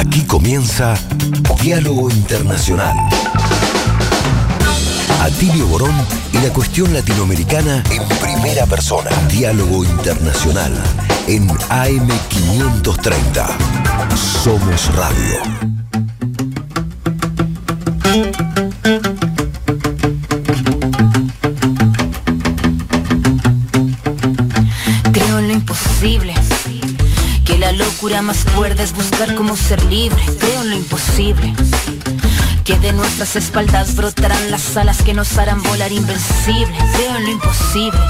Aquí comienza Diálogo Internacional. Atilio Borón y la cuestión latinoamericana en primera persona. Diálogo Internacional en AM530. Somos Radio. Locura más cuerda es buscar cómo ser libre. Creo en lo imposible. Que de nuestras espaldas brotarán las alas que nos harán volar invencible. Creo en lo imposible.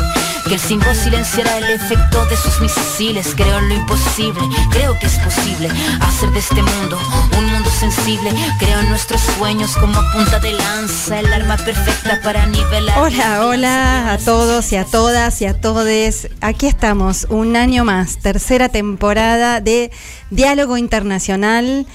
Que el símbolo silenciará el efecto de sus misiles. Creo en lo imposible. Creo que es posible hacer de este mundo un mundo sensible. Creo en nuestros sueños como punta de lanza, el arma perfecta para nivelar. Hola, hola a todos y a todas y a todes. Aquí estamos, un año más, tercera temporada de Diálogo Internacional.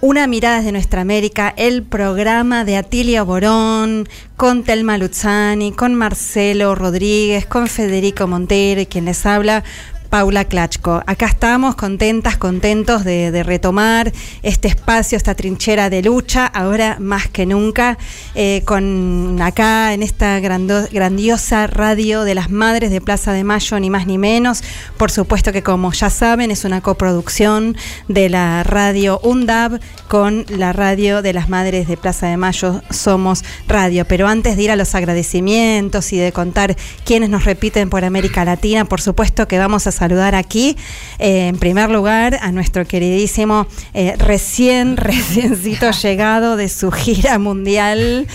Una mirada de nuestra América, el programa de Atilio Borón, con Telma Luzzani, con Marcelo Rodríguez, con Federico Montero y quien les habla, Paula Klachko. Acá estamos contentas, contentos de, retomar este espacio, esta trinchera de lucha, ahora más que nunca, eh, con acá en esta grandiosa radio de las Madres de Plaza de Mayo, ni más ni menos. Por supuesto que como ya saben, es una coproducción de la radio UNDAB con la radio de las Madres de Plaza de Mayo, Somos Radio. Pero antes de ir a los agradecimientos y de contar quiénes nos repiten por América Latina, por supuesto que vamos a saludar aquí, eh, en primer lugar, a nuestro queridísimo eh, recién, reciencito llegado de su gira mundial,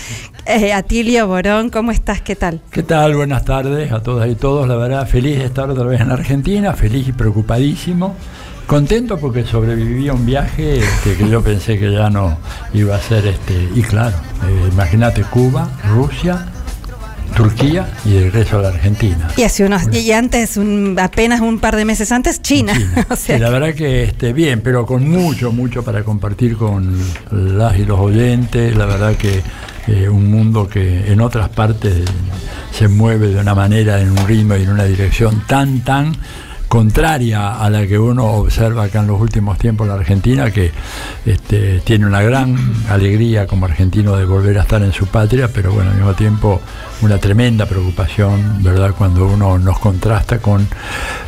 eh, Atilio Borón. ¿Cómo estás? ¿Qué tal? ¿Qué tal? Buenas tardes a todas y todos. La verdad, feliz de estar otra vez en Argentina, feliz y preocupadísimo. Contento porque sobreviví a un viaje que, que yo pensé que ya no iba a ser este. Y claro, imagínate Cuba, Rusia, Turquía y el resto de la Argentina. Y hace unos y antes un, apenas un par de meses antes China. China. o sea, sí, la verdad que este bien, pero con mucho mucho para compartir con las y los oyentes. La verdad que eh, un mundo que en otras partes se mueve de una manera, en un ritmo y en una dirección tan tan contraria a la que uno observa acá en los últimos tiempos en la Argentina, que este, tiene una gran alegría como argentino de volver a estar en su patria, pero bueno, al mismo tiempo una tremenda preocupación, ¿verdad?, cuando uno nos contrasta con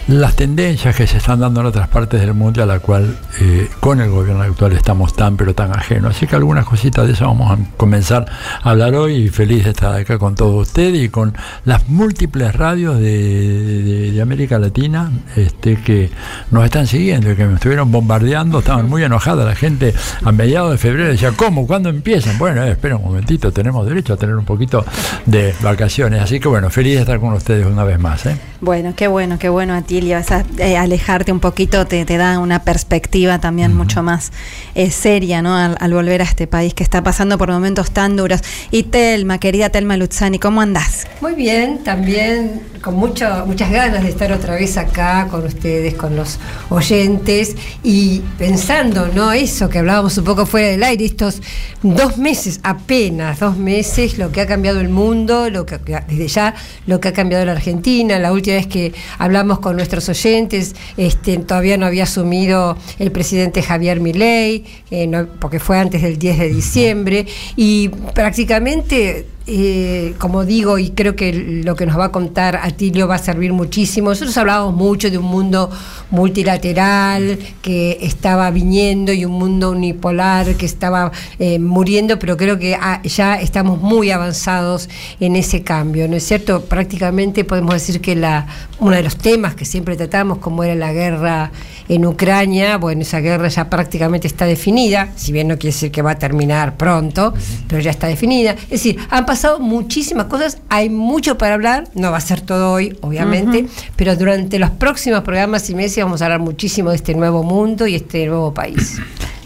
las tendencias que se están dando en otras partes del mundo a la cual eh, con el gobierno actual estamos tan pero tan ajenos. Así que algunas cositas de eso vamos a comenzar a hablar hoy y feliz de estar acá con todos ustedes y con las múltiples radios de, de, América Latina este, que nos están siguiendo y que me estuvieron bombardeando, estaban muy enojadas la gente a mediados de febrero, decía, ¿cómo? ¿Cuándo empiezan? Bueno, eh, espera un momentito, tenemos derecho a tener un poquito de vacaciones, así que bueno, feliz de estar con ustedes una vez más. ¿eh? Bueno, qué bueno, qué bueno, Atilio, esa, eh, alejarte un poquito te, te, da una perspectiva también uh -huh. mucho más eh, seria, ¿no? Al, al, volver a este país que está pasando por momentos tan duros. Y Telma, querida Telma Luzzani, ¿cómo andás? Muy bien, también con mucho, muchas ganas de estar otra vez acá con ustedes, con los oyentes y pensando, ¿no? Eso que hablábamos un poco fuera del aire, estos dos meses, apenas dos meses, lo que ha cambiado el mundo, lo que desde ya lo que ha cambiado la Argentina. La última vez que hablamos con nuestros oyentes, este, todavía no había asumido el presidente Javier Milei, eh, porque fue antes del 10 de diciembre, y prácticamente eh, como digo, y creo que lo que nos va a contar Atilio va a servir muchísimo. Nosotros hablábamos mucho de un mundo multilateral que estaba viniendo y un mundo unipolar que estaba eh, muriendo, pero creo que ah, ya estamos muy avanzados en ese cambio, ¿no es cierto? Prácticamente podemos decir que la, uno de los temas que siempre tratamos, como era la guerra en Ucrania, bueno, esa guerra ya prácticamente está definida, si bien no quiere decir que va a terminar pronto, pero ya está definida. Es decir, han pasado muchísimas cosas, hay mucho para hablar, no va a ser todo hoy, obviamente, uh -huh. pero durante los próximos programas y meses vamos a hablar muchísimo de este nuevo mundo y este nuevo país.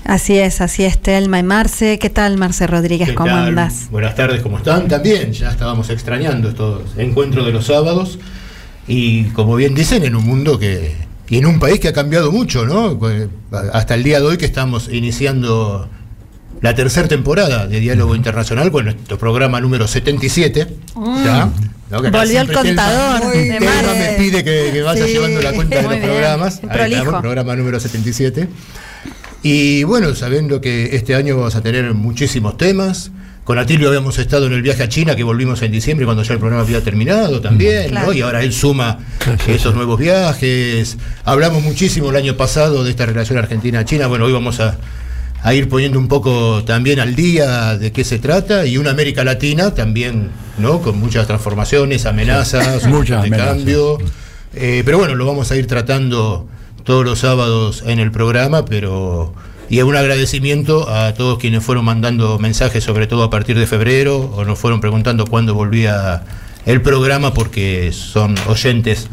Así es, así es, Telma y Marce. ¿Qué tal, Marce Rodríguez? ¿Cómo tal? andas? Buenas tardes, ¿cómo están? También, ya estábamos extrañando estos encuentros de los sábados. Y como bien dicen, en un mundo que. Y en un país que ha cambiado mucho, ¿no? Hasta el día de hoy que estamos iniciando la tercera temporada de Diálogo Internacional con nuestro programa número 77. Mm. ¿ya? ¿no? Volvió el contador. Telma me pide que, que vaya sí. llevando la cuenta de los bien. programas. Ahí estamos, programa número 77. Y bueno, sabiendo que este año vamos a tener muchísimos temas. Con Atilio habíamos estado en el viaje a China, que volvimos en diciembre cuando ya el programa había terminado también, Claro. ¿no? Y ahora él suma esos nuevos viajes. Hablamos muchísimo el año pasado de esta relación Argentina-China. Bueno, hoy vamos a, a ir poniendo un poco también al día de qué se trata. Y una América Latina también, ¿no? Con muchas transformaciones, amenazas, Muchas de amenazas. cambio. Eh, pero bueno, lo vamos a ir tratando todos los sábados en el programa, pero y un agradecimiento a todos quienes fueron mandando mensajes, sobre todo a partir de febrero, o nos fueron preguntando cuándo volvía el programa, porque son oyentes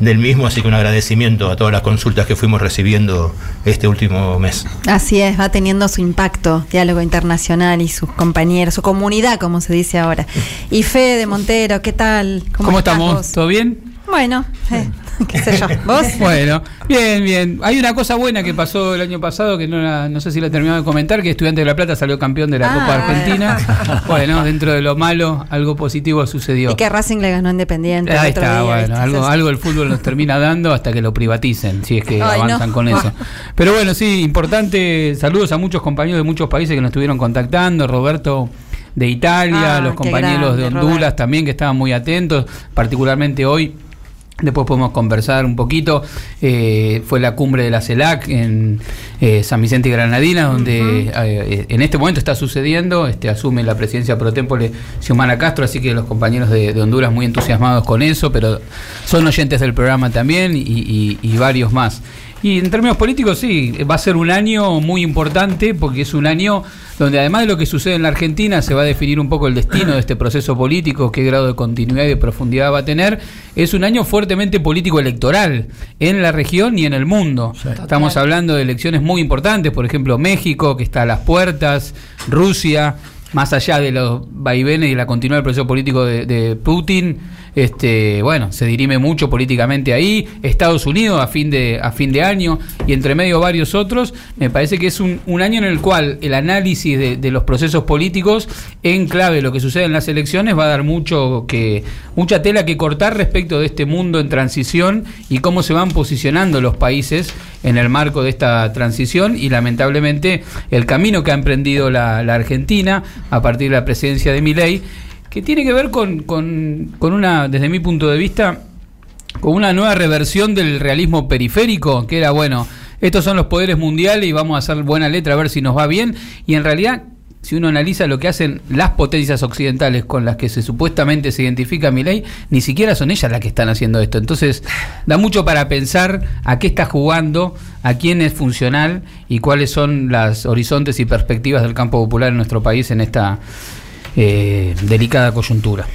del mismo, así que un agradecimiento a todas las consultas que fuimos recibiendo este último mes. Así es, va teniendo su impacto, diálogo internacional y sus compañeros, su comunidad, como se dice ahora. Y Fede Montero, ¿qué tal? ¿Cómo, estás estamos? vos? ¿Todo bien? Bueno, eh, qué sé yo. ¿Vos? Bueno, bien, bien. Hay una cosa buena que pasó el año pasado que no, la- no sé si la terminado de comentar, que Estudiante de La Plata salió campeón de la Ah. Copa Argentina. Bueno, dentro de lo malo, algo positivo sucedió. Y que Racing le ganó Independiente. Ahí otro está, día, bueno, ¿viste? algo, algo el fútbol nos termina dando hasta que lo privaticen, si es que Ay, avanzan no. con eso. Pero bueno, sí, importante, saludos a muchos compañeros de muchos países que nos estuvieron contactando, Roberto de Italia, Ah, los compañeros de Honduras también que estaban muy atentos, particularmente hoy. Después podemos conversar un poquito. Eh, fue la cumbre de la CELAC en eh, San Vicente y Granadina, donde eh, en este momento está sucediendo. Este, asume la presidencia pro tempore Xiomara Castro, así que los compañeros de, de Honduras muy entusiasmados con eso, pero son oyentes del programa también y, y- y varios más. Y en términos políticos, sí, va a ser un año muy importante porque es un año donde además de lo que sucede en la Argentina se va a definir un poco el destino de este proceso político, qué grado de continuidad y de profundidad va a tener. Es un año fuertemente político electoral en la región y en el mundo. Estamos hablando de elecciones muy importantes, por ejemplo México, que está a las puertas, Rusia, más allá de los vaivenes y la continuidad del proceso político de, de Putin, este, bueno, se dirime mucho políticamente ahí, Estados Unidos a fin de, a fin de año y entre medio varios otros, me parece que es un, un año en el cual el análisis de, los procesos políticos en clave lo que sucede en las elecciones va a dar mucho que, mucha tela que cortar respecto de este mundo en transición y cómo se van posicionando los países en el marco de esta transición y lamentablemente el camino que ha emprendido la, la Argentina a partir de la presidencia de Milei, que tiene que ver con, con, una, desde mi punto de vista, con una nueva reversión del realismo periférico, que era, bueno, estos son los poderes mundiales y vamos a hacer buena letra a ver si nos va bien, y en realidad... Si uno analiza lo que hacen las potencias occidentales con las que se supuestamente se identifica Milei, ni siquiera son ellas las que están haciendo esto. Entonces, da mucho para pensar a qué está jugando, a quién es funcional y cuáles son las horizontes y perspectivas del campo popular en nuestro país en esta eh, delicada coyuntura.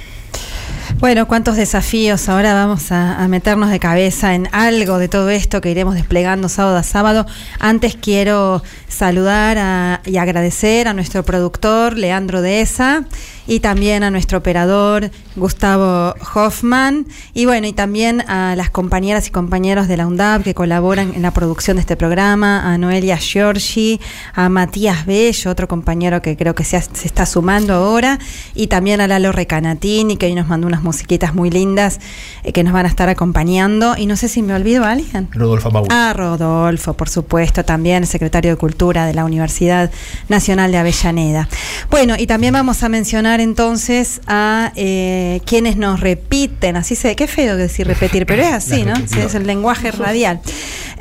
Bueno, cuántos desafíos. Ahora vamos a, meternos de cabeza en algo de todo esto que iremos desplegando sábado a sábado. Antes quiero saludar y agradecer a nuestro productor Leandro Deza y también a nuestro operador Gustavo Hoffman y bueno, y también a las compañeras y compañeros de la UNDAP que colaboran en la producción de este programa, a Noelia Giorgi, a Matías Bello, otro compañero que creo que se, ha- se está sumando ahora, y también a Lalo Recanatini, que hoy nos mandó unas musiquitas muy lindas eh, que nos van a estar acompañando. Y no sé si me olvido a alguien. Rodolfo Maúl. Ah, Rodolfo, por supuesto, también el secretario de Cultura de la Universidad Nacional de Avellaneda. Bueno, y también vamos a mencionar entonces a eh, quienes nos repiten, así se, qué feo decir repetir, pero es así, ¿no? Sí, es el lenguaje radial.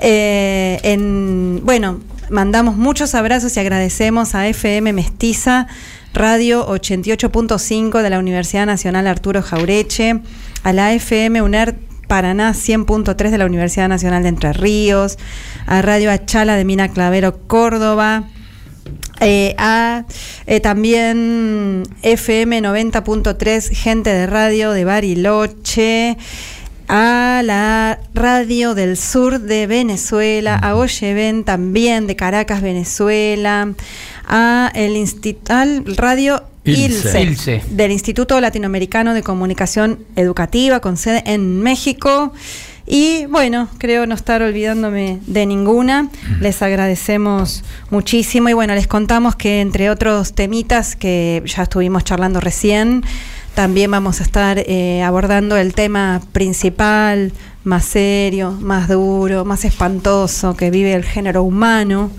Eh, en, bueno, mandamos muchos abrazos y agradecemos a FM Mestiza. Radio 88.5 de la Universidad Nacional Arturo Jaureche, a la FM UNER Paraná 100.3 de la Universidad Nacional de Entre Ríos, a Radio Achala de Mina Clavero, Córdoba, eh, a eh, también FM 90.3, gente de radio de Bariloche, a la radio del sur de Venezuela, a Oyeven también de Caracas, Venezuela, a el al radio Ilse. del Instituto Latinoamericano de Comunicación Educativa con sede en México. Y bueno, creo no estar olvidándome de ninguna. Les agradecemos muchísimo y bueno, les contamos que entre otros temitas que ya estuvimos charlando recién, también vamos a estar eh, abordando el tema principal, más serio, más duro, más espantoso que vive el género humano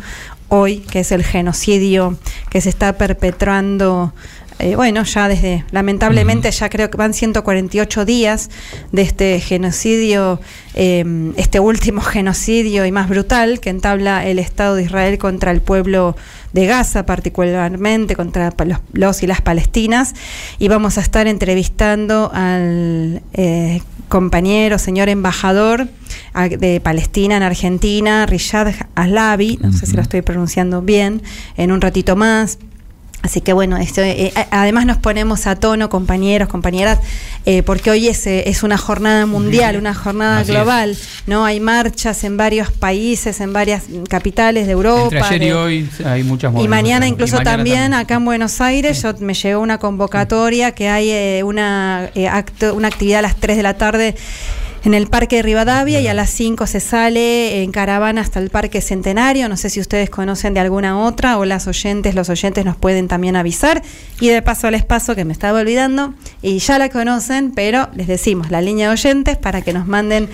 hoy, que es el genocidio que se está perpetrando eh, bueno, ya desde, lamentablemente, ya creo que van 148 días de este genocidio, eh, este último genocidio y más brutal que entabla el Estado de Israel contra el pueblo de Gaza, particularmente contra los, y las palestinas. Y vamos a estar entrevistando al eh, compañero, señor embajador de Palestina en Argentina, Riyad Aslavi, no sé si lo estoy pronunciando bien, en un ratito más. Así que bueno, esto, eh, además nos ponemos a tono, compañeros, compañeras, eh, porque hoy es, eh, es, una jornada mundial, una jornada global, ¿no? Hay marchas en varios países, en varias capitales de Europa. Entre ayer y hoy hay muchas Y mañana incluso también, acá en Buenos Aires, yo, me llegó una convocatoria que hay una, acto, una actividad a las 3 de la tarde en el Parque de Rivadavia y a las 5 se sale en caravana hasta el Parque Centenario. No sé si ustedes conocen de alguna otra o las oyentes, los oyentes nos pueden también avisar. Y de paso les paso que me estaba olvidando y ya la conocen, pero les decimos la línea de oyentes para que nos manden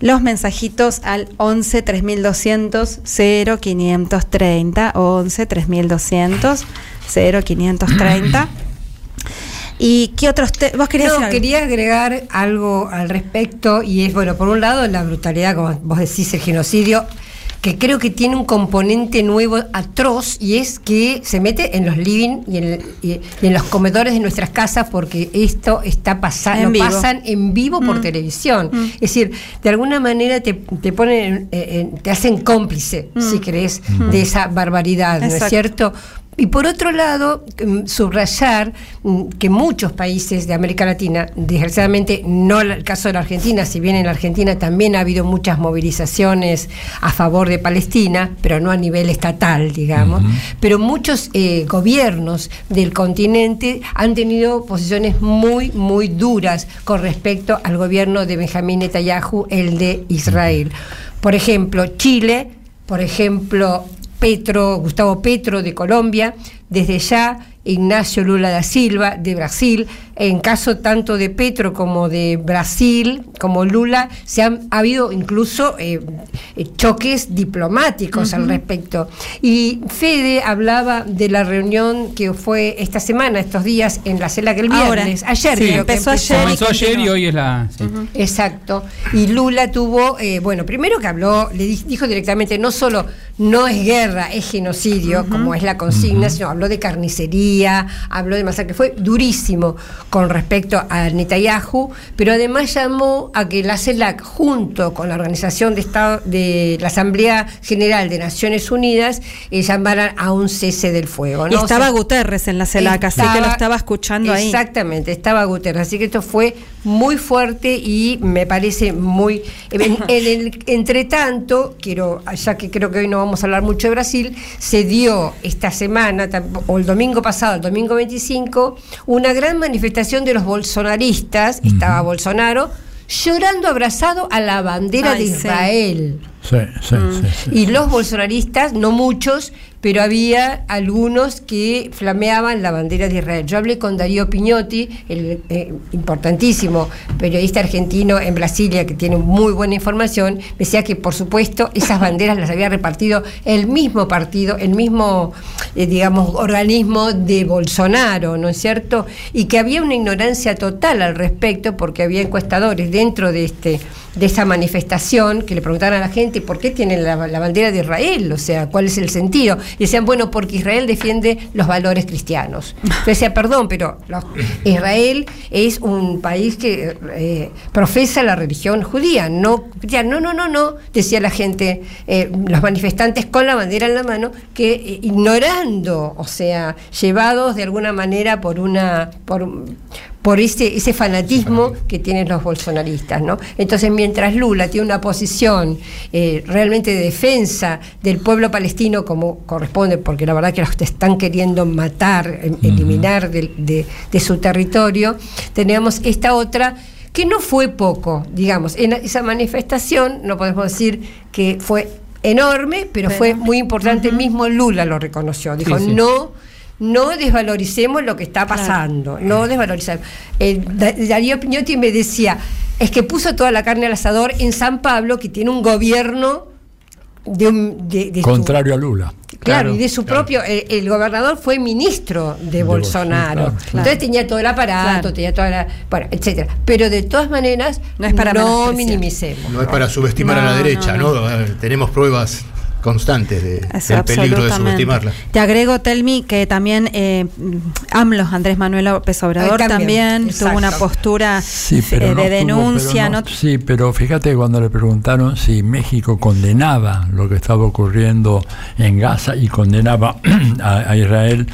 los mensajitos al 11 3200 0530 11 3200 0530 ¿Y qué otros vos querías No, quería agregar algo al respecto y es, bueno, por un lado la brutalidad, como vos decís, el genocidio, que creo que tiene un componente nuevo atroz y es que se mete en los living y en, los comedores de nuestras casas porque esto está pasando, lo pasan en vivo por mm. televisión. Mm. Es decir, de alguna manera te, ponen, te hacen cómplice, si mm. crees, de esa barbaridad, ¿no es cierto? Y por otro lado, mm, subrayar mm, que muchos países de América Latina, desgraciadamente no el caso de la Argentina, si bien en la Argentina también ha habido muchas movilizaciones a favor de Palestina, pero no a nivel estatal, digamos, pero muchos eh, gobiernos del continente han tenido posiciones muy, muy duras con respecto al gobierno de Benjamín Netanyahu, el de Israel. Por ejemplo, Chile, por ejemplo, Petro, Gustavo Petro de Colombia, desde ya Ignacio Lula da Silva de Brasil, en caso tanto de Petro como de Brasil, como Lula, se han ha habido incluso eh, eh, choques diplomáticos al respecto. Y Fede hablaba de la reunión que fue esta semana, estos días, en la CELAC el viernes, ayer sí, empezó, ayer. Comenzó ayer y hoy es la... Exacto. Y Lula tuvo, eh, bueno, primero que habló, le dijo directamente, no solo no es guerra, es genocidio, como es la consigna, sino habló de carnicería, habló de masacre, fue durísimo con respecto a Netanyahu, pero además llamó a que la CELAC, junto con la Organización de Estado de la Asamblea General de Naciones Unidas, eh, llamaran a un cese del fuego. Y estaba Guterres en la CELAC, así que lo estaba escuchando ahí. Exactamente, estaba Guterres, así que esto fue muy fuerte y me parece muy... En, el entretanto, quiero, ya que creo que hoy no vamos a hablar mucho de Brasil, se dio esta semana, o el domingo pasado, el domingo 25, una gran manifestación de los bolsonaristas, estaba Bolsonaro, llorando abrazado a la bandera de Israel. Mm. y los bolsonaristas, no muchos, pero había algunos que flameaban la bandera de Israel. Yo hablé con Darío Piñotti, el eh, importantísimo periodista argentino en Brasilia, que tiene muy buena información, me decía que por supuesto esas banderas las había repartido el mismo partido, el mismo, eh, digamos, organismo de Bolsonaro, ¿no es cierto? Y que había una ignorancia total al respecto, porque había encuestadores dentro de este de esa manifestación que le preguntaban a la gente por qué tienen la, bandera de Israel, o sea, cuál es el sentido y decían, bueno, porque Israel defiende los valores cristianos. Yo decía, perdón, pero Israel es un país que eh, profesa la religión judía, no no, no, no, no, decía la gente, eh, los manifestantes con la bandera en la mano, que eh, ignorando, o sea, llevados de alguna manera por una, por ese, ese fanatismo que tienen los bolsonaristas. ¿no? Entonces, mientras Lula tiene una posición eh, realmente de defensa del pueblo palestino, como corresponde, porque la verdad que los están queriendo matar, em, eliminar de, su territorio, tenemos esta otra que no fue poco, digamos, en esa manifestación, no podemos decir que fue enorme, pero, fue muy importante, mismo Lula lo reconoció, dijo, no no desvaloricemos lo que está pasando, no desvalorizamos. Darío Piñotti me decía, es que puso toda la carne al asador en San Pablo, que tiene un gobierno de, contrario a Lula. Claro, Claro, y de su claro. propio, el, el gobernador fue ministro de, De Bolsonaro. Bolsonaro, claro. Entonces tenía todo el aparato, Claro. tenía toda la, bueno, etcétera. Pero de todas maneras, No es para no minimicemos. No es para subestimar a la no, derecha, no. ¿no? Eh, Tenemos pruebas constantes de, Eso, del peligro de subestimarla. Te agrego, Telmi, que también eh, AMLO, Andrés Manuel López Obrador, también, tuvo una postura Sí, pero eh, no de tuvo- denuncia. pero no- no- sí, pero fíjate cuando le preguntaron si México condenaba lo que estaba ocurriendo en Gaza y condenaba a, a Israel,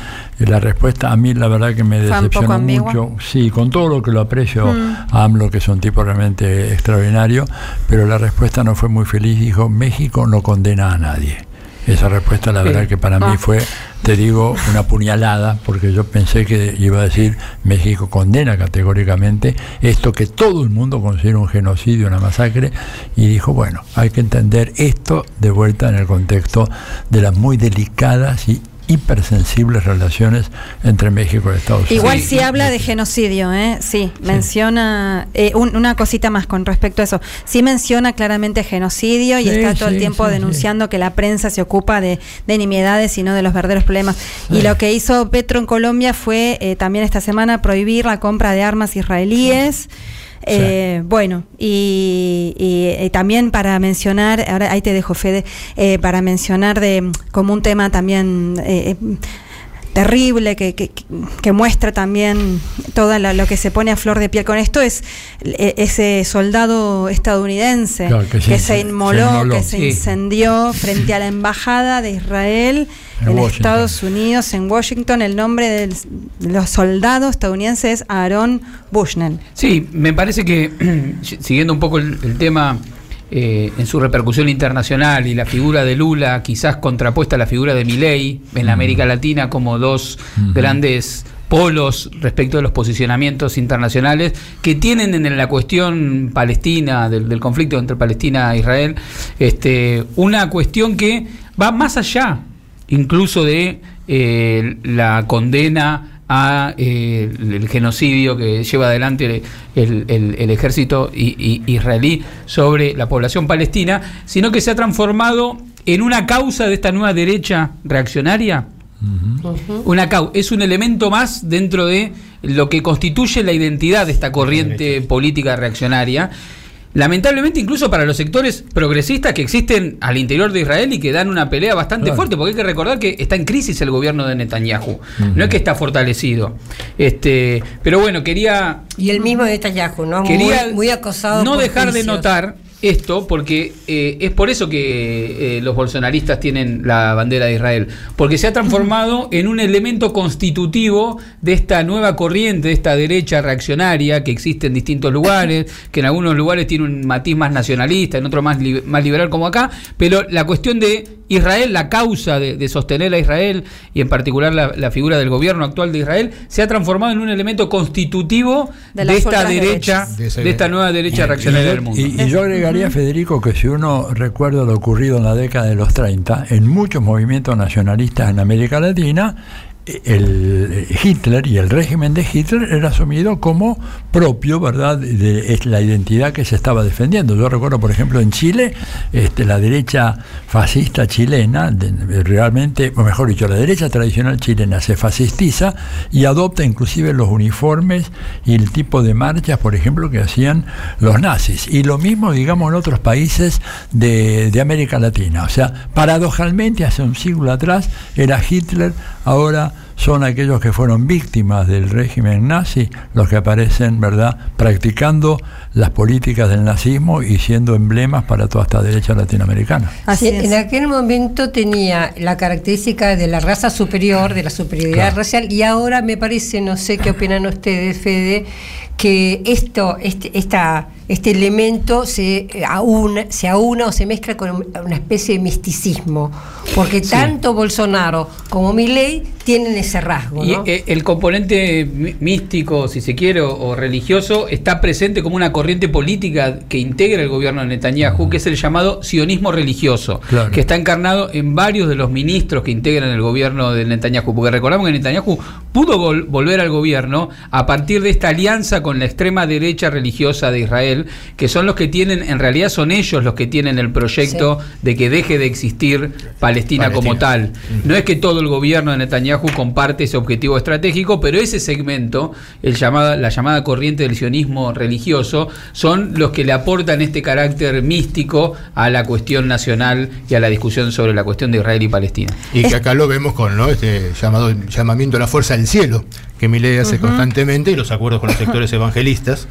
la respuesta a mí la verdad que me decepcionó mucho. Sí, con todo lo que lo aprecio a AMLO, que es un tipo realmente extraordinario, pero la respuesta no fue muy feliz. Dijo, México no condena a nadie. Esa respuesta la verdad que para mí Ah. fue, te digo, una puñalada, porque yo pensé que iba a decir México condena categóricamente esto que todo el mundo considera un genocidio, una masacre, y dijo, bueno, hay que entender esto de vuelta en el contexto de las muy delicadas y hipersensibles relaciones entre México y Estados Unidos. Igual Sí, sí habla de genocidio, ¿eh? Sí, menciona eh, un- una cosita más con respecto a eso. Sí menciona claramente genocidio y Sí, está todo el tiempo sí, denunciando que la prensa se ocupa de, de nimiedades y no de los verdaderos problemas. Y lo que hizo Petro en Colombia fue eh, también esta semana prohibir la compra de armas israelíes. Eh, Bueno, y, y- y también para mencionar, ahora ahí te dejo Fede, eh, para mencionar de mm, como un tema también eh, eh, terrible que, que- que muestra también todo lo que se pone a flor de piel con esto es eh, ese soldado estadounidense Claro, que que, se- inmoló, que se incendió frente a la embajada de Israel En. Estados Unidos, en Washington. El nombre del- de los soldados estadounidenses es Aaron Bushnell. Sí, me parece que, siguiendo un poco el, el tema eh, en su repercusión internacional y la figura de Lula quizás contrapuesta a la figura de Milei en la América Latina como dos grandes polos respecto de los posicionamientos internacionales que tienen en la cuestión palestina, del, del conflicto entre Palestina e Israel, este, una cuestión que va más allá incluso de eh, la condena a eh, el genocidio que lleva adelante el, el- el ejército i- i- israelí sobre la población palestina, sino que se ha transformado en una causa de esta nueva derecha reaccionaria. Una cau es un elemento más dentro de lo que constituye la identidad de esta corriente política reaccionaria. Lamentablemente, incluso para los sectores progresistas que existen al interior de Israel y que dan una pelea bastante Claro. fuerte, porque hay que recordar que está en crisis el gobierno de Netanyahu, no es que está fortalecido. Este, pero bueno, quería Y el mismo Netanyahu, ¿no? quería muy, muy acosado. no por dejar de notar esto porque eh, es por eso que eh, los bolsonaristas tienen la bandera de Israel porque se ha transformado en un elemento constitutivo de esta nueva corriente de esta derecha reaccionaria que existe en distintos lugares que en algunos lugares tiene un matiz más nacionalista en otros más, li- más liberal como acá pero la cuestión de Israel la causa de, de sostener a Israel y en particular la, la figura del gobierno actual de Israel se ha transformado en un elemento constitutivo De esta derecha De esta nueva derecha Y- reaccionaria y del mundo. Y, y yo agregaría, Federico, que si uno recuerda lo ocurrido en la década de los 30, en muchos movimientos nacionalistas en América Latina, el Hitler y el régimen de Hitler era asumido como propio, ¿verdad?, de, es la identidad que se estaba defendiendo. Yo recuerdo, por ejemplo, en Chile, este, la derecha fascista chilena, realmente, o mejor dicho, la derecha tradicional chilena se fascistiza y adopta inclusive los uniformes y el tipo de marchas, por ejemplo, que hacían los nazis. Y lo mismo, digamos, en otros países de, de América Latina. O sea, paradojalmente, hace un siglo atrás era Hitler, ahora son aquellos que fueron víctimas del régimen nazi los que aparecen, ¿verdad?, practicando las políticas del nazismo y siendo emblemas para toda esta derecha latinoamericana. Así Sí, es. En aquel momento tenía la característica de la raza superior, de la superioridad Claro. racial, y ahora me parece, no sé qué opinan ustedes, Fede, que esto, este, esta, este elemento se aúna, se aúna o se mezcla con un- una especie de misticismo, porque tanto Bolsonaro como Milei tienen ese rasgo. Eh, el componente mí- místico, si se quiere, o, o religioso, está presente como una corriente política que integra el gobierno de Netanyahu, que es el llamado sionismo religioso, Claro. que está encarnado en varios de los ministros que integran el gobierno de Netanyahu. Porque recordamos que Netanyahu pudo vol- volver al gobierno a partir de esta alianza con la extrema derecha religiosa de Israel, que son los que tienen, en realidad son ellos los que tienen el proyecto de que deje de existir Palestina, como Palestina. tal. No es que todo el gobierno de Netanyahu comparte ese objetivo estratégico, pero ese segmento, el llamada, la llamada corriente del sionismo religioso, son los que le aportan este carácter místico a la cuestión nacional y a la discusión sobre la cuestión de Israel y Palestina. Y que acá lo vemos con ¿no? este llamado llamamiento a la fuerza del cielo, que Milei hace constantemente, y los acuerdos con los sectores evangelistas,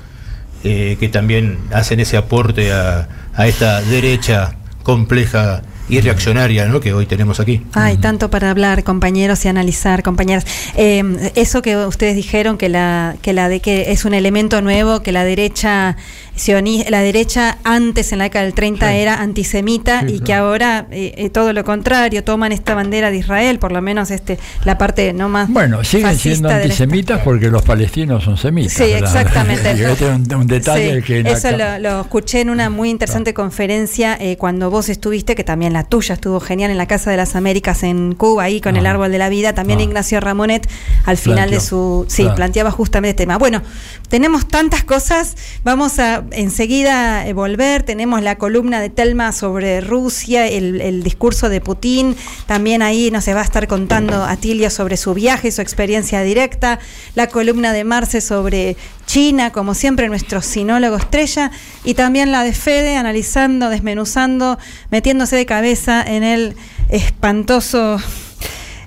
eh, que también hacen ese aporte a, a esta derecha compleja y reaccionaria ¿no? que hoy tenemos aquí. Hay tanto para hablar, compañeros, y analizar, compañeras. Eh, eso que ustedes dijeron que la que la de que es un elemento nuevo, que la derecha sioni- la derecha antes en la década del 30 Sí. era antisemita Sí, y que ahora eh, eh, todo lo contrario, toman esta bandera de Israel, por lo menos este la parte no más Bueno, siguen siendo antisemitas porque los palestinos son semitas. Sí, ¿verdad? exactamente. Y este es un, un detalle Sí, que... eso lo, lo escuché en una muy interesante conferencia eh, cuando vos estuviste, que también la tuya estuvo genial en la Casa de las Américas en Cuba, ahí con el Ah. Árbol de la Vida. También Ah. Ignacio Ramonet, al final de su... Sí, Claro. planteaba justamente este tema. Bueno, tenemos tantas cosas, vamos a enseguida eh, volver. Tenemos la columna de Telma sobre Rusia, el, discurso de Putin. También ahí nos va a estar contando Atilio sobre su viaje, su experiencia directa. La columna de Marce sobre China, como siempre, nuestro sinólogo estrella. Y también la de Fede, analizando, desmenuzando, metiéndose de cabeza en el espantoso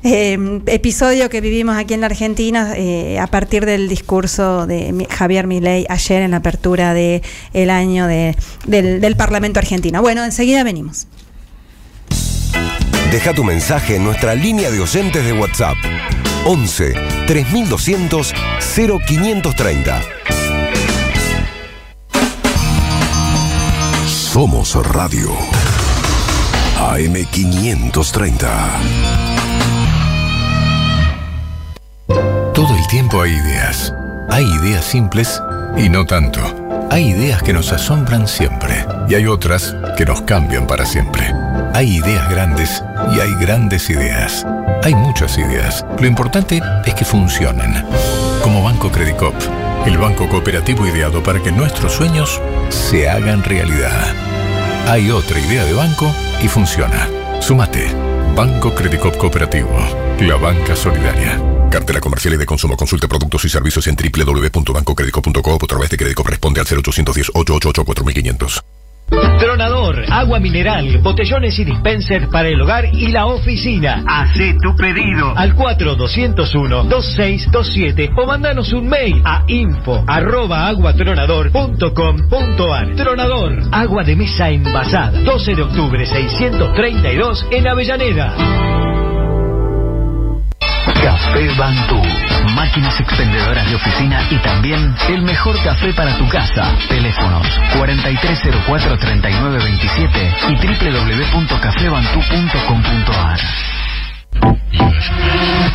eh, episodio que vivimos aquí en la Argentina eh, a partir del discurso de Javier Milei ayer en la apertura del el año de- del, Parlamento argentino. Bueno, enseguida venimos. Deja tu mensaje en nuestra línea de oyentes de WhatsApp. 11 3200 0530. Somos Radio. AM530. Todo el tiempo hay ideas. Hay ideas simples y no tanto. Hay ideas que nos asombran siempre y hay otras que nos cambian para siempre. Hay ideas grandes y hay grandes ideas. Hay muchas ideas. Lo importante es que funcionen. Como Banco Credicop, el banco cooperativo ideado para que nuestros sueños se hagan realidad. Hay otra idea de banco y funciona. Sumate. Banco Credicop Cooperativo. La banca solidaria. Cartela comercial y de consumo. Consulte productos y servicios en www.bancocredico.com o a través de Credicop responde al 0810 888 4500. Tronador, agua mineral, botellones y dispensers para el hogar y la oficina. Hacé tu pedido al 4201-2627 o mandanos un mail a info arroba aguatronador.com.ar. Tronador, agua de mesa envasada. 12 de octubre 632 en Avellaneda. Café Bantú. Máquinas expendedoras de oficina y también el mejor café para tu casa. Teléfonos 4304-3927 y www.cafebantú.com.ar.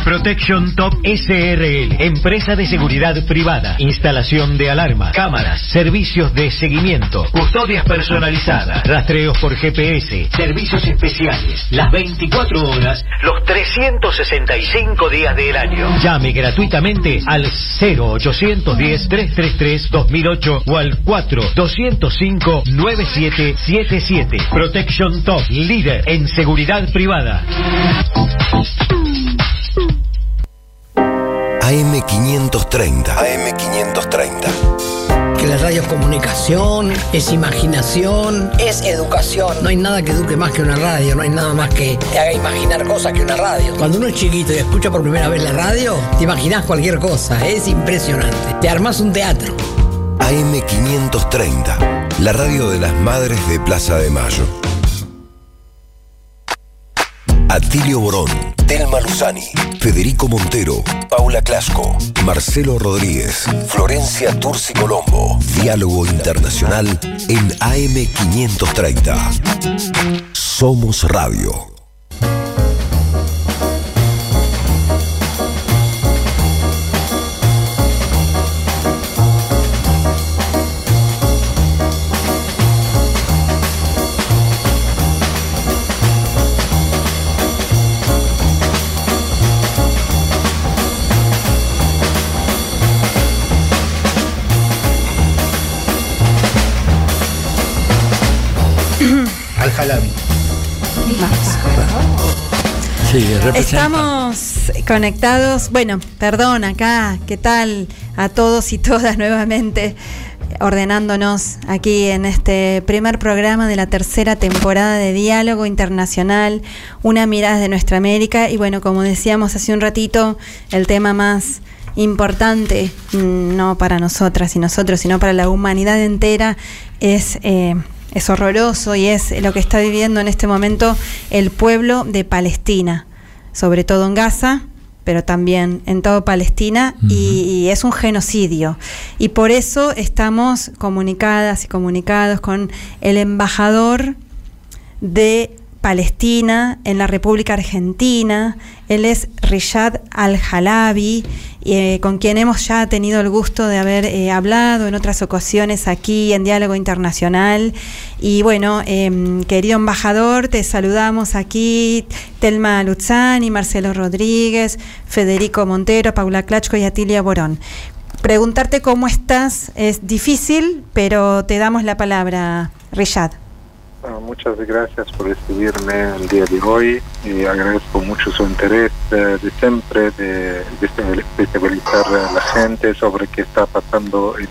Protection Top SRL, empresa de seguridad privada, instalación de alarmas, cámaras, servicios de seguimiento, custodias personalizadas, rastreos por GPS, servicios especiales, las 24 horas, los 365 días del año. Llame gratuitamente al 0810-333-2008 o al 4-205-9777. Protection Top, líder en seguridad privada. AM530. AM530. Que la radio es comunicación, es imaginación, es educación. No hay nada que eduque más que una radio, no hay nada más que te haga imaginar cosas que una radio. Cuando uno es chiquito y escucha por primera vez la radio, te imaginas cualquier cosa, es impresionante. Te armas un teatro. AM530. La radio de las madres de Plaza de Mayo. Atilio Borón, Telma Luzani, Federico Montero, Paula Clasco, Marcelo Rodríguez, Florencia Turci Colombo. Diálogo Internacional en AM530. Somos Radio. Sí. Estamos conectados, bueno, perdón acá, ¿qué tal a todos y todas nuevamente? ordenándonos aquí en este primer programa de la tercera temporada de Diálogo Internacional, una mirada de nuestra América y bueno, como decíamos hace un ratito, el tema más importante, mm, no para nosotras y nosotros, sino para la humanidad entera, es, eh, es horroroso y es lo que está viviendo en este momento el pueblo de Palestina, sobre todo en Gaza, pero también en toda Palestina y, y, es un genocidio. Y por eso estamos comunicadas y comunicados con el embajador de Palestina en la República Argentina. Él es Riyad Al-Halabi, eh, con quien hemos ya tenido el gusto de haber eh, hablado en otras ocasiones aquí en Diálogo Internacional. Y bueno, eh, querido embajador, te saludamos aquí, Telma Luzani, Marcelo Rodríguez, Federico Montero, Paula Clachco y Atilia Borón. Preguntarte cómo estás es difícil, pero te damos la palabra, Riyad. Muchas gracias por recibirme el día de hoy y agradezco mucho su interés de, de siempre de, de sensibilizar a la gente sobre qué está pasando en,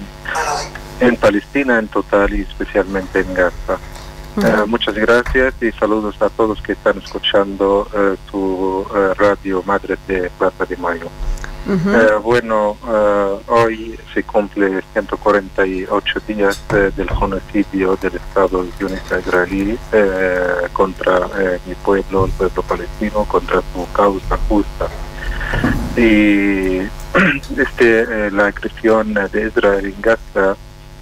en Palestina en total y especialmente en Gaza. Uh -huh. uh, muchas gracias y saludos a todos que están escuchando uh, tu radio Madre de Plaza de Mayo. -huh. bueno, hoy se cumple 148 días del genocidio del Estado sionista israelí contra mi pueblo, el pueblo palestino, contra su causa justa. Y este, la agresión de Israel en Gaza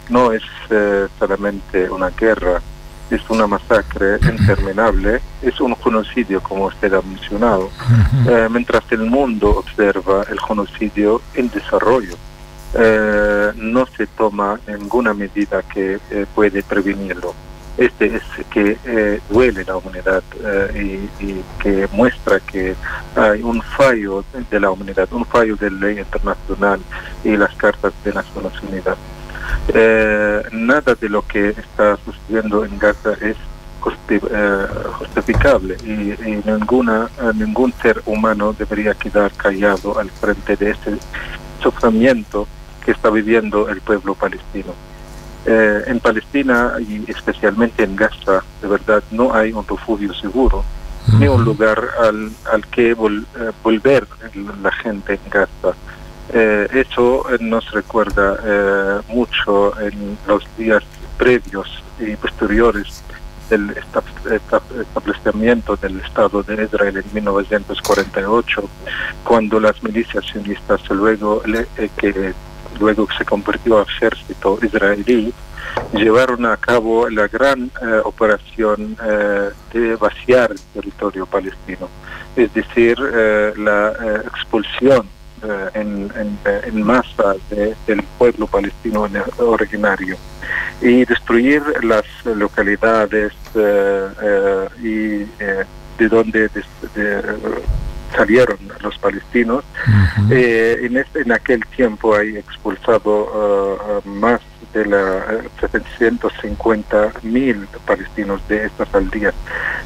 no es solamente una guerra, es una masacre interminable, es un genocidio, como usted ha mencionado, eh, mientras el mundo observa el genocidio en desarrollo. Eh, no se toma ninguna medida que eh, puede prevenirlo. Este es que duele la humanidad y, y, que muestra que hay un fallo de la humanidad, un fallo de la ley internacional y las cartas de Naciones Unidas. Eh, nada de lo que está sucediendo en Gaza es justi eh, justificable y, y ninguna, eh, ningún ser humano debería quedar callado al frente de este sufrimiento que está viviendo el pueblo palestino. Eh, en Palestina y especialmente en Gaza, de verdad, no hay un refugio seguro, ni un lugar al, al que vol volver la gente en Gaza. Eh, eso nos recuerda eh, mucho en los días previos y posteriores del establecimiento del Estado de Israel en 1948, cuando las milicias sionistas luego eh, que luego se convirtió a ejército israelí llevaron a cabo la gran eh, operación eh, de vaciar el territorio palestino, es decir, eh, la expulsión en, en, en, masa de, del pueblo palestino originario y destruir las localidades y de donde de, de, salieron los palestinos. Uh -huh. eh, en, este, en, aquel tiempo hay expulsado uh, más de la 750 mil palestinos de estas aldeas.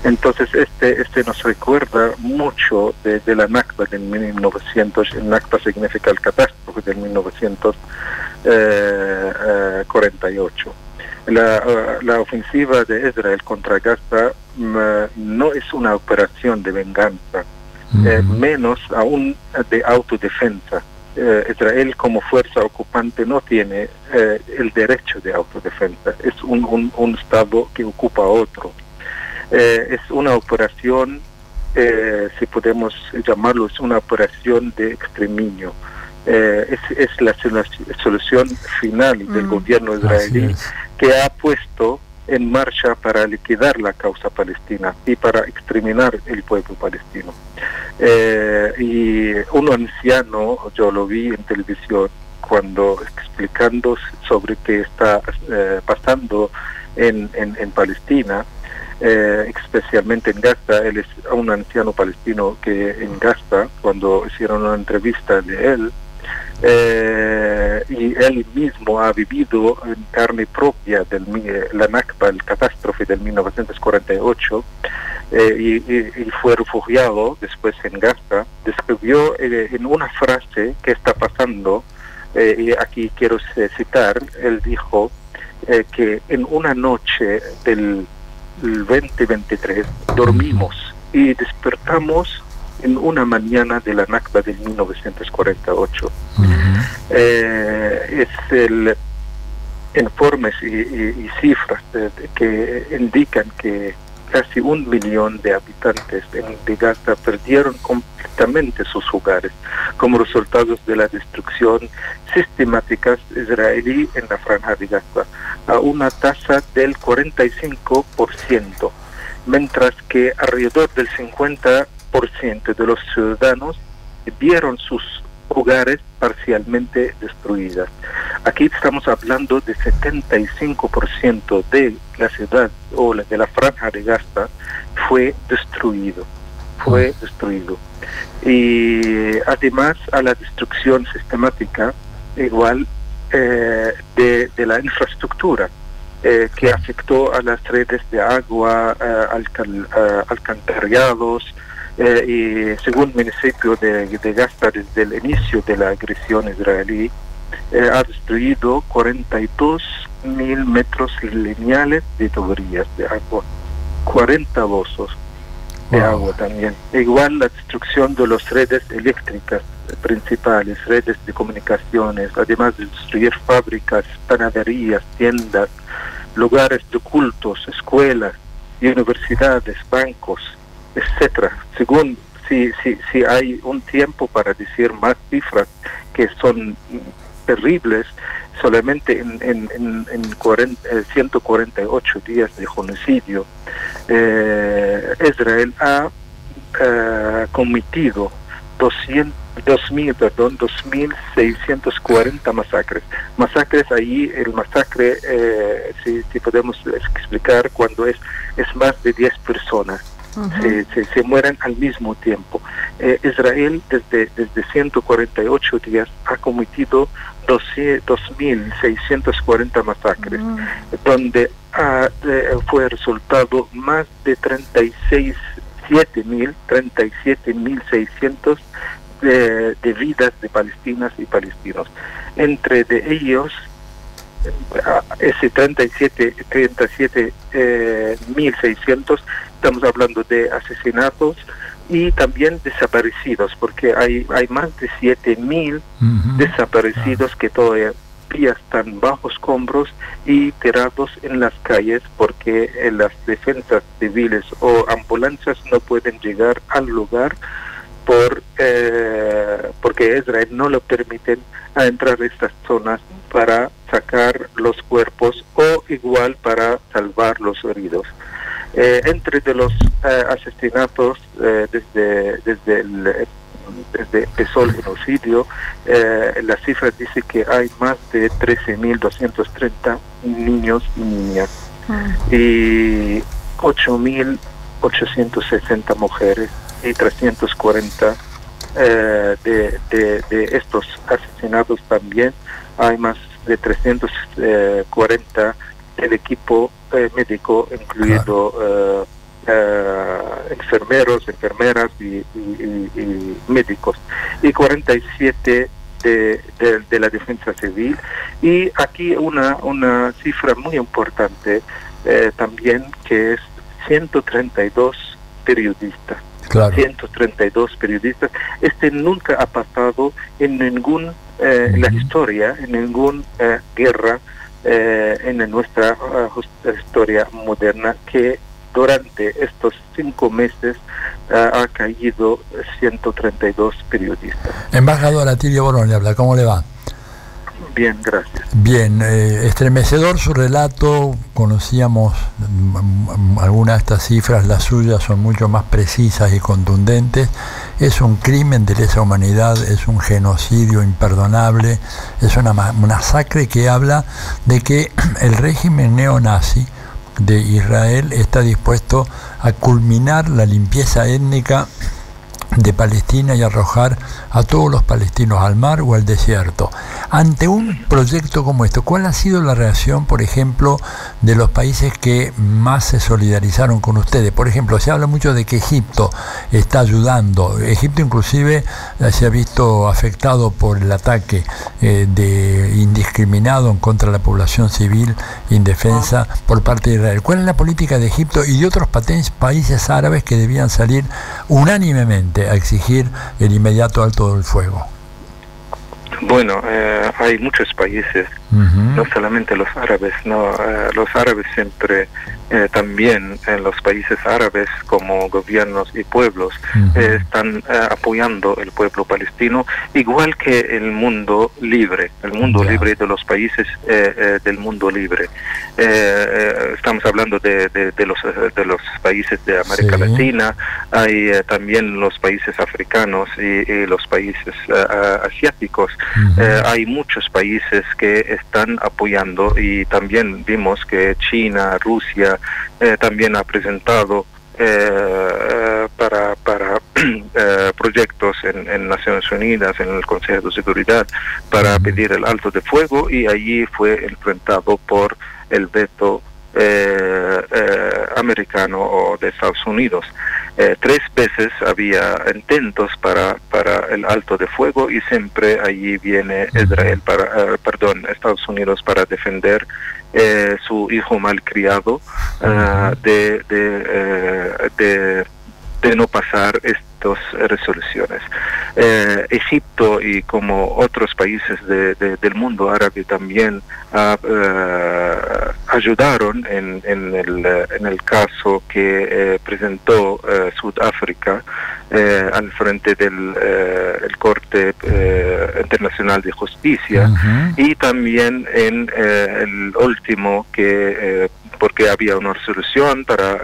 Entonces este este nos recuerda mucho de, de la Nakba del 1900. El Nakba significa el catástrofe del 1948. La, uh, la, ofensiva de Israel contra Gaza uh, no es una operación de venganza, eh, menos aún de autodefensa. Eh, Israel como fuerza ocupante no tiene eh, el derecho de autodefensa, es un, un, un Estado que ocupa otro. Eh, es una operación, si podemos llamarlo, es una operación de exterminio. Es, es, la solución final del mm. gobierno israelí que ha puesto en marcha para liquidar la causa palestina y para exterminar el pueblo palestino. Eh, y un anciano, yo lo vi en televisión cuando explicando sobre qué está eh, pasando en, en, en Palestina, eh, especialmente en Gaza, él es un anciano palestino que en Gaza, cuando hicieron una entrevista de él, eh, y él mismo ha vivido en carne propia del, la Nakba, el catástrofe del 1948, y, y, fue refugiado después en Gaza, describió en una frase qué está pasando, y aquí quiero citar, él dijo que en una noche del 2023 dormimos y despertamos en una mañana de la Nakba del 1948. Eh, es el informes y, cifras que indican que casi un millón de habitantes de Gaza perdieron completamente sus hogares como resultado de la destrucción sistemática israelí en la franja de Gaza a una tasa del 45%, mientras que alrededor del 50% de los ciudadanos vieron sus hogares parcialmente destruidas. Aquí estamos hablando de 75% de la ciudad o de la franja de Gaza fue destruido, fue destruido. Y además a la destrucción sistemática igual eh, de, la infraestructura. Eh, que afectó a las redes de agua, eh, alcantarillados, eh, y según el municipio de, de Gaza, desde el inicio de la agresión israelí, eh, ha destruido 42 mil metros lineales de tuberías de agua, 40 pozos de agua también. Igual la destrucción de las redes eléctricas principales, redes de comunicaciones, además de destruir fábricas, panaderías, tiendas, lugares de cultos, escuelas, universidades, bancos, etcétera. Según si, si, si hay un tiempo para decir más cifras que son terribles, solamente en, en, en, 148 eh, días de genocidio, eh, Israel ha eh, cometido 200 2000, perdón, 2.640 masacres. Masacres ahí, el masacre, eh, si, si, podemos explicar, cuando es, es más de 10 personas se, se, mueren al mismo tiempo. Eh, Israel desde, desde 148 días ha cometido 2.640 masacres, donde ha, fue resultado más de 36 7.000, 37.600 de, de vidas de palestinas y palestinos. Entre de ellos, ese 37, 37 eh, 1600 estamos hablando de asesinatos y también desaparecidos, porque hay, hay más de 7.000 desaparecidos que todavía están bajo escombros y tirados en las calles porque eh, las defensas civiles o ambulancias no pueden llegar al lugar por eh, porque Israel no lo permiten a entrar a estas zonas para sacar los cuerpos o igual para salvar los heridos. Eh, entre de los eh, asesinatos eh, desde, desde, el, desde empezó el genocidio, la cifra dice que hay más de 13.230 niños y niñas ah. y 8.860 mujeres y 340 de, de, de estos asesinatos también hay más de 340 el equipo eh, médico, incluido eh, eh, enfermeros, enfermeras y, médicos, y 47 de, de, la defensa civil. Y aquí una, una cifra muy importante también, que es 132 periodistas. 132 periodistas. Este nunca ha pasado en ningún la historia, en ninguna guerra eh, en nuestra uh, historia moderna que durante estos cinco meses uh, ha caído 132 periodistas. Embajador Atilio Borón habla, ¿cómo le va? Bien, gracias. Bien, eh, estremecedor su relato, conocíamos mm, algunas de estas cifras, las suyas son mucho más precisas y contundentes. Es un crimen de lesa humanidad, es un genocidio imperdonable, es una masacre que habla de que el régimen neonazi de Israel está dispuesto a culminar la limpieza étnica de Palestina y arrojar a todos los palestinos al mar o al desierto. Ante un proyecto como esto, ¿cuál ha sido la reacción, por ejemplo, de los países que más se solidarizaron con ustedes? Por ejemplo, se habla mucho de que Egipto está ayudando. Egipto inclusive eh, se ha visto afectado por el ataque eh, de indiscriminado contra la población civil indefensa por parte de Israel. ¿Cuál es la política de Egipto y de otros países árabes que debían salir unánimemente a exigir el inmediato alto del fuego? Bueno, eh, hay muchos países, no solamente los árabes, no, eh, los árabes siempre eh, también en los países árabes como gobiernos y pueblos eh, están apoyando el pueblo palestino igual que el mundo libre el mundo libre de los países del mundo libre. Estamos hablando de, de, los de los países de América Latina hay también los países africanos y, los países asiáticos hay muchos países que están apoyando y también vimos que China Rusia eh, también ha presentado eh, para, para eh, proyectos en, Naciones Unidas, en el Consejo de Seguridad, para pedir el alto de fuego y allí fue enfrentado por el veto americano o de Estados Unidos. Tres veces había intentos para, para el alto de fuego y siempre allí viene Israel para, perdón, Estados Unidos para defender eh, su hijo malcriado uh, de, de, eh, de, de, no pasar estas resoluciones. Eh, Egipto y como otros países de, del mundo árabe también uh, ayudaron en, en, el, en, el, caso que presentó Sudáfrica eh, al frente del eh, el Corte eh, Internacional de Justicia y también en el último que porque había una resolución para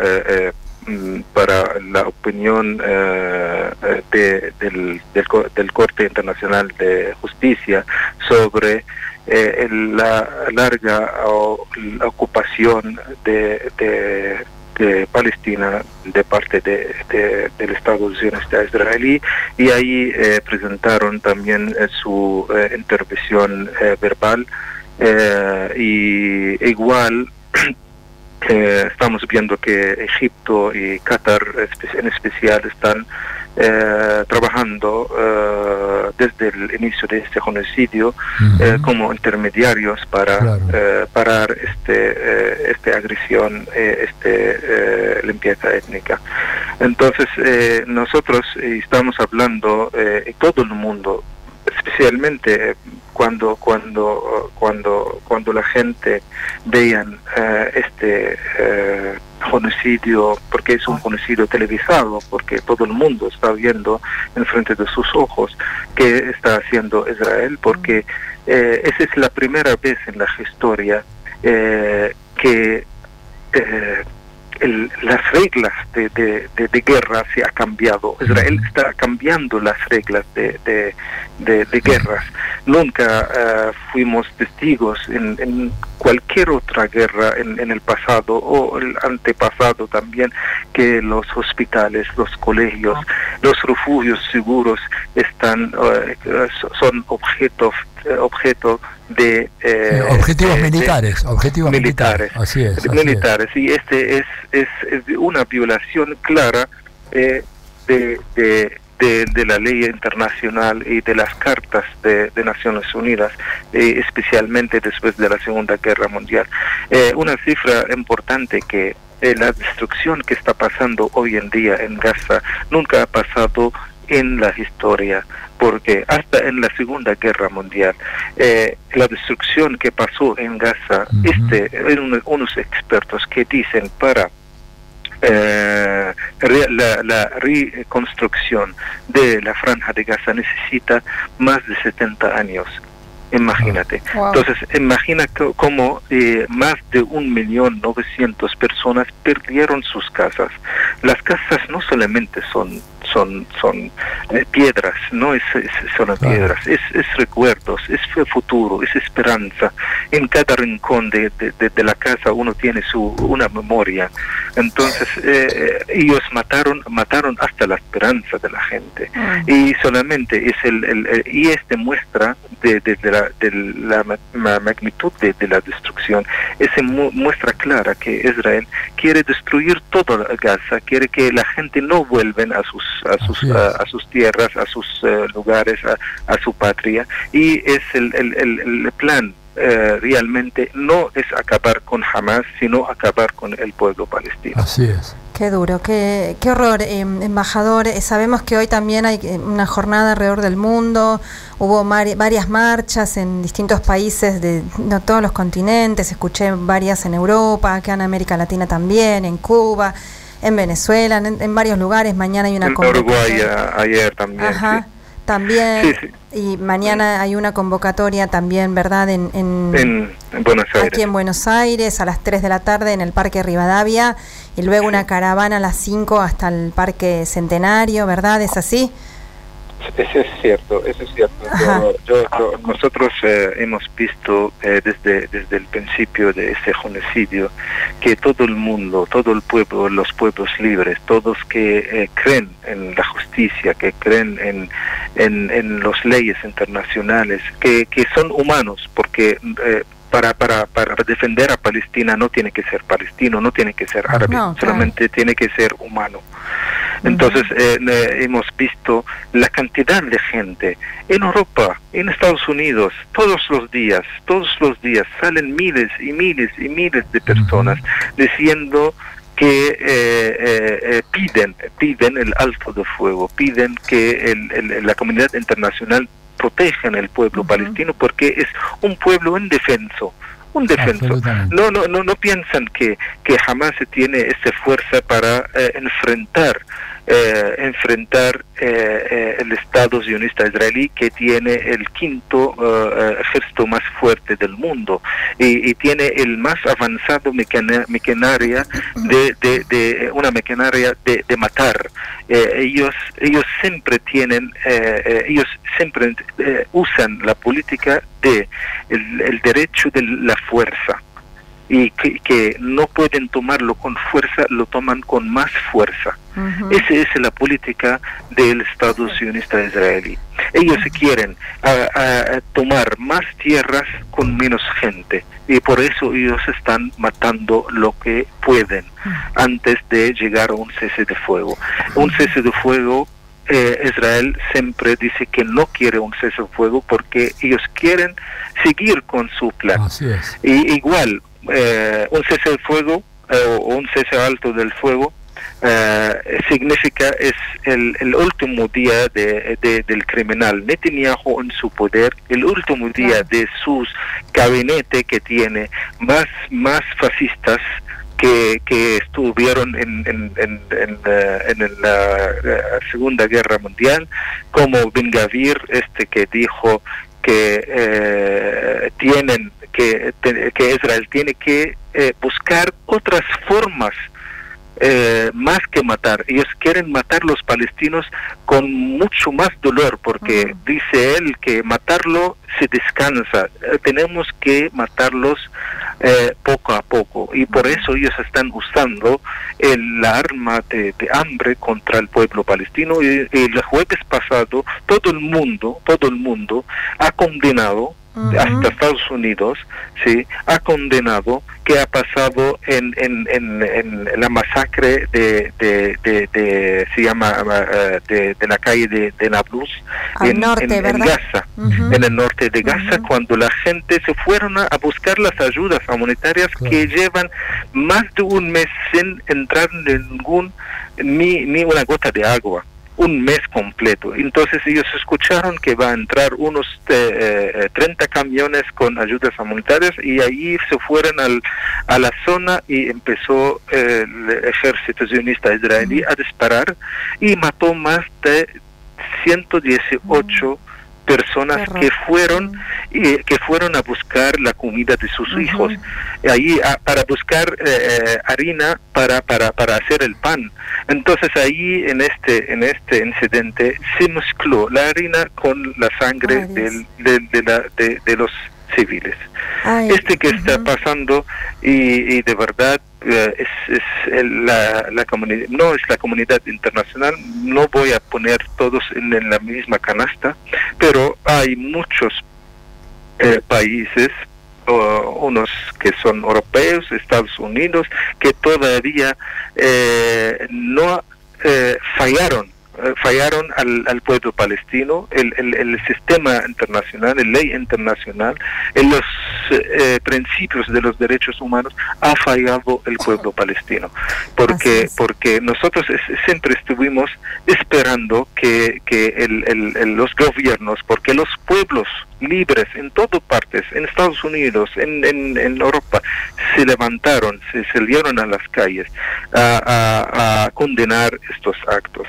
para la opinión de, del, del, Corte Internacional de Justicia sobre la larga la ocupación de, de de Palestina de parte de, del Estado sionista israelí. Y ahí eh, presentaron también eh, su eh, intervención verbal y igual estamos viendo que Egipto y Qatar en especial están eh, trabajando eh, desde el inicio de este genocidio eh, como intermediarios para parar este, esta agresión, este limpieza étnica. Entonces nosotros estamos hablando y todo el mundo especialmente cuando cuando cuando cuando la gente vean eh, este eh, genocidio porque es un genocidio televisado porque todo el mundo está viendo en frente de sus ojos que está haciendo Israel porque eh, esa es la primera vez en la historia que las reglas de, de, guerra se ha cambiado. Israel está cambiando las reglas de, guerras. Nunca eh, fuimos testigos en, cualquier otra guerra en, el pasado o el antepasado también que los hospitales, los colegios, los refugios seguros están eh, son objetos objeto de eh, objetivos militares, objetivos militares, así es, militares. Y este es, es, una violación clara eh, de, de, de, la ley internacional y de las cartas de, Naciones Unidas, eh, especialmente después de la Segunda Guerra Mundial. una cifra importante que la destrucción que está pasando hoy en día en Gaza nunca ha pasado en la historia porque hasta en la Segunda Guerra Mundial, eh, la destrucción que pasó en Gaza, este, unos expertos que dicen para eh, la, reconstrucción de la franja de Gaza necesita más de 70 años. Imagínate. Entonces, imagina cómo eh, más de un millón novecientos personas perdieron sus casas. Las casas no solamente son son, son eh, piedras, no es, es- son piedras, es, es recuerdos, es futuro, es esperanza. En cada rincón de, de- de- de la casa uno tiene su una memoria. Entonces eh, ellos mataron mataron hasta la esperanza de la gente. Y solamente es el, el- el- y este muestra de, de- de la, de la ma- ma- magnitud de, de la destrucción. Ese mu- muestra clara que Israel quiere destruir toda Gaza quiere que la gente no vuelven a sus a sus a, a sus tierras a sus eh, lugares a, a su patria. Y es el, el- el- el plan eh, realmente no es acabar con Hamas sino acabar con el pueblo palestino. Así es. Qué duro, qué, qué horror, eh, embajador. Eh, sabemos que hoy también hay eh, una jornada alrededor del mundo, hubo varias marchas en distintos países de no, todos los continentes, escuché varias en Europa, acá en América Latina también, en Cuba, en Venezuela, en, en varios lugares. Mañana hay una en Uruguay a- ayer también Ajá, sí. también. Sí, sí. Y mañana hay una convocatoria también, ¿verdad? En, en, en, en Buenos Aires aquí en Buenos Aires a las 3 de la tarde en el Parque Rivadavia y luego una caravana a las 5 hasta el Parque Centenario, ¿verdad? ¿Es así? Eso es cierto, eso es cierto. Yo- yo- yo- nosotros eh, hemos visto eh, desde, desde el principio de este genocidio que todo el mundo, todo el pueblo, los pueblos libres, todos que eh, creen en la justicia, que creen en, en, en las leyes internacionales, que, que son humanos, porque... eh, para, para, para defender a Palestina no tiene que ser palestino, no tiene que ser árabe, No, claro. solamente tiene que ser humano. Entonces eh, le- hemos visto la cantidad de gente en Europa, en Estados Unidos, todos los días, todos los días salen miles y miles y miles de personas diciendo que eh, eh, eh, piden piden el alto de fuego, piden que el- el- la comunidad internacional protejan el pueblo palestino porque es un pueblo indefenso un defenso. No, no, no piensan que, que jamás se tiene esa fuerza para eh, enfrentar eh, enfrentar eh, eh, el Estado sionista israelí que tiene el quinto eh, eh, ejército más fuerte del mundo y, tiene el más avanzado maquinaria de, de, de una maquinaria de, matar. Ellos ellos siempre tienen ellos siempre usan la política de el derecho de la fuerza y que, que no pueden tomarlo con fuerza, lo toman con más fuerza. Esa es la política del Estado sionista israelí. Ellos quieren ah, tomar más tierras con menos gente y por eso ellos están matando lo que pueden antes de llegar a un cese de fuego. Un cese de fuego eh, Israel siempre dice que no quiere un cese de fuego porque ellos quieren seguir con su plan. Así es. Y igual, eh, un cese del fuego eh, o un cese alto del fuego eh, significa es el, el último día de, de- del criminal. Netanyahu en su poder, el último día de sus gabinete que tiene más, más fascistas que, que estuvieron en, en, en, en, eh, en la Segunda Guerra Mundial, como Ben Gavir, este que dijo que eh, tienen que, Israel tiene que eh, buscar otras formas eh, más que matar. Ellos quieren matar los palestinos con mucho más dolor, porque dice él que matarlo se descansa. Eh, tenemos que matarlos eh, poco a poco, y por eso ellos están usando el, arma de, de hambre contra el pueblo palestino. Y, y el jueves pasado, todo el mundo, todo el mundo ha condenado hasta Estados Unidos, sí, ha condenado que ha pasado en, en, en, en la masacre de, de, de, de- se llama eh, de, la calle de, de Nablus en, norte, en- en. Gaza, en el norte de Gaza, cuando la gente se fueron a, a buscar las ayudas humanitarias que llevan más de un mes sin entrar ningún ni, ni una gota de agua un mes completo. Entonces ellos escucharon que va a entrar unos eh, eh, 30 camiones con ayudas humanitarias y ahí se fueron al, a la zona y empezó eh, el ejército sionista israelí a disparar y mató más de 118 personas que fueron y que fueron a buscar la comida de sus hijos. Ahí a- para buscar eh, harina para, para para hacer el pan. Entonces ahí en este en este incidente se mezcló la harina con la sangre del- de, de la- de- de los civiles. Ay, este que está pasando y, y de verdad eh, es, es el- la, la comunidad no es la comunidad internacional no voy a poner todos en, la misma canasta pero hay muchos eh, países unos que son europeos Estados Unidos que todavía eh, no eh, fallaron eh, fallaron al, al pueblo palestino, el, el, el sistema internacional, la ley internacional, en los eh, principios de los derechos humanos, ha fallado el pueblo palestino. Porque, porque nosotros es- siempre estuvimos esperando que, que el- los gobiernos, porque los pueblos libres en todas partes, en Estados Unidos, en, en, en Europa, se levantaron, se salieron a las calles a, a- a condenar estos actos.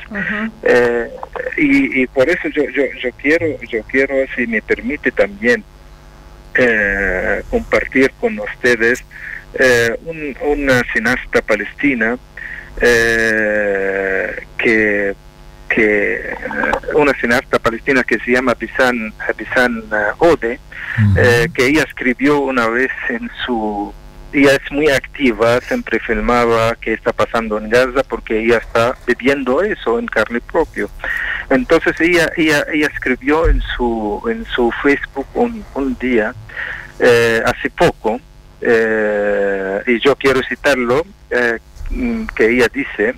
Eh, y, y por eso yo, yo, yo quiero, yo quiero, si me permite también, eh, compartir con ustedes eh, un- una cineasta palestina eh, que, que eh, una cineasta palestina que se llama Bisan eh, Ode, eh, que ella escribió una vez en su ella es muy activa, siempre filmaba qué está pasando en Gaza porque ella está viviendo eso en carne propia. Entonces ella, ella, ella escribió en su, en su Facebook un, un día, eh, hace poco, eh, y yo quiero citarlo, eh, mm, que ella dice,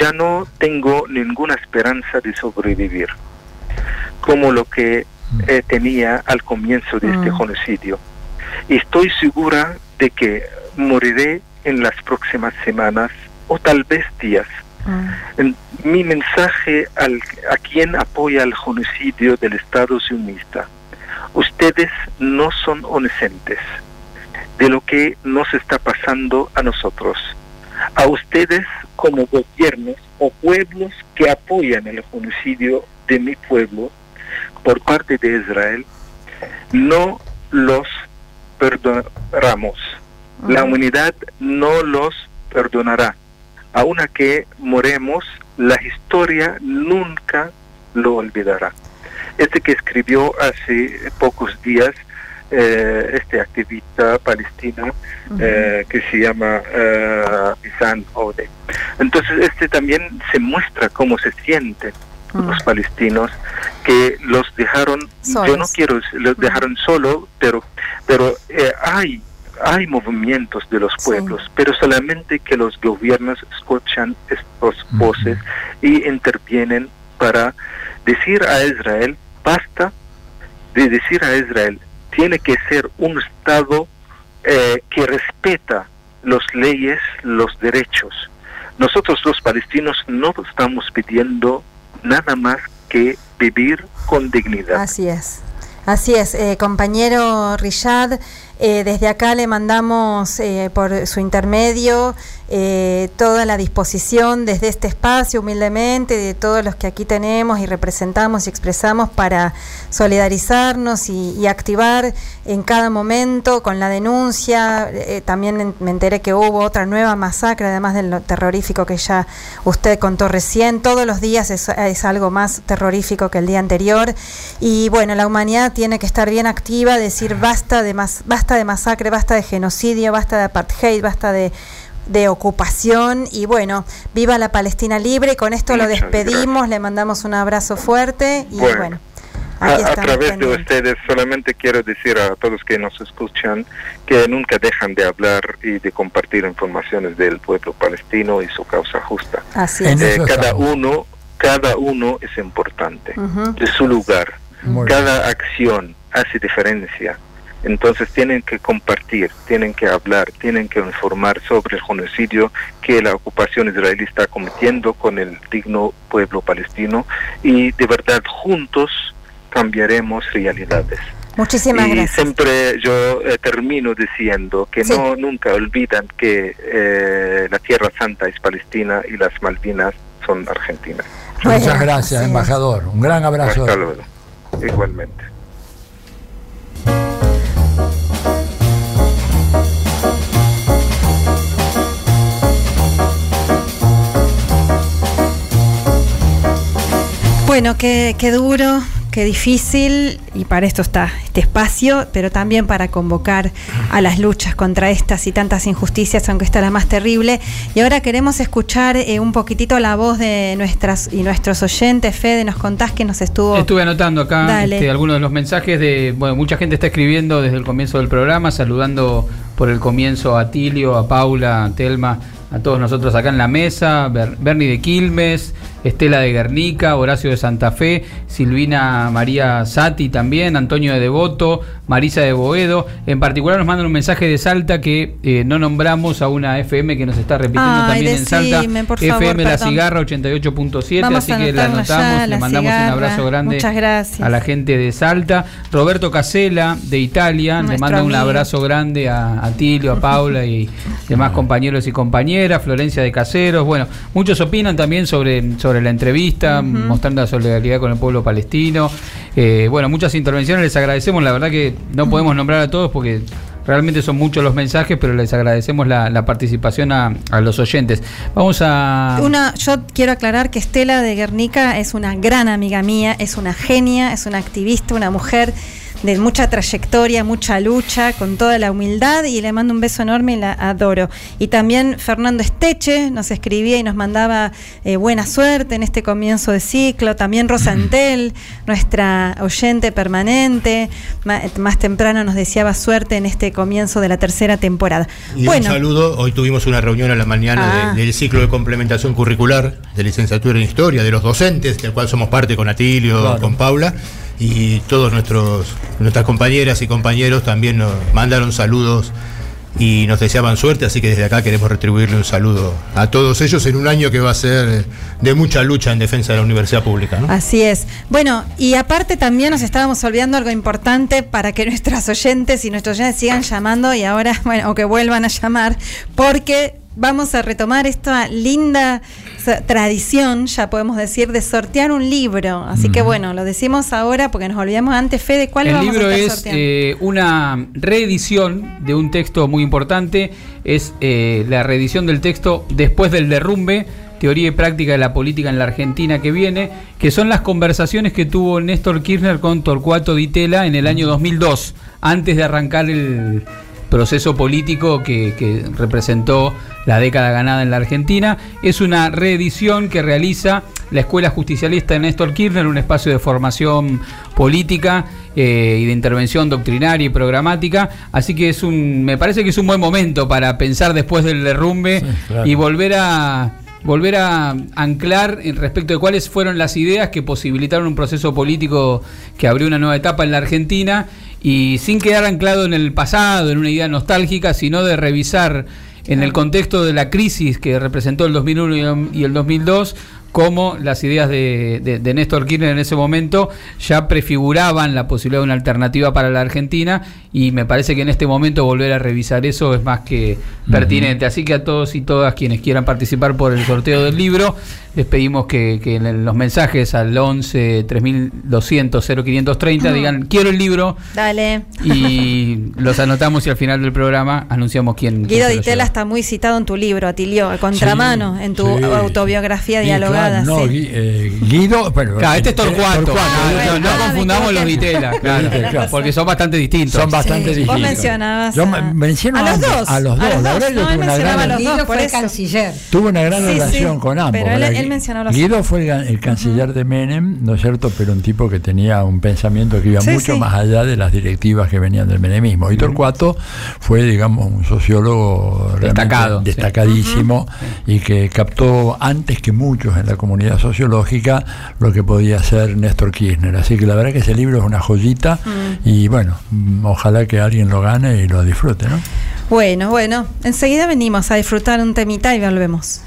ya no tengo ninguna esperanza de sobrevivir, como lo que eh, tenía al comienzo de este genocidio. Y estoy segura de que moriré en las próximas semanas o tal vez días. En- mi mensaje al, a quien apoya el genocidio del Estado sionista. Ustedes no son inocentes de lo que nos está pasando a nosotros. A ustedes como gobiernos o pueblos que apoyan el genocidio de mi pueblo por parte de Israel, no los perdonaremos. La humanidad no los perdonará. Aun a que moremos, la historia nunca lo olvidará. Este que escribió hace pocos días eh, este activista palestino eh, que se llama eh, Ode. Entonces este también se muestra cómo se los palestinos que los dejaron yo no quiero los dejaron solo pero pero eh, hay hay movimientos de los pueblos pero solamente que los gobiernos escuchan estas voces y intervienen para decir a Israel basta de decir a Israel tiene que ser un estado eh, que respeta las leyes los derechos. Nosotros los palestinos no estamos pidiendo nada más que vivir con dignidad. Así es. Así es, eh, compañero Riyad, eh, desde acá le mandamos eh, por su intermedio eh, toda la disposición desde este espacio, humildemente, de todos los que aquí tenemos y representamos y expresamos para solidarizarnos y, y activar en cada momento con la denuncia. Eh, también me enteré que hubo otra nueva masacre, además de lo terrorífico que ya usted contó recién. Todos los días es, es algo más terrorífico que el día anterior. Y bueno, la humanidad tiene que estar bien activa, decir basta de, mas- basta de masacre, basta de genocidio, basta de apartheid, basta de de ocupación y bueno, viva la Palestina libre, con esto lo despedimos, le mandamos un abrazo fuerte y Bueno. bueno, A, aquí a estamos través de ustedes solamente quiero decir a todos que nos escuchan que nunca dejan de hablar y de compartir informaciones del pueblo palestino y su causa justa. Así es. Eh, cada uno, cada uno es importante de su lugar. Muy Cada acción hace diferencia. Entonces tienen que compartir, tienen que hablar, tienen que informar sobre el genocidio que la ocupación israelí está cometiendo con el digno pueblo palestino y de verdad juntos cambiaremos realidades. Muchísimas y gracias. siempre yo eh, termino diciendo que Sí. no nunca olvidan que eh, la Tierra Santa es Palestina y las Malvinas son argentinas. Muchas gracias, embajador. Un gran abrazo. Hasta luego. igualmente. Bueno, qué, qué duro, qué difícil, y para esto está este espacio, pero también para convocar a las luchas contra estas y tantas injusticias, aunque esta es la más terrible. Y ahora queremos escuchar eh, un poquitito la voz de nuestras y nuestros oyentes. Fede, nos contás que nos estuvo. Estuve anotando acá este, algunos de los mensajes de. Bueno, mucha gente está escribiendo desde el comienzo del programa, saludando por el comienzo a Tilio, a Paula, a Telma, a todos nosotros acá en la mesa, Bernie de Quilmes, Estela de Guernica, Horacio de Santa Fe, Silvina María Sati también, Antonio de Devoto, Marisa de Boedo. En particular nos mandan un mensaje de Salta que eh, no nombramos a una FM que nos está repitiendo también en Salta. FM La Cigarra 88.7, así que la anotamos, le mandamos un abrazo grande a la gente de Salta. Roberto Casela de Italia, le manda un abrazo grande a, a Tilio, a Paula y demás compañeros y compañeras. Florencia de Caseros, bueno, muchos opinan también sobre sobre la entrevista, mostrando la solidaridad con el pueblo palestino. Eh, bueno, muchas intervenciones, les agradecemos, la verdad que no podemos nombrar a todos porque realmente son muchos los mensajes, pero les agradecemos la, participación a, los oyentes. Vamos a... Una, yo quiero aclarar que Estela de Guernica es una gran amiga mía, es una genia, es una activista, una mujer de mucha trayectoria, mucha lucha, con toda la humildad y le mando un beso enorme y la adoro. Y también Fernando Esteche nos escribía y nos mandaba eh, buena suerte en este comienzo de ciclo. También Rosantel, nuestra oyente permanente, más, temprano nos deseaba suerte en este comienzo de la tercera temporada. Y un saludo, hoy tuvimos una reunión a la mañana ah. del ciclo de complementación curricular de licenciatura en historia de los docentes, del cual somos parte con Atilio, con Paula y todos nuestros nuestras compañeras y compañeros también nos mandaron saludos y nos deseaban suerte, así que desde acá queremos retribuirle un saludo a todos ellos en un año que va a ser de mucha lucha en defensa de la universidad pública. Así es. Bueno, y aparte también nos estábamos olvidando algo importante para que nuestras oyentes y nuestros oyentes sigan llamando y ahora, bueno, o que vuelvan a llamar, porque vamos a retomar esta linda tradición, ya podemos decir, de sortear un libro. Así que bueno, lo decimos ahora porque nos olvidamos antes, Fede, ¿cuál El vamos libro a es eh, una reedición de un texto muy importante, es eh, la reedición del texto después del derrumbe, teoría y práctica de la política en la Argentina que viene, que son las conversaciones que tuvo Néstor Kirchner con Torcuato Ditela en el año 2002, antes de arrancar el proceso político que, representó la década ganada en la Argentina. Es una reedición que realiza la Escuela Justicialista de Néstor Kirchner, un espacio de formación política eh, y de intervención doctrinaria y programática. Así que es un, me parece que es un buen momento para pensar después del derrumbe y volver a volver a anclar respecto de cuáles fueron las ideas que posibilitaron un proceso político que abrió una nueva etapa en la Argentina y sin quedar anclado en el pasado, en una idea nostálgica, sino de revisar en el contexto de la crisis que representó el 2001 y el 2002, cómo las ideas de, de, Néstor Kirchner en ese momento ya prefiguraban la posibilidad de una alternativa para la Argentina y me parece que en este momento volver a revisar eso es más que pertinente. Así que a todos y todas quienes quieran participar por el sorteo del libro, les pedimos que, en los mensajes al 11 3200 0530 digan quiero el libro. Dale. Y los anotamos y al final del programa anunciamos quién. Guido Ditela está muy citado en tu libro, Atilio, a contramano, en tu autobiografía dialogada. No, eh, Guido, pero, claro, este es Torcuato. no, no, confundamos los Ditela, claro, porque son bastante distintos. Son bastante distintos. Vos mencionabas. Yo menciono a, los dos. A los dos. La verdad, yo tuve una gran, Guido fue canciller. Tuve una gran relación con ambos. Guido fue el, canciller de Menem, ¿no es cierto? Pero un tipo que tenía un pensamiento que iba mucho más allá de las directivas que venían del menemismo. Y Torcuato fue, digamos, un sociólogo destacado, destacadísimo y que captó antes que muchos en la comunidad sociológica lo que podía hacer Néstor Kirchner. Así que la verdad que ese libro es una joyita y bueno, ojalá que alguien lo gane y lo disfrute, ¿no? Bueno, bueno, enseguida venimos a disfrutar un temita y volvemos.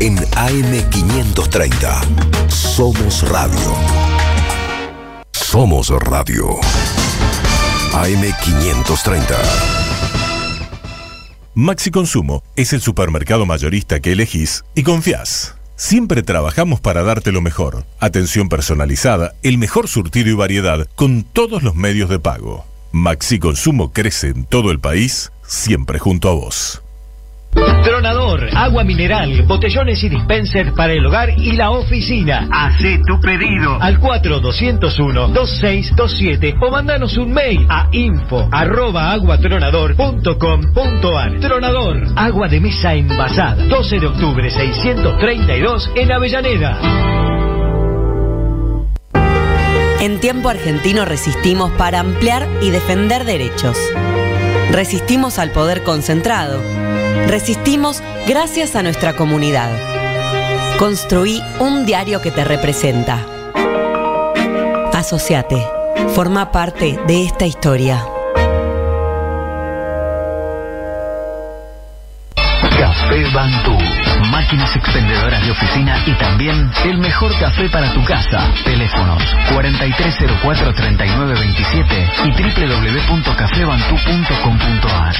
En AM530. Somos Radio. Somos Radio. AM530. Maxi Consumo es el supermercado mayorista que elegís y confías. Siempre trabajamos para darte lo mejor. Atención personalizada, el mejor surtido y variedad con todos los medios de pago. Maxi Consumo crece en todo el país, siempre junto a vos. Tronador, agua mineral, botellones y dispensers para el hogar y la oficina. Hacé tu pedido al 4201-2627 o mandanos un mail a info arroba aguatronador.com.ar. Tronador, agua de mesa envasada. 12 de octubre 632 en Avellaneda. En tiempo argentino resistimos para ampliar y defender derechos. Resistimos al poder concentrado. Resistimos gracias a nuestra comunidad. Construí un diario que te representa. Asociate. Forma parte de esta historia. Café Bantú. Máquinas expendedoras de oficina y también el mejor café para tu casa. Teléfonos 4304-3927 y www.cafebantú.com.ar.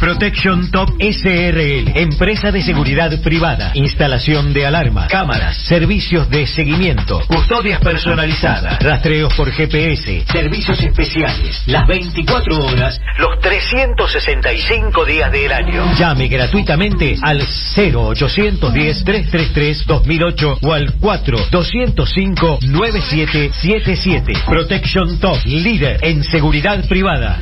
Protection Top SRL, empresa de seguridad privada, instalación de alarma, cámaras, servicios de seguimiento, custodias personalizadas, rastreos por GPS, servicios especiales, las 24 horas, los 365 días del año. Llame gratuitamente al 0810-333-2008 o al 4-205-9777. Protection Top, líder en seguridad privada.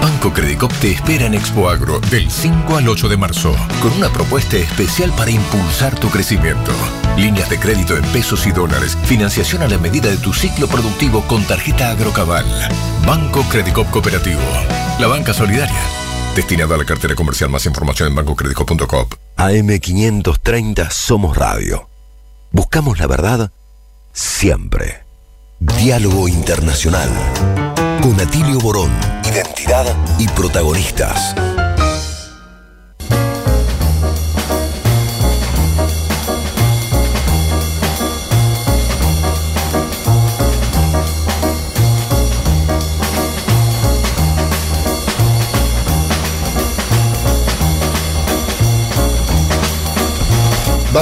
Banco Credicop te espera en Expo Agro del 5 al 8 de marzo con una propuesta especial para impulsar tu crecimiento. Líneas de crédito en pesos y dólares, financiación a la medida de tu ciclo productivo con tarjeta Agrocabal. Banco Credicop Cooperativo. La banca solidaria. Destinada a la cartera comercial. Más información en bancocredicop.com. AM530 Somos Radio. Buscamos la verdad siempre. Diálogo Internacional. Con Atilio Borón. Identidad y protagonistas.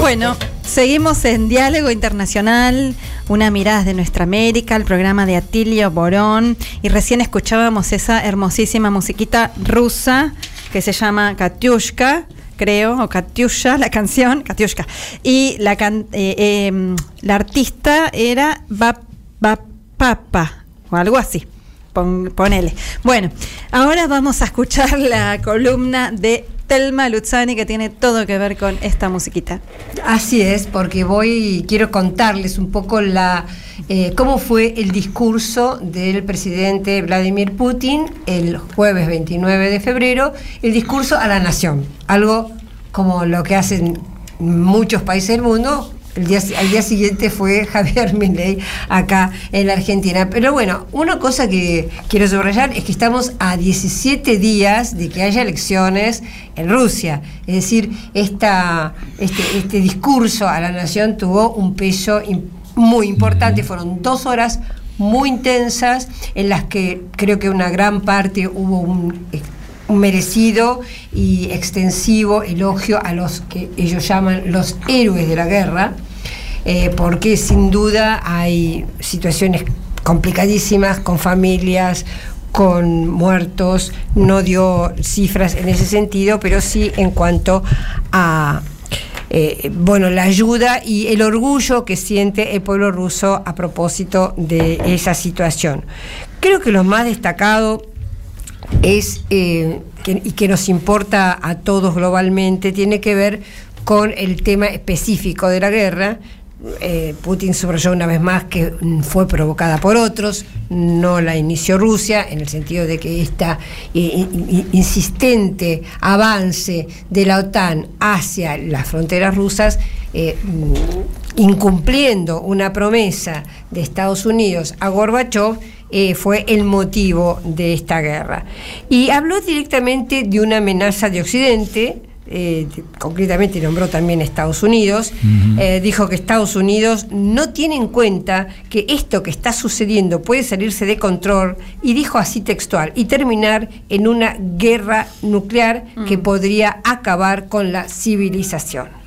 Bueno, seguimos en Diálogo Internacional, una mirada de nuestra América, el programa de Atilio Borón, y recién escuchábamos esa hermosísima musiquita rusa que se llama Katyushka, creo, o Katyusha, la canción, Katyushka. Y la, can- eh, eh, la artista era Papa, o algo así. Pon- ponele. Bueno, ahora vamos a escuchar la columna de Telma Luzzani que tiene todo que ver con esta musiquita. Así es, porque voy, quiero contarles un poco la eh, cómo fue el discurso del presidente Vladimir Putin el jueves 29 de febrero, el discurso a la nación, algo como lo que hacen muchos países del mundo. El día, al día siguiente fue Javier Milei acá en la Argentina. Pero bueno, una cosa que quiero subrayar es que estamos a 17 días de que haya elecciones en Rusia. Es decir, esta, este, este discurso a la nación tuvo un peso muy importante. Fueron dos horas muy intensas en las que creo que una gran parte hubo un un merecido y extensivo elogio a los que ellos llaman los héroes de la guerra, eh, porque sin duda hay situaciones complicadísimas con familias, con muertos, no dio cifras en ese sentido, pero sí en cuanto a eh, bueno, la ayuda y el orgullo que siente el pueblo ruso a propósito de esa situación. Creo que lo más destacado es eh, que- y que nos importa a todos globalmente, tiene que ver con el tema específico de la guerra. Eh, Putin subrayó una vez más que fue provocada por otros, no la inició Rusia, en el sentido de que in- insistente avance de la OTAN hacia las fronteras rusas, incumpliendo una promesa de Estados Unidos a Gorbachev, eh, fue el motivo de esta guerra. Y habló directamente de una amenaza de Occidente, eh, concretamente nombró también Estados Unidos, eh, dijo que Estados Unidos no tiene en cuenta que esto que está sucediendo puede salirse de control y dijo así textual, y terminar en una guerra nuclear que podría acabar con la civilización.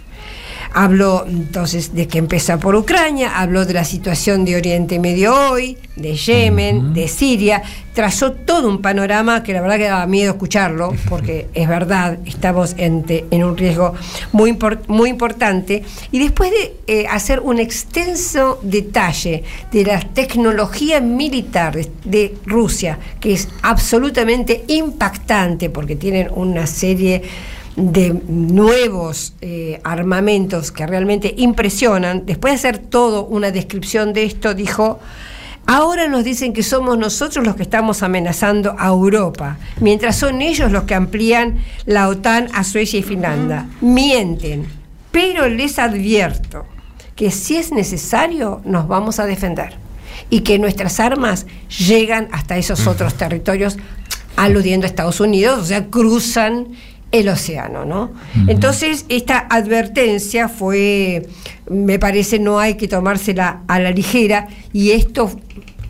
Habló entonces de que empezó por Ucrania, habló de la situación de Oriente Medio hoy, de Yemen, de Siria, trazó todo un panorama que la verdad que daba miedo escucharlo, porque es verdad, estamos ante- en un riesgo muy, impor- muy importante. Y después de eh, hacer un extenso detalle de la tecnología militar de, de Rusia, que es absolutamente impactante, porque tienen una serie de nuevos eh, armamentos que realmente impresionan, después de hacer todo una descripción de esto, dijo, ahora nos dicen que somos nosotros los que estamos amenazando a Europa, mientras son ellos los que amplían la OTAN a Suecia y Finlandia. Mienten, pero les advierto que si es necesario nos vamos a defender y que nuestras armas llegan hasta esos otros territorios, aludiendo a Estados Unidos, o sea, cruzan el océano, ¿no? Entonces, esta advertencia fue, me parece, no hay que tomársela a la ligera y esto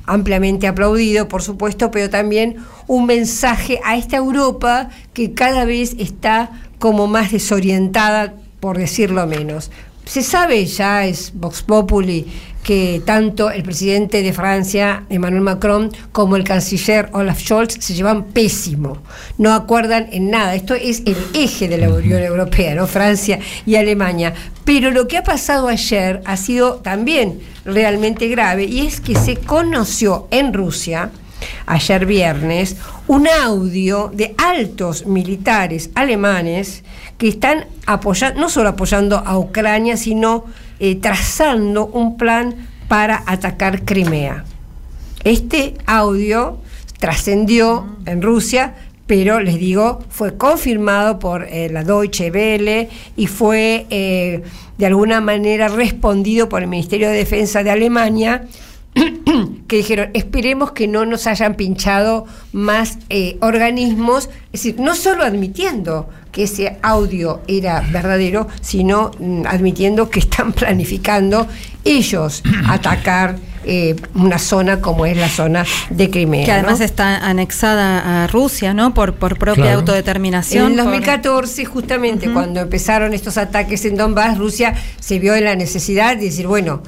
ampliamente aplaudido, por supuesto, pero también un mensaje a esta Europa que cada vez está como más desorientada, por decirlo menos. Se sabe ya, es Vox Populi, que tanto el presidente de Francia, Emmanuel Macron, como el canciller Olaf Scholz se llevan pésimo. No acuerdan en nada. Esto es el eje de la Unión Europea, ¿no? Francia y Alemania. Pero lo que ha pasado ayer ha sido también realmente grave y es que se conoció en Rusia ayer viernes un audio de altos militares alemanes que están apoyando, no solo apoyando a Ucrania, sino eh, trazando un plan para atacar Crimea. Este audio trascendió en Rusia, pero les digo, fue confirmado por eh, la Deutsche Welle y fue eh, de alguna manera respondido por el Ministerio de Defensa de Alemania que dijeron, esperemos que no nos hayan pinchado más eh, organismos, es decir, no solo admitiendo que ese audio era verdadero, sino mm, admitiendo que están planificando ellos atacar eh, una zona como es la zona de Crimea. Que además ¿no? está anexada a Rusia, ¿no? Por, por propia Claro. autodeterminación. En por- 2014, justamente cuando empezaron estos ataques en Donbass, Rusia se vio en la necesidad de decir, bueno,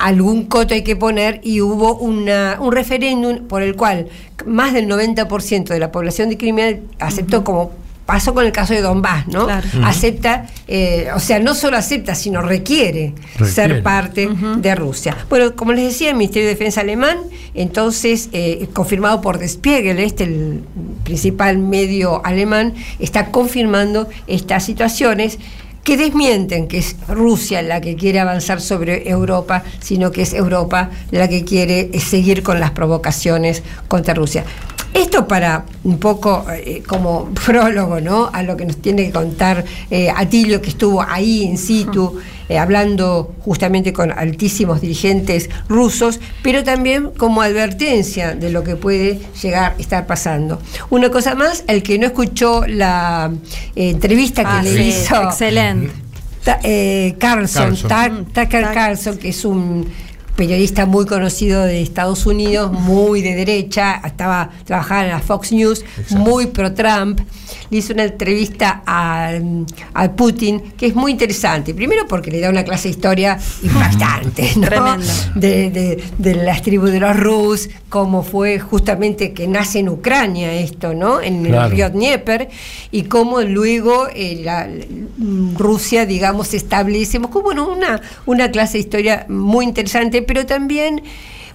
algún coto hay que poner y hubo una, un referéndum por el cual más del 90% de la población de Crimea aceptó como pasó con el caso de Donbass, ¿no? Claro. Acepta, eh, o sea, no solo acepta, sino requiere, Requiere. ser parte de Rusia. Bueno, como les decía, el Ministerio de Defensa alemán, entonces, eh, confirmado por Der Spiegel, este, el principal medio alemán, está confirmando estas situaciones que desmienten que es Rusia la que quiere avanzar sobre Europa, sino que es Europa la que quiere eh, seguir con las provocaciones contra Rusia. Esto para un poco eh, como prólogo, ¿no? A lo que nos tiene que contar eh, Atilio, que estuvo ahí in situ, eh, hablando justamente con altísimos dirigentes rusos, pero también como advertencia de lo que puede llegar a estar pasando. Una cosa más, el que no escuchó la eh, entrevista que Ah, le sí, hizo excelente. Ta- eh, Carlson, Carlson. Ta- Tucker Carlson, que es un periodista muy conocido de Estados Unidos, muy de derecha, estaba trabajando en la Fox News, muy pro Trump. Le hizo una entrevista a, a Putin que es muy interesante. Primero porque le da una clase de historia impactante, ¿no? Tremendo. De, de- de las tribus de los Rus, cómo fue justamente que nace en Ucrania esto, ¿no? En Claro. el río Dnieper, y cómo luego eh, la- mm, Rusia, digamos, se establece. Moscú, bueno, una, una clase de historia muy interesante, pero también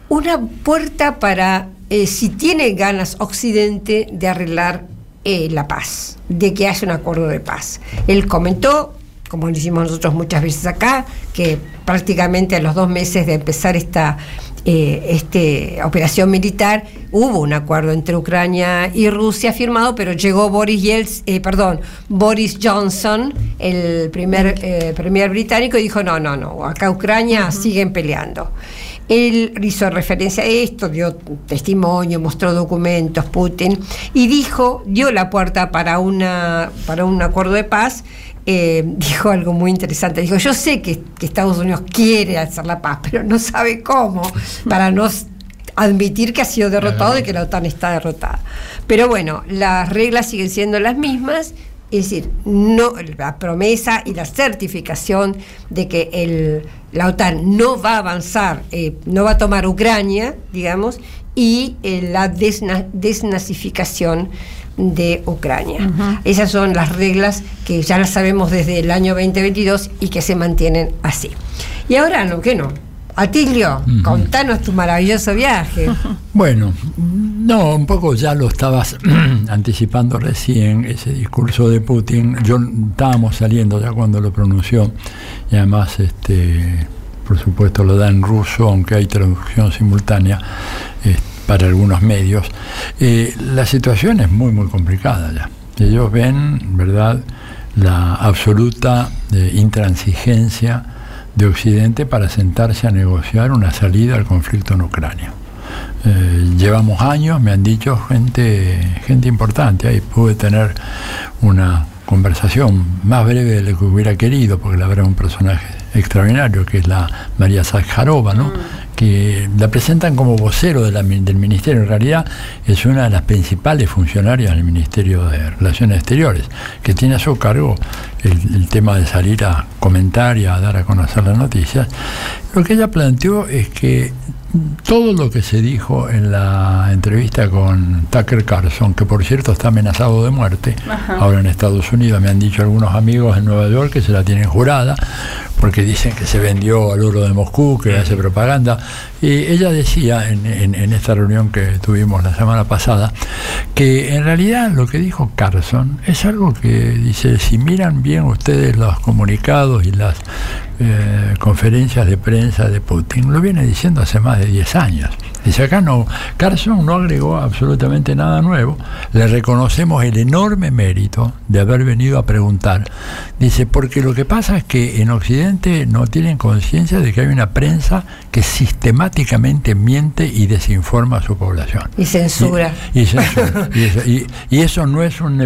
una puerta para, eh, si tiene ganas Occidente, de arreglar eh, la paz, de que haya un acuerdo de paz. Él comentó, como lo hicimos nosotros muchas veces acá, que prácticamente a los dos meses de empezar esta eh, este, operación militar, hubo un acuerdo entre Ucrania y Rusia firmado, pero llegó Boris Yeltsin, eh, perdón, Boris Johnson, el primer eh, premier británico, y dijo, no, no, no, acá Ucrania siguen peleando. Él hizo referencia a esto, dio testimonio, mostró documentos, Putin, y dijo, dio la puerta para, una, para un acuerdo de paz, eh, dijo algo muy interesante. Dijo, yo sé que, que Estados Unidos quiere hacer la paz, pero no sabe cómo, para no admitir que ha sido derrotado y que la OTAN está derrotada. Pero bueno, las reglas siguen siendo las mismas, es decir, no, la promesa y la certificación de que el, la OTAN no va a avanzar, eh, no va a tomar Ucrania, digamos, y eh, la desna- desnazificación de Ucrania. Esas son las reglas que ya las sabemos desde el año 2022 y que se mantienen así. Y ahora no, ¿qué no? Atilio, contanos tu maravilloso viaje. Bueno, no, un poco ya lo estabas anticipando recién, ese discurso de Putin. Yo estábamos saliendo ya cuando lo pronunció, y además, este, por supuesto, lo da en ruso, aunque hay traducción simultánea eh, para algunos medios. Eh, la situación es muy, muy complicada ya. Ellos ven, ¿verdad?, la absoluta eh, intransigencia de Occidente para sentarse a negociar una salida al conflicto en Ucrania. Eh, llevamos años, me han dicho gente, gente importante, ahí pude tener una conversación más breve de lo que hubiera querido, porque la verdad es un personaje extraordinario, que es la María Zakharova, ¿no? que la presentan como vocero de la del Ministerio, en realidad es una de las principales funcionarias del Ministerio de Relaciones Exteriores, que tiene a su cargo el, el tema de salir a comentar y a dar a conocer las noticias. Lo que ella planteó es que todo lo que se dijo en la entrevista con Tucker Carlson, que por cierto está amenazado de muerte, Ajá. ahora en Estados Unidos, me han dicho algunos amigos en Nueva York que se la tienen jurada, porque dicen que se vendió al oro de Moscú, que hace propaganda. Y ella decía en, en- en esta reunión que tuvimos la semana pasada, que en realidad lo que dijo Carlson es algo que dice, si miran bien ustedes los comunicados y las eh, conferencias de prensa de Putin, lo viene diciendo hace más de 10 años. Dice acá no, Carlson no agregó absolutamente nada nuevo, le reconocemos el enorme mérito de haber venido a preguntar. Dice, porque lo que pasa es que en Occidente no tienen conciencia de que hay una prensa que sistemáticamente miente y desinforma a su población. Y censura. Y, y censura. Y eso, y- y eso no es un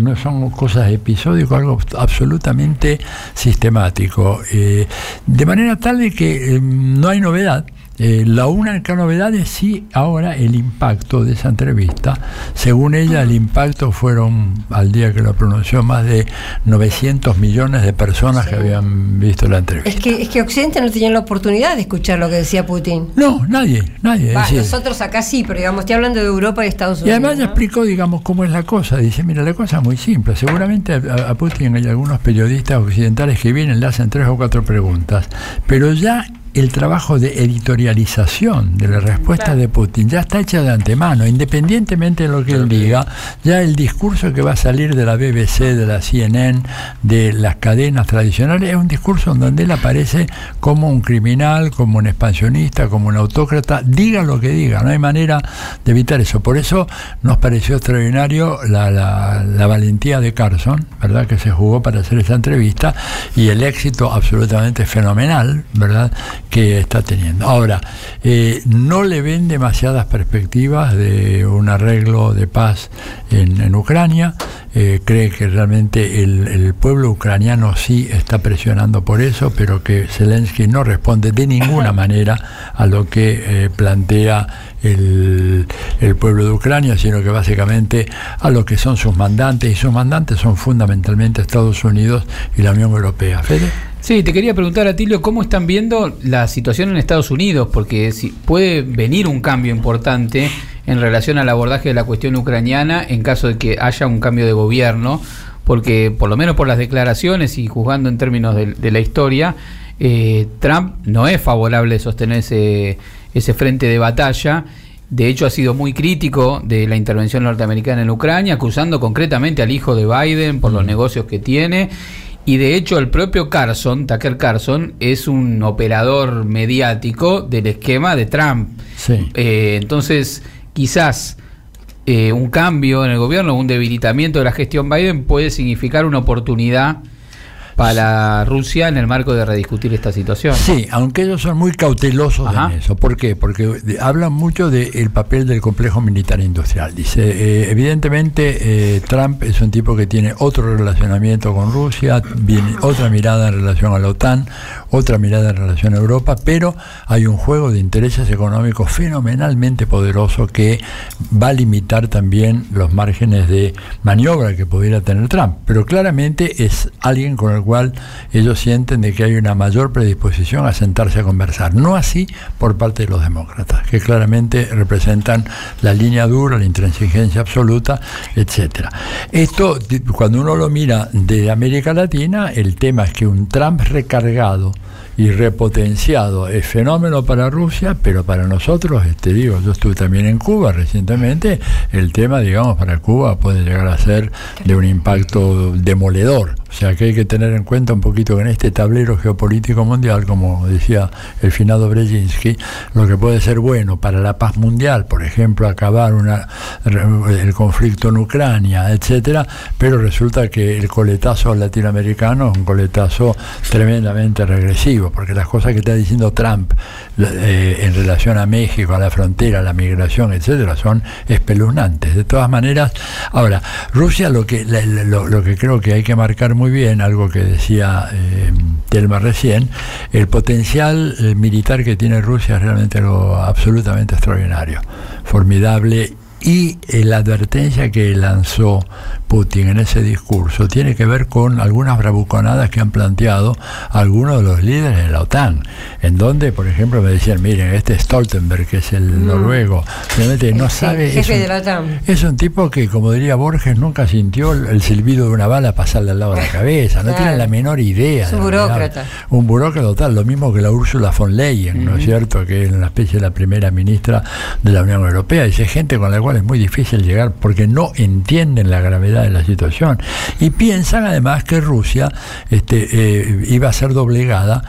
no son cosas episódicas, algo absolutamente sistemático. Eh, de manera tal de que eh, no hay novedad. Eh, la única novedad es sí ahora el impacto de esa entrevista. Según ella, el impacto fueron, al día que lo pronunció, más de 900 millones de personas que habían visto la entrevista. Es que, es que Occidente no tenía la oportunidad de escuchar lo que decía Putin. No, nadie, nadie. decir, nosotros acá sí, pero digamos, estoy hablando de Europa y Estados Y Unidos. además ya ¿no? explicó, digamos, cómo es la cosa. Dice, mira, la cosa es muy simple. Seguramente a, a Putin hay algunos periodistas occidentales que vienen, le hacen tres o cuatro preguntas, pero ya el trabajo de editorialización de la respuesta de Putin ya está hecha de antemano, independientemente de lo que él diga, ya el discurso que va a salir de la BBC, de la CNN, de las cadenas tradicionales, es un discurso en donde él aparece como un criminal, como un expansionista, como un autócrata, diga lo que diga, no hay manera de evitar eso. Por eso nos pareció extraordinario la, la- la valentía de Carson, ¿verdad? Que se jugó para hacer esta entrevista y el éxito absolutamente fenomenal, ¿verdad? Que está teniendo. Ahora, eh, no le ven demasiadas perspectivas de un arreglo de paz en, en Ucrania. Eh, cree que realmente el, el pueblo ucraniano sí está presionando por eso, pero que Zelensky no responde de ninguna manera a lo que eh, plantea el, el pueblo de Ucrania, sino que básicamente a lo que son sus mandantes, y sus mandantes son fundamentalmente Estados Unidos y la Unión Europea. Fede. Sí, te quería preguntar, Atilio, ¿cómo están viendo la situación en Estados Unidos? Porque si puede venir un cambio importante en relación al abordaje de la cuestión ucraniana en caso de que haya un cambio de gobierno, porque por lo menos por las declaraciones y juzgando en términos de, de la historia, eh, Trump no es favorable sostener ese, ese frente de batalla. De hecho, ha sido muy crítico de la intervención norteamericana en Ucrania, acusando concretamente al hijo de Biden por los negocios que tiene. Y de hecho, el propio Carson, Tucker Carlson, es un operador mediático del esquema de Trump. Sí. Eh, entonces, quizás eh, un cambio en el gobierno, un debilitamiento de la gestión Biden puede significar una oportunidad para Rusia en el marco de rediscutir esta situación. Sí, aunque ellos son muy cautelosos Ajá. en eso. ¿Por qué? Porque de- hablan mucho del papel del complejo militar industrial. Dice, eh, evidentemente eh, Trump es un tipo que tiene otro relacionamiento con Rusia, viene otra mirada en relación a la OTAN, otra mirada en relación a Europa, pero hay un juego de intereses económicos fenomenalmente poderoso que va a limitar también los márgenes de maniobra que pudiera tener Trump. Pero claramente es alguien con el cual ellos sienten de que hay una mayor predisposición a sentarse a conversar. No así por parte de los demócratas, que claramente representan la línea dura, la intransigencia absoluta, etcétera. Esto, cuando uno lo mira de América Latina, el tema es que un Trump recargado y repotenciado es fenómeno para Rusia, pero para nosotros, este digo, yo estuve también en Cuba recientemente, el tema, digamos, para Cuba puede llegar a ser de un impacto demoledor. O sea que hay que tener en cuenta un poquito que en este tablero geopolítico mundial, como decía el finado Brzezinski, lo que puede ser bueno para la paz mundial, por ejemplo, acabar una, el conflicto en Ucrania, etcétera, pero resulta que el coletazo latinoamericano es un coletazo tremendamente regresivo, porque las cosas que está diciendo Trump eh, en relación a México, a la frontera, a la migración, etcétera, son espeluznantes. De todas maneras, ahora, Rusia lo que, lo, que creo que hay que marcar muy bien, algo que decía eh, recién, el potencial eh, militar que tiene Rusia es realmente algo absolutamente extraordinario, formidable. Y eh, la advertencia que lanzó Putin en ese discurso tiene que ver con algunas bravuconadas que han planteado algunos de los líderes de la OTAN, en donde, por ejemplo, me decían, miren, este Stoltenberg, que es el Mm. noruego, realmente no Sí, sabe... es un- de la OTAN. es un tipo que, como diría Borges, nunca sintió el, silbido de una bala pasarle al lado de la cabeza, no Claro. tiene la menor idea. Es un burócrata. Un burócrata total, lo mismo que la Úrsula von Leyen, ¿no es cierto? Que es una especie de la primera ministra de la Unión Europea. Dice gente con la cual es muy difícil llegar porque no entienden la gravedad de la situación. Y piensan además que Rusia este, eh, iba a ser doblegada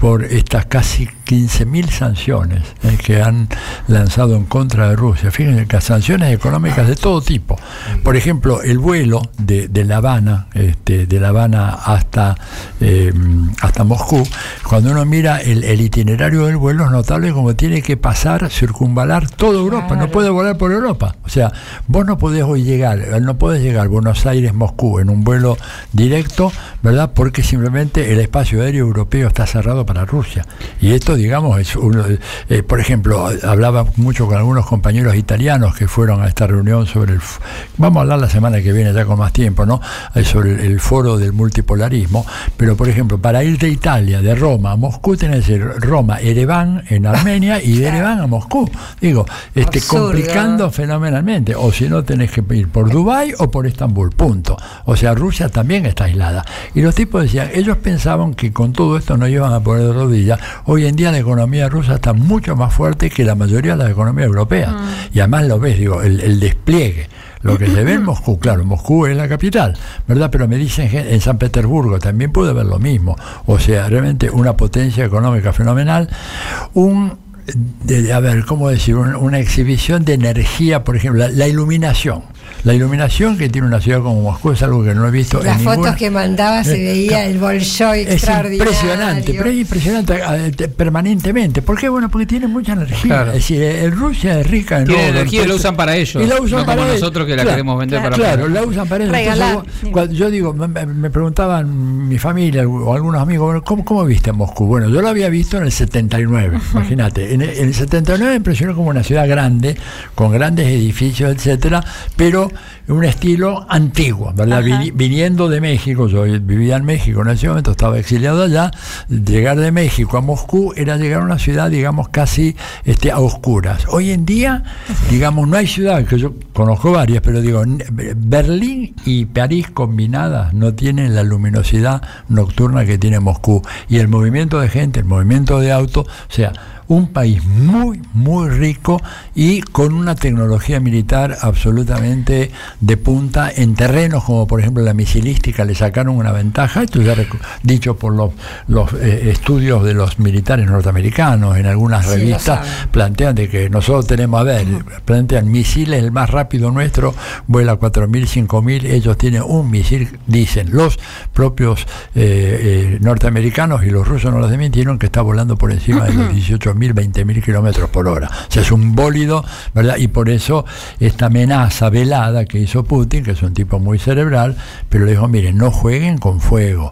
por estas casi 15.000 sanciones eh, que han lanzado en contra de Rusia. Fíjense que sanciones económicas de todo tipo. Por ejemplo, el vuelo de, de La Habana, este, de La Habana hasta, eh, hasta Moscú, cuando uno mira el, el itinerario del vuelo es notable como tiene que pasar, circunvalar toda Europa, no puede volar por Europa. O sea, vos no podés hoy llegar, no podés llegar a Buenos Aires, Moscú en un vuelo directo, ¿verdad? Porque simplemente el espacio aéreo europeo está cerrado para Rusia. Y esto, digamos, es uno, eh, por ejemplo, hablaba mucho con algunos compañeros italianos que fueron a esta reunión sobre el, vamos a hablar la semana que viene ya con más tiempo, ¿no? Eh, sobre el, el foro del multipolarismo, pero por ejemplo, para ir de Italia, de Roma a Moscú, tenés que ir Roma, Ereván en Armenia y de Ereván a Moscú. Digo, este, Absurdo. complicando fenomenalmente. O si no, tenés que ir por Dubái o por Estambul, punto. O sea, Rusia también está aislada. Y los tipos decían, ellos pensaban que con todo esto no iban a poner de rodillas. Hoy en día la economía rusa está mucho más fuerte que la mayoría de la economía europea. Y además lo ves, digo, el, el despliegue. Lo que se ve en Moscú, claro, Moscú es la capital, ¿verdad? Pero me dicen en San Petersburgo también puede ver lo mismo. O sea, realmente una potencia económica fenomenal. Un de- de- a ver, ¿cómo decir? Una, una exhibición de energía, por ejemplo, la, la iluminación. La iluminación que tiene una ciudad como Moscú es algo que no he visto Las en fotos ninguna. que mandaba se Eh, veía claro. el Bolshoi Es extraordinario. impresionante, pero es impresionante eh, te- permanentemente. ¿Por qué? Bueno, porque tiene mucha energía. Claro. Es decir, eh, Rusia es rica en Tiene energía y la usan para ellos, Y la usan no para como nosotros que la Claro, queremos vender para Claro, la usan para ellos. Regalar. Entonces, yo- cuando yo digo, me, preguntaban mi familia o algunos amigos, bueno, ¿cómo, ¿cómo viste Moscú? Bueno, yo lo había visto en el 79, imagínate. En el, en el 79 me impresionó como una ciudad grande, con grandes edificios, etcétera, pero un estilo antiguo, ¿verdad? Viniendo de México, yo vivía en México en ese momento, estaba exiliado allá, llegar de México a Moscú era llegar a una ciudad, digamos, casi este, a oscuras. Hoy en día, digamos, no hay ciudad, que yo conozco varias, pero digo, Berlín y París combinadas no tienen la luminosidad nocturna que tiene Moscú. Y el movimiento de gente, el movimiento de auto, o sea, un país muy, muy rico y con una tecnología militar absolutamente de punta en terrenos como por ejemplo la misilística le sacaron una ventaja, esto ya dicho por los, los eh, estudios de los militares norteamericanos en algunas Sí, revistas plantean de que nosotros tenemos, a ver, plantean misiles, el más rápido nuestro vuela 4.000, 5.000, ellos tienen un misil, dicen los propios eh, eh, norteamericanos y los rusos no los desmintieron, que está volando por encima de los 18.000, 20.000 kilómetros por hora. O sea, es un bólido, ¿verdad? Y por eso esta amenaza velada que hizo Putin, que es un tipo muy cerebral, pero le dijo, miren, no jueguen con fuego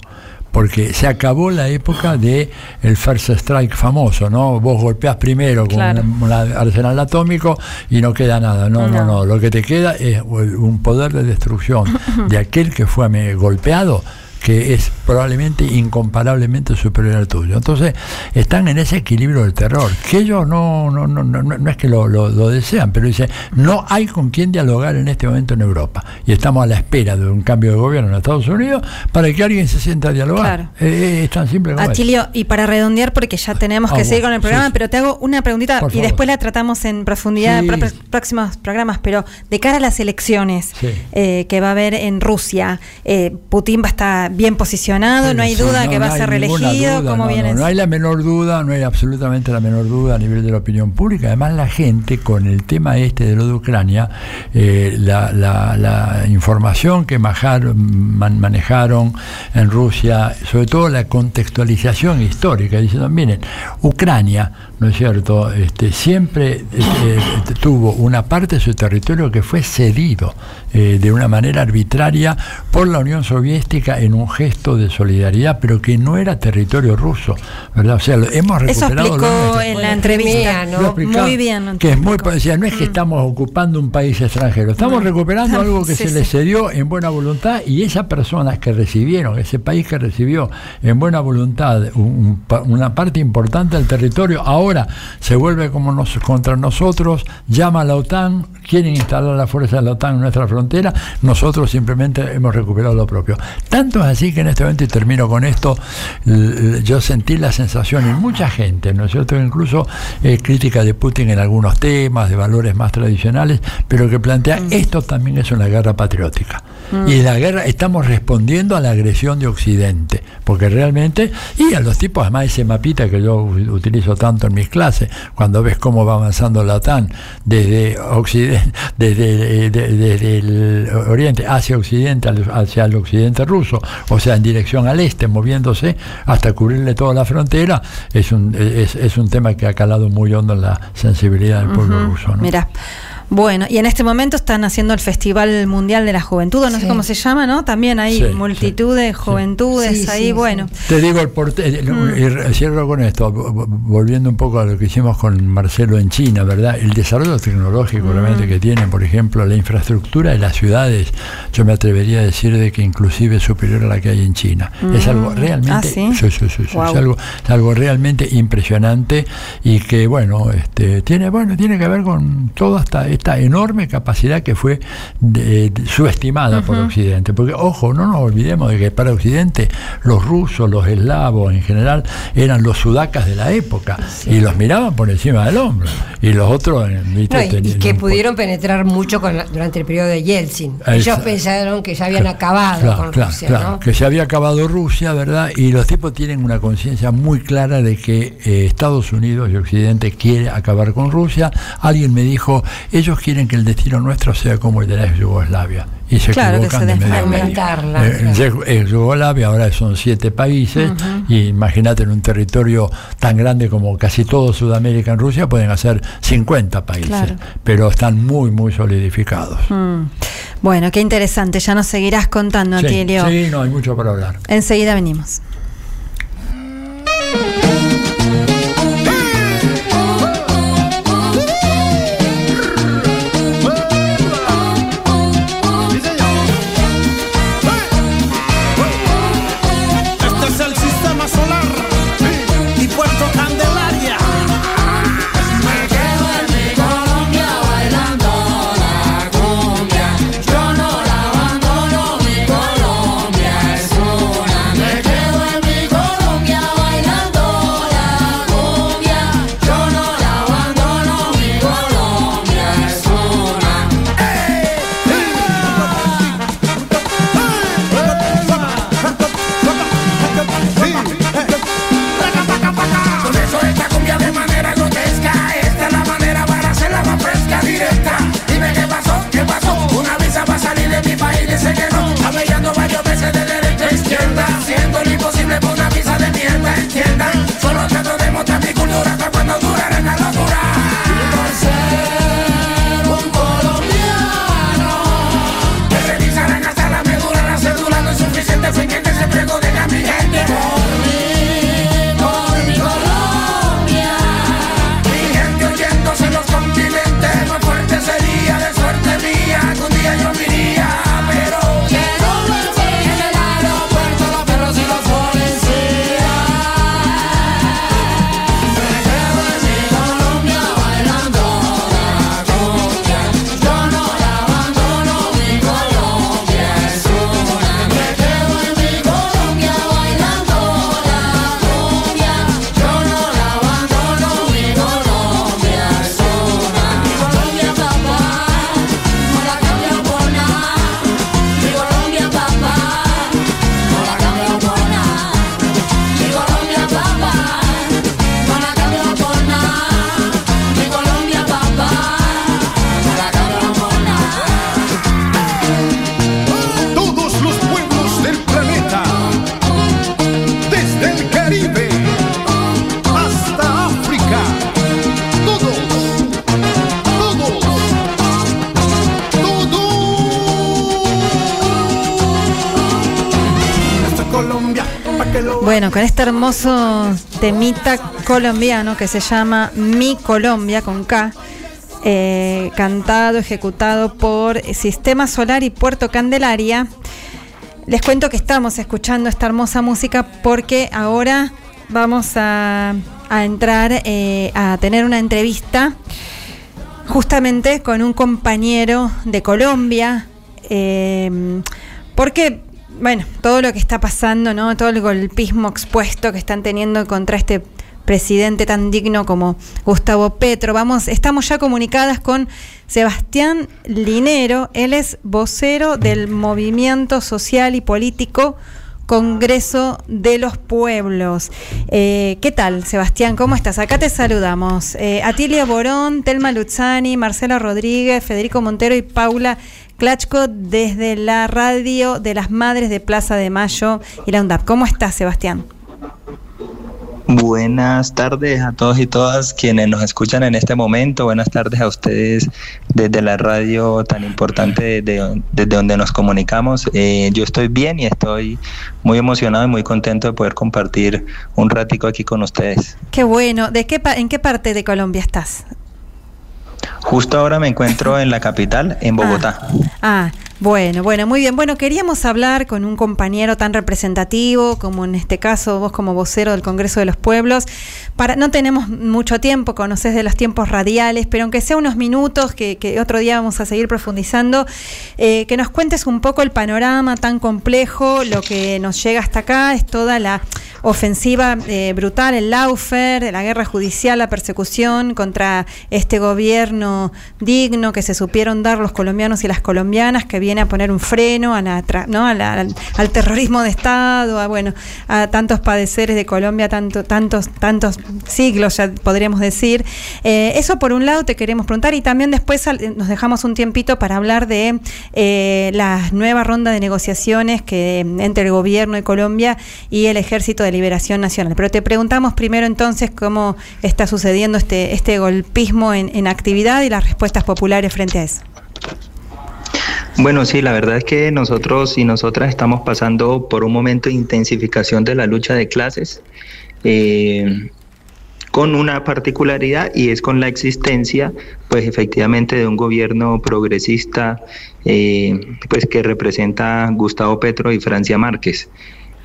porque se acabó la época de el first strike famoso, ¿no? Vos golpeás primero con Claro. un, un arsenal atómico y no queda nada. No, no, no, Lo que te queda es un poder de destrucción de aquel que fue golpeado que es probablemente incomparablemente superior al tuyo. Entonces, están en ese equilibrio del terror, que ellos no, no, no, no, no es que lo, lo- lo desean, pero dicen, no hay con quién dialogar en este momento en Europa. Y estamos a la espera de un cambio de gobierno en Estados Unidos para que alguien se sienta a dialogar. Claro. Eh, es tan simple como. Atilio, y para redondear, porque ya tenemos que Ah, seguir con el programa, sí, sí. pero te hago una preguntita y después la tratamos en profundidad Sí. en pro- próximos programas. Pero de cara a las elecciones eh, que va a haber en Rusia, eh, Putin va a estar bien posicionado, no hay duda no, que va no a ser reelegido. duda, ¿Cómo no, viene no, hay la menor duda, no hay absolutamente la menor duda a nivel de la opinión pública. Además, la gente con el tema este de lo de Ucrania, eh, la, la- la información que majar- man- manejaron en Rusia, sobre todo la contextualización histórica, diciendo, miren, Ucrania, ¿no es cierto?, este, siempre eh, tuvo una parte de su territorio que fue cedido eh, de una manera arbitraria por la Unión Soviética en un gesto de solidaridad, pero que no era territorio ruso, ¿verdad? O sea, lo- hemos Eso recuperado lo explicó en la entrevista. ¿no? Muy bien. lo Que es muy decía, no es que estamos ocupando un país extranjero, estamos No. recuperando algo que Sí, se sí. cedió en buena voluntad y esas personas que recibieron, ese país que recibió en buena voluntad un- un una parte importante del territorio, ahora se vuelve como nos, contra nosotros, llama a la OTAN, quieren instalar la fuerza de la OTAN en nuestra frontera, nosotros simplemente hemos recuperado lo propio. Tanto es así que en este momento, y termino con esto, yo sentí la sensación en mucha gente, ¿no es cierto? Incluso eh, crítica de Putin en algunos temas, de valores más tradicionales, pero que plantea esto también es una guerra patriótica. Mm. Y la guerra, estamos respondiendo a la agresión de Occidente, porque realmente, y a los tipos, además ese mapita que yo utilizo tanto en mis clases, cuando ves cómo va avanzando la OTAN desde Occidente, desde, de- desde el Oriente hacia Occidente, hacia el Occidente ruso, o sea, en dirección al este, moviéndose hasta cubrirle toda la frontera, es un, es, es un tema que ha calado muy hondo en la sensibilidad del pueblo ruso. ¿no? Mira. Bueno, y en este momento están haciendo el Festival Mundial de la Juventud, no sé cómo se llama, ¿no? También hay Sí, multitud de juventudes Sí, ahí, sí, bueno. Te digo, el porte- Mm. y re- cierro con esto, vo- vo- volviendo un poco a lo que hicimos con Marcelo en China, ¿verdad? El desarrollo tecnológico Mm. realmente que tienen, por ejemplo, la infraestructura de las ciudades, yo me atrevería a decir de que inclusive es superior a la que hay en China. Es Mm. algo realmente, Ah, ¿sí? sí, sí, sí, sí, Guau. es, algo, es algo realmente impresionante y que, bueno, este, tiene, bueno, tiene que ver con toda esta, esta enorme capacidad que fue de- de- subestimada por Occidente. Porque, ojo, no nos olvidemos de que para Occidente los rusos, los eslavos en general, eran los sudacas de la época y los miraban por encima del hombro. Y los otros, eh. No, y- que pudieron penetrar mucho con la- durante el periodo de Yeltsin. Ellos Exacto. pensaron que ya habían acabado Claro, con claro, Rusia, ¿no? que se había acabado Rusia, ¿verdad? Y los tipos tienen una conciencia muy clara de que eh, Estados Unidos y Occidente quiere acabar con Rusia. Alguien me dijo, ellos quieren que el destino nuestro sea como el de la ex Yugoslavia. Y se Claro, que equivocan se de medio medio. desfragmentarla, Eh, claro. ex Yugoslavia ahora son siete países y imagínate en un territorio tan grande como casi todo Sudamérica en Rusia pueden hacer 50 países, Claro. pero están muy muy solidificados. Mm. Bueno, qué interesante, ya nos seguirás contando, Sí, Atilio. sí, no hay mucho para hablar. Enseguida venimos. Hermoso temita colombiano que se llama Mi Colombia con K, eh, cantado, ejecutado por Sistema Solar y Puerto Candelaria. Les cuento que estamos escuchando esta hermosa música porque ahora vamos a, entrar eh, a tener una entrevista justamente con un compañero de Colombia, eh, porque, bueno, todo lo que está pasando, ¿no? Todo el golpismo expuesto que están teniendo contra este presidente tan digno como Gustavo Petro. Vamos, estamos ya comunicadas con Sebastián Linero, él es vocero del movimiento social y político Congreso de los Pueblos. Eh, ¿Qué tal, Sebastián? ¿Cómo estás? Acá te saludamos. Eh, Atilia Borón, Telma Luzzani, Marcela Rodríguez, Federico Montero y Paula Clachco desde la radio de las Madres de Plaza de Mayo y la UNDAP. ¿Cómo estás, Sebastián? Buenas tardes a todos y todas quienes nos escuchan en este momento. Buenas tardes a ustedes desde la radio tan importante desde, desde donde nos comunicamos. Eh, yo estoy bien y estoy muy emocionado y muy contento de poder compartir un ratico aquí con ustedes. Qué bueno. ¿De qué pa- ¿En qué parte de Colombia estás? Justo ahora me encuentro en la capital, en Bogotá. Ah, bueno, bueno, muy bien. Bueno, queríamos hablar con un compañero tan representativo como en este caso vos como vocero del Congreso de los Pueblos. Para, no tenemos mucho tiempo, conoces de los tiempos radiales, pero aunque sea unos minutos, que, otro día vamos a seguir profundizando, eh, que nos cuentes un poco el panorama tan complejo, lo que nos llega hasta acá, es toda la ofensiva eh, brutal, el laufer, la guerra judicial, la persecución contra este gobierno digno que se supieron dar los colombianos y las colombianas, que a poner un freno a la ¿no? al, al terrorismo de Estado, a, bueno, a tantos padeceres de Colombia, tanto, tantos, tantos siglos, ya podríamos decir. Eh, eso por un lado te queremos preguntar y también después al- nos dejamos un tiempito para hablar de eh, la nueva ronda de negociaciones que entre el gobierno de Colombia y el Ejército de Liberación Nacional. Pero te preguntamos primero entonces cómo está sucediendo este, este golpismo en actividad y las respuestas populares frente a eso. Bueno, sí, la verdad es que nosotros y nosotras estamos pasando por un momento de intensificación de la lucha de clases, eh, con una particularidad y es con la existencia, pues efectivamente, de un gobierno progresista, eh, pues que representa Gustavo Petro y Francia Márquez.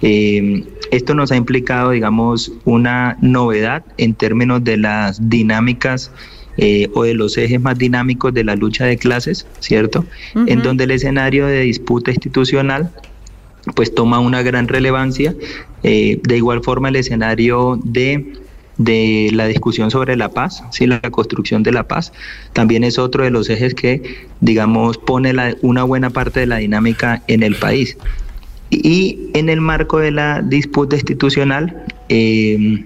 Eh, esto nos ha implicado, digamos, una novedad en términos de las dinámicas eh, o de los ejes más dinámicos de la lucha de clases, ¿cierto? En donde el escenario de disputa institucional pues toma una gran relevancia. Eh, de igual forma el escenario de, de la discusión sobre la paz, ¿sí? la construcción de la paz, también es otro de los ejes que, digamos, pone la- una buena parte de la dinámica en el país. Y en el marco de la disputa institucional, eh,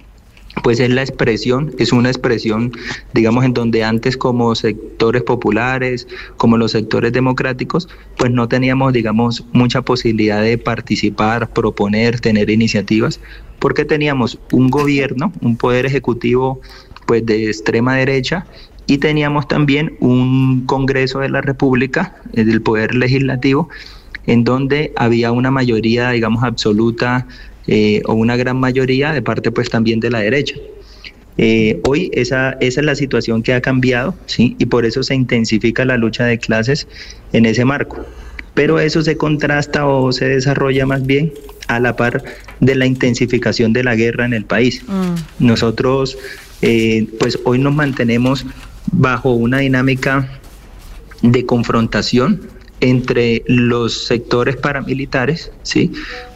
pues es la expresión, es una expresión, digamos, en donde antes como sectores populares, como los sectores democráticos, pues no teníamos, digamos, mucha posibilidad de participar, proponer, tener iniciativas, porque teníamos un gobierno, un poder ejecutivo, pues de extrema derecha, y teníamos también un Congreso de la República, eh, del Poder Legislativo, en donde había una mayoría, digamos, absoluta eh, o una gran mayoría de parte pues también de la derecha. Eh, hoy esa, esa es la situación que ha cambiado, ¿sí? Y por eso se intensifica la lucha de clases en ese marco. Pero eso se contrasta o se desarrolla más bien a la par de la intensificación de la guerra en el país. Nosotros, eh, pues hoy nos mantenemos bajo una dinámica de confrontación entre los sectores paramilitares, ¿sí?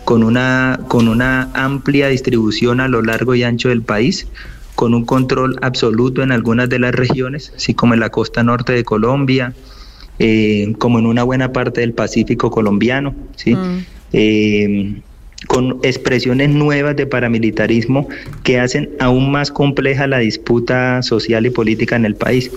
Con, una, con una amplia distribución a lo largo y ancho del país, con un control absoluto en algunas de las regiones, así como en la costa norte de Colombia, eh, como en una buena parte del Pacífico colombiano, ¿sí? Eh, con expresiones nuevas de paramilitarismo que hacen aún más compleja la disputa social y política en el país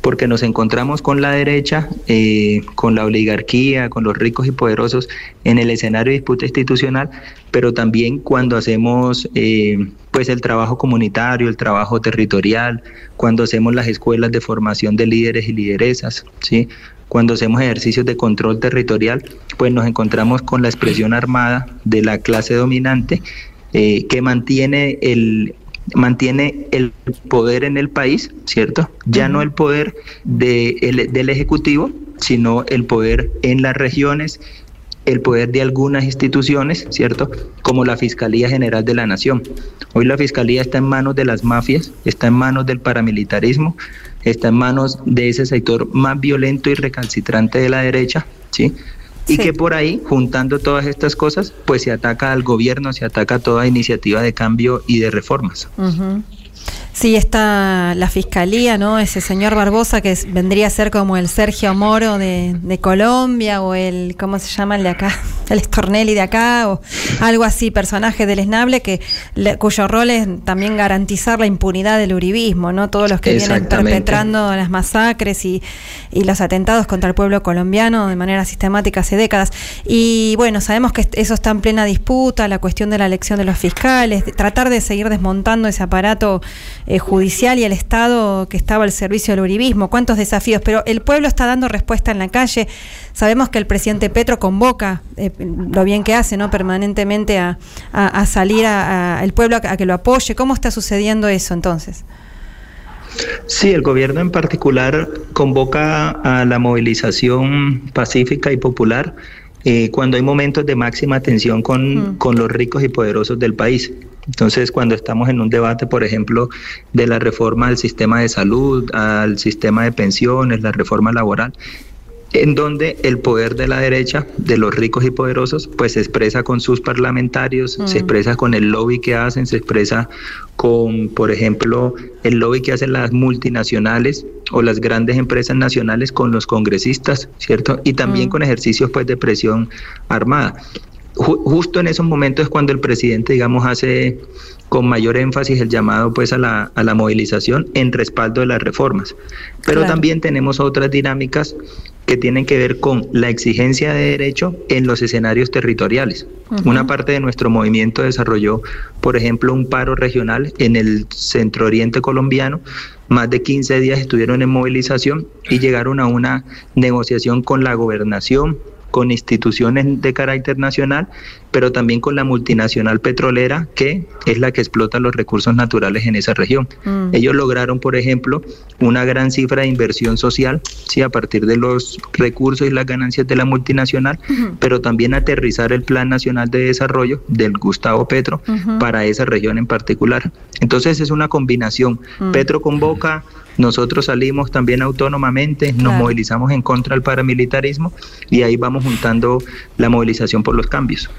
porque nos encontramos con la derecha, eh, con la oligarquía, con los ricos y poderosos en el escenario de disputa institucional, pero también cuando hacemos eh, pues el trabajo comunitario, el trabajo territorial, cuando hacemos las escuelas de formación de líderes y lideresas, ¿sí? cuando hacemos ejercicios de control territorial, pues nos encontramos con la expresión armada de la clase dominante eh, que mantiene el mantiene el poder en el país, ¿cierto? Ya no el poder de el- del Ejecutivo, sino el poder en las regiones, el poder de algunas instituciones, ¿cierto? Como la Fiscalía General de la Nación. Hoy la Fiscalía está en manos de las mafias, está en manos del paramilitarismo, está en manos de ese sector más violento y recalcitrante de la derecha, ¿sí? Y que por ahí, juntando todas estas cosas, pues se ataca al gobierno, se ataca a toda iniciativa de cambio y de reformas. Sí, está la fiscalía, ¿no? Ese señor Barbosa que es- vendría a ser como el Sergio Moro de, de Colombia o el, ¿cómo se llama el de acá? El Stornelli de acá o algo así, personaje del esnable que le- cuyo rol es también garantizar la impunidad del uribismo, ¿no? Todos los que vienen perpetrando las masacres y, y los atentados contra el pueblo colombiano de manera sistemática hace décadas. Y bueno, sabemos que eso está en plena disputa, la cuestión de la elección de los fiscales, de tratar de seguir desmontando ese aparato eh, judicial y el Estado que estaba al servicio del uribismo. ¿Cuántos desafíos? Pero el pueblo está dando respuesta en la calle. Sabemos que el presidente Petro convoca, eh, lo bien que hace, ¿no? Permanentemente a, a- a salir a- a- el pueblo a, a que lo apoye. ¿Cómo está sucediendo eso entonces? Sí, el gobierno en particular convoca a la movilización pacífica y popular eh, cuando hay momentos de máxima tensión con, con los ricos y poderosos del país. Entonces, cuando estamos en un debate, por ejemplo, de la reforma al sistema de salud, al sistema de pensiones, la reforma laboral, en donde el poder de la derecha, de los ricos y poderosos, pues se expresa con sus parlamentarios, se expresa con el lobby que hacen, se expresa con, por ejemplo, el lobby que hacen las multinacionales o las grandes empresas nacionales con los congresistas, ¿cierto? Y también con ejercicios pues de presión armada. Ju- justo en esos momentos es cuando el presidente, digamos, hace con mayor énfasis el llamado pues a la, a la movilización en respaldo de las reformas. Pero Claro. también tenemos otras dinámicas que tienen que ver con la exigencia de derecho en los escenarios territoriales. Una parte de nuestro movimiento desarrolló, por ejemplo, un paro regional en el centro oriente colombiano. Más de 15 días estuvieron en movilización y llegaron a una negociación con la gobernación, con instituciones de carácter nacional, pero también con la multinacional petrolera, que es la que explota los recursos naturales en esa región. Mm. Ellos lograron, por ejemplo, una gran cifra de inversión social, sí, a partir de los recursos y las ganancias de la multinacional, pero también aterrizar el Plan Nacional de Desarrollo del Gustavo Petro para esa región en particular. Entonces es una combinación. Mm. Petro convoca, nosotros salimos también autónomamente, nos movilizamos en contra del paramilitarismo y ahí vamos juntando la movilización por los cambios.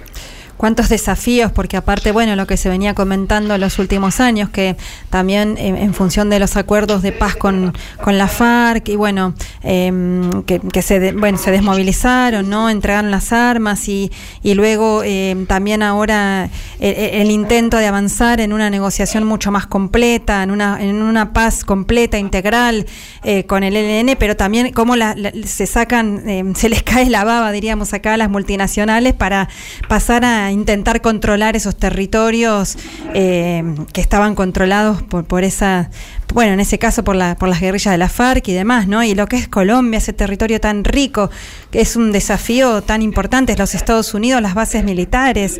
Cuántos desafíos, porque aparte, bueno, lo que se venía comentando en los últimos años, que también en, función de los acuerdos de paz con, con la FARC, y bueno, em, que, que se, de- bueno, se desmovilizaron, ¿no? Entregaron las armas y, y luego em, también ahora el, el intento de avanzar en una negociación mucho más completa, en una, en una paz completa, integral, eh, con el ELN, pero también cómo la- se sacan, em, se les cae la baba, diríamos acá, a las multinacionales para pasar a intentar controlar esos territorios eh, que estaban controlados por, por esa, bueno, en ese caso por, la, por las guerrillas de la FARC y demás, ¿no? Y lo que es Colombia, ese territorio tan rico, que es un desafío tan importante, los Estados Unidos, las bases militares.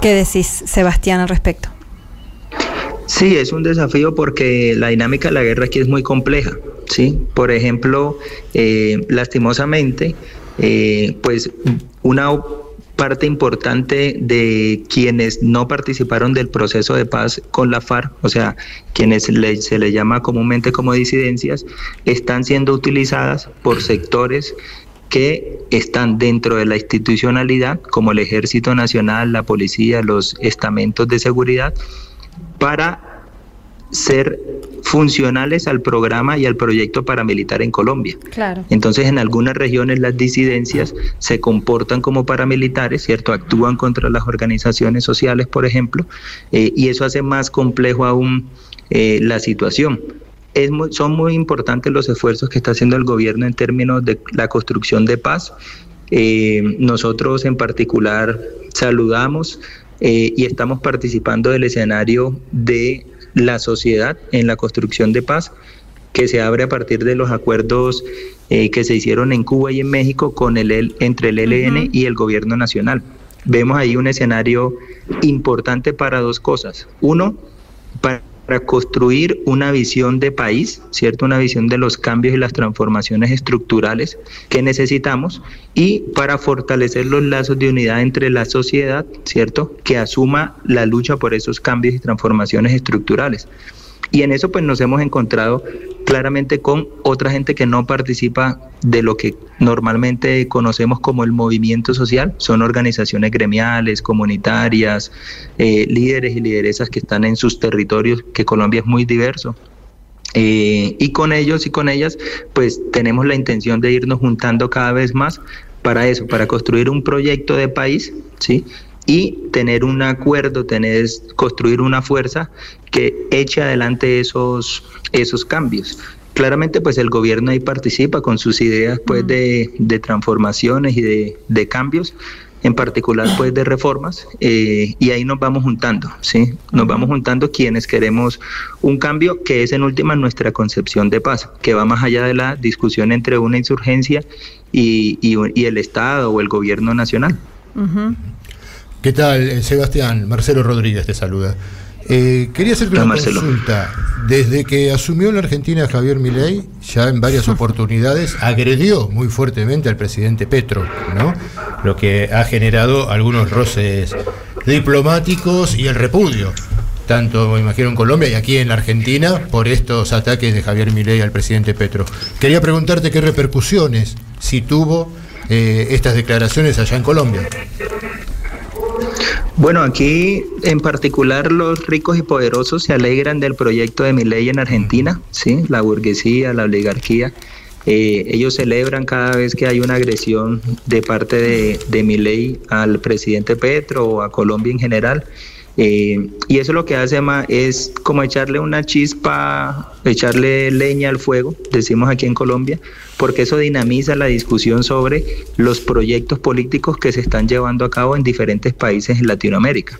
¿Qué decís, Sebastián, al respecto? Sí, es un desafío porque la dinámica de la guerra aquí es muy compleja, ¿sí? Por ejemplo, eh, lastimosamente, eh, pues una parte importante de quienes no participaron del proceso de paz con la FARC, o sea, quienes se le llama comúnmente como disidencias, están siendo utilizadas por sectores que están dentro de la institucionalidad, como el Ejército Nacional, la policía, los estamentos de seguridad, para ser funcionales al programa y al proyecto paramilitar en Colombia. Claro. Entonces, en algunas regiones las disidencias se comportan como paramilitares, ¿cierto? Actúan contra las organizaciones sociales, por ejemplo, eh, y eso hace más complejo aún eh, la situación. Es muy- son muy importantes los esfuerzos que está haciendo el gobierno en términos de la construcción de paz. Eh, nosotros en particular saludamos y estamos participando del escenario de la sociedad en la construcción de paz que se abre a partir de los acuerdos eh, que se hicieron en Cuba y en México con el, entre el ELN y el gobierno nacional. vemos ahí un escenario importante para dos cosas. Uno, para construir una visión de país, ¿cierto? Una visión de los cambios y las transformaciones estructurales que necesitamos y para fortalecer los lazos de unidad entre la sociedad, ¿cierto? Que asuma la lucha por esos cambios y transformaciones estructurales. Y en eso pues nos hemos encontrado claramente con otra gente que no participa de lo que normalmente conocemos como el movimiento social. Son organizaciones gremiales, comunitarias, eh, líderes y lideresas que están en sus territorios, que Colombia es muy diverso. Eh, y con ellos y con ellas, pues tenemos la intención de irnos juntando cada vez más para eso, para construir un proyecto de país, ¿sí? Y tener un acuerdo, tener, construir una fuerza que eche adelante esos, esos cambios. Claramente, pues el gobierno ahí participa con sus ideas pues, de, de transformaciones y de, de cambios, en particular pues de reformas, eh, y ahí nos vamos juntando, ¿sí? Nos vamos juntando quienes queremos un cambio que es en última nuestra concepción de paz, que va más allá de la discusión entre una insurgencia y, y, y el Estado o el gobierno nacional. ¿Qué tal, eh, Sebastián? Marcelo Rodríguez te saluda. Eh, quería hacerte Hola, una Marcelo. consulta. Desde que asumió en la Argentina Javier Milei, ya en varias oportunidades agredió muy fuertemente al presidente Petro, ¿no? Lo que ha generado algunos roces diplomáticos y el repudio, tanto me imagino en Colombia y aquí en la Argentina, por estos ataques de Javier Milei al presidente Petro. Quería preguntarte qué repercusiones si tuvo eh, estas declaraciones allá en Colombia. Bueno, aquí en particular los ricos y poderosos se alegran del proyecto de mi ley en Argentina, sí, la burguesía, la oligarquía. eh, ellos celebran cada vez que hay una agresión de parte de, de mi ley al presidente Petro o a Colombia en general. Eh, y eso lo que hace es como echarle una chispa, echarle leña al fuego, decimos aquí en Colombia, porque eso dinamiza la discusión sobre los proyectos políticos que se están llevando a cabo en diferentes países en Latinoamérica.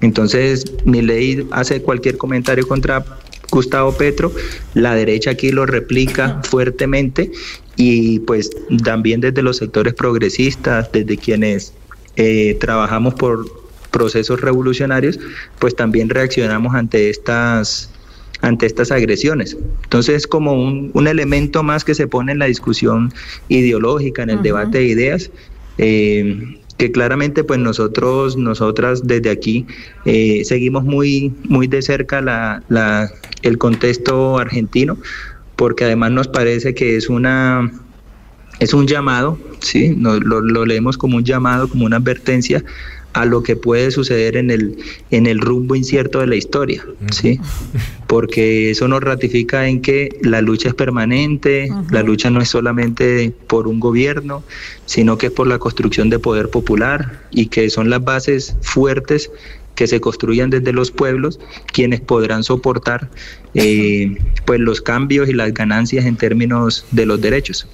Entonces, mi ley hace cualquier comentario contra Gustavo Petro, la derecha aquí lo replica fuertemente y pues también desde los sectores progresistas, desde quienes eh, trabajamos por procesos revolucionarios, pues también reaccionamos ante estas ante estas agresiones. Entonces es como un, un elemento más que se pone en la discusión ideológica, en el debate de ideas, eh, que claramente pues nosotros, nosotras desde aquí eh, seguimos muy, muy de cerca la, la- el contexto argentino, porque además nos parece que es una es un llamado, sí, lo, lo leemos como un llamado, como una advertencia a lo que puede suceder en el en el rumbo incierto de la historia, sí, porque eso nos ratifica en que la lucha es permanente, la lucha no es solamente por un gobierno, sino que es por la construcción de poder popular y que son las bases fuertes que se construyan desde los pueblos quienes podrán soportar eh, pues los cambios y las ganancias en términos de los derechos.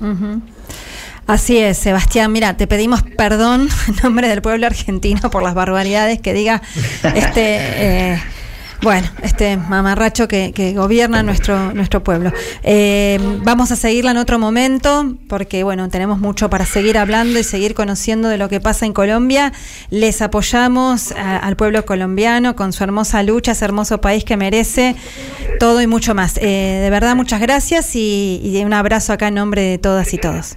Así es, Sebastián. Mira, te pedimos perdón en nombre del pueblo argentino por las barbaridades que diga este, eh, bueno, este mamarracho que, que gobierna nuestro nuestro pueblo. Eh, vamos a seguirla en otro momento porque bueno tenemos mucho para seguir hablando y seguir conociendo de lo que pasa en Colombia. Les apoyamos a- al pueblo colombiano con su hermosa lucha, ese hermoso país que merece todo y mucho más. Eh, de verdad muchas gracias y, y un abrazo acá en nombre de todas y todos.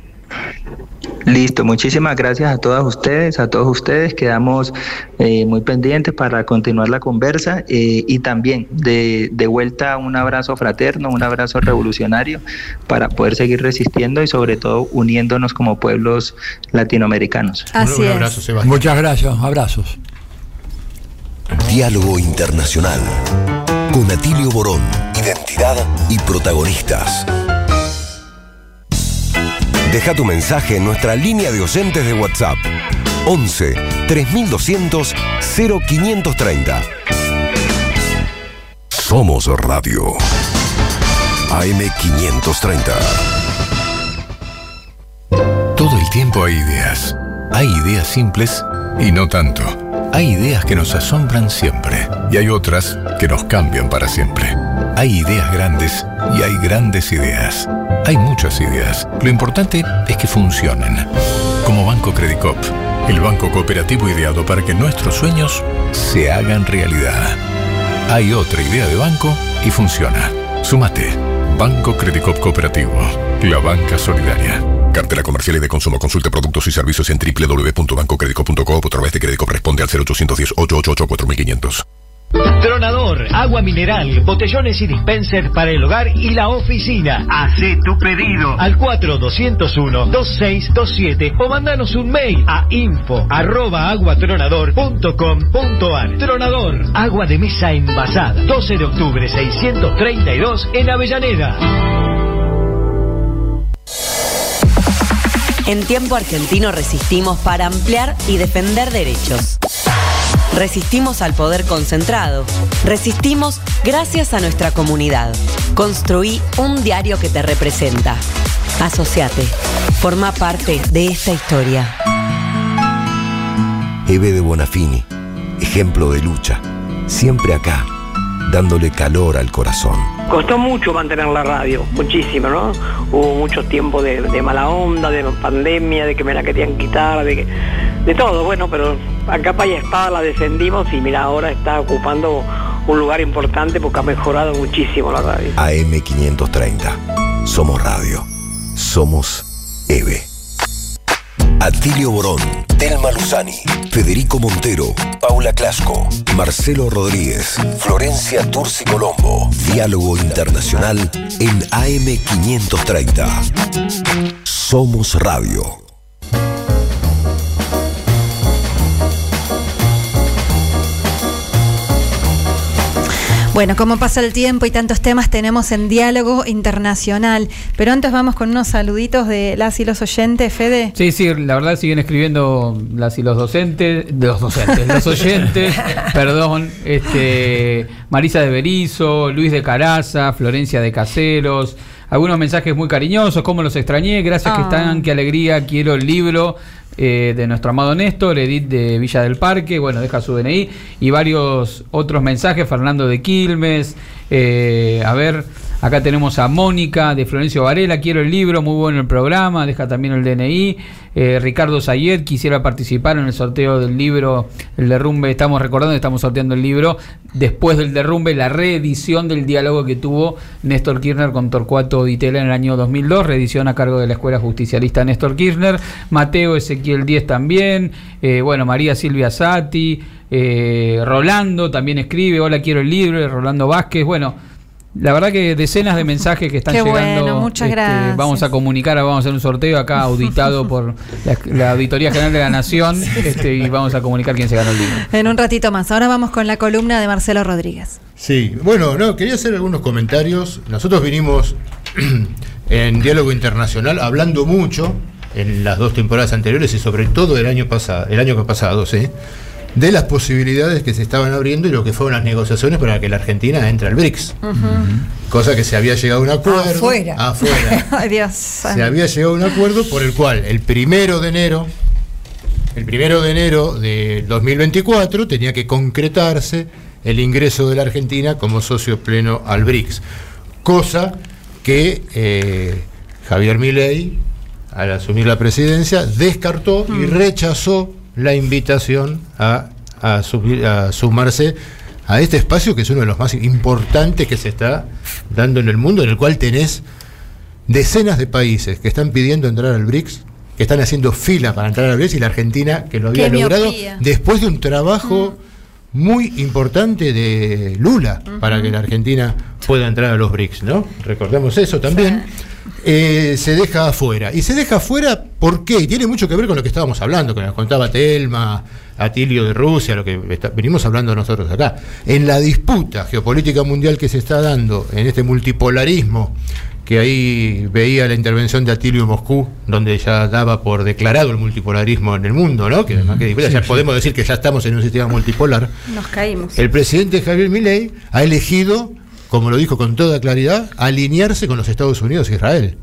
Listo, muchísimas gracias a todas ustedes, a todos ustedes. Quedamos eh, muy pendientes para continuar la conversa eh, y también de, de vuelta un abrazo fraterno, un abrazo revolucionario para poder seguir resistiendo y sobre todo uniéndonos como pueblos latinoamericanos. Así Un es. abrazo, Sebastián. Muchas gracias, abrazos. Diálogo Internacional. Con Atilio Borón. Identidad y protagonistas. Deja tu mensaje en nuestra línea de oyentes de WhatsApp. 11 3200 0530. Somos Radio. AM530. Todo el tiempo hay ideas. Hay ideas simples y no tanto. Hay ideas que nos asombran siempre y hay otras que nos cambian para siempre. Hay ideas grandes y hay grandes ideas. Hay muchas ideas. Lo importante es que funcionen. Como Banco Credicop, el banco cooperativo ideado para que nuestros sueños se hagan realidad. Hay otra idea de banco y funciona. Sumate. Banco Credicop Cooperativo. La banca solidaria. Cartela comercial y de consumo. Consulte productos y servicios en www.bancocredico.com o a través de crédito responde al 0810 888 4500. Tronador, agua mineral, botellones y dispensers para el hogar y la oficina. Hacé tu pedido al 4201-2627 o mandanos un mail a info arroba aguatronador.com.ar. Tronador, agua de mesa envasada. 12 de octubre 632 en Avellaneda. En tiempo argentino resistimos para ampliar y defender derechos. Resistimos al poder concentrado. Resistimos gracias a nuestra comunidad. Construí un diario que te representa. Asociate. Forma parte de esta historia. Eve de Bonafini, ejemplo de lucha, siempre acá, dándole calor al corazón. Costó mucho mantener la radio, muchísimo, ¿no? Hubo mucho tiempo de, de mala onda, de pandemia, de que me la querían quitar, de, que, de todo, bueno, pero a capa y espada la defendimos y mira, ahora está ocupando un lugar importante porque ha mejorado muchísimo la radio. AM530. Somos radio. Somos EVE. Atilio Borón, Telma Luzani, Federico Montero, Paula Clasco, Marcelo Rodríguez, Florencia Turci Colombo. Diálogo Internacional en AM530. Somos radio. Bueno, como pasa el tiempo y tantos temas tenemos en diálogo internacional. Pero antes vamos con unos saluditos de las y los oyentes, Fede. Sí, sí, la verdad siguen escribiendo las y los docentes, los docentes, los oyentes, perdón, este, Marisa de Berizo, Luis de Caraza, Florencia de Caseros, algunos mensajes muy cariñosos, cómo los extrañé, gracias que Ah. están, qué alegría, quiero el libro eh, de nuestro amado Néstor, Edith de Villa del Parque, bueno, deja su DNI, y varios otros mensajes, Fernando de Quilmes, eh, a ver, acá tenemos a Mónica de Florencio Varela, quiero el libro, muy bueno el programa, deja también el DNI, eh, Ricardo Sayed, quisiera participar en el sorteo del libro, el derrumbe, estamos recordando, estamos sorteando el libro, después del derrumbe, la reedición del diálogo que tuvo Néstor Kirchner con Torcuato Ditela en el año 2002, reedición a cargo de la Escuela Justicialista Néstor Kirchner, Mateo Ezequiel 10 también, eh, bueno, María Silvia Sati, eh, Rolando también escribe, hola quiero el libro, Rolando Vázquez, bueno, la verdad que decenas de mensajes que están Qué llegando. bueno, muchas gracias. Vamos a comunicar, vamos a hacer un sorteo acá auditado por la, la Auditoría General de la Nación este, y vamos a comunicar quién se ganó el libro. En un ratito más. Ahora vamos con la columna de Marcelo Rodríguez. Sí, bueno, no, quería hacer algunos comentarios. Nosotros vinimos en diálogo internacional hablando mucho en las dos temporadas anteriores y sobre todo el año pasado, el año pasado, sí, de las posibilidades que se estaban abriendo y lo que fueron las negociaciones para que la Argentina entre al BRICS. Cosa que se había llegado a un acuerdo. Afuera. Afuera. Ay, Dios. se había llegado a un acuerdo por el cual el primero de enero, el primero de enero de 2024 tenía que concretarse el ingreso de la Argentina como socio pleno al BRICS. Cosa que eh, Javier Milei, al asumir la presidencia, descartó y rechazó la invitación a, a subir- a sumarse a este espacio que es uno de los más importantes que se está dando en el mundo, en el cual tenés decenas de países que están pidiendo entrar al BRICS, que están haciendo fila para entrar al BRICS y la Argentina que lo había Qué logrado miopía. después de un trabajo muy importante de Lula para que la Argentina pueda entrar a los BRICS, ¿no? Recordemos eso también. Eh, se deja afuera. Y se deja afuera, ¿por qué? Y tiene mucho que ver con lo que estábamos hablando, que nos contaba Telma, Atilio de Rusia, lo que está- venimos hablando nosotros acá. En la disputa geopolítica mundial que se está dando, en este multipolarismo, que ahí veía la intervención de Atilio Moscú, donde ya daba por declarado el multipolarismo en el mundo, ¿no? Que además que disputa, ya podemos decir que ya estamos en un sistema multipolar. Nos caímos. El presidente Javier Milei ha elegido, como lo dijo con toda claridad, alinearse con los Estados Unidos e Israel.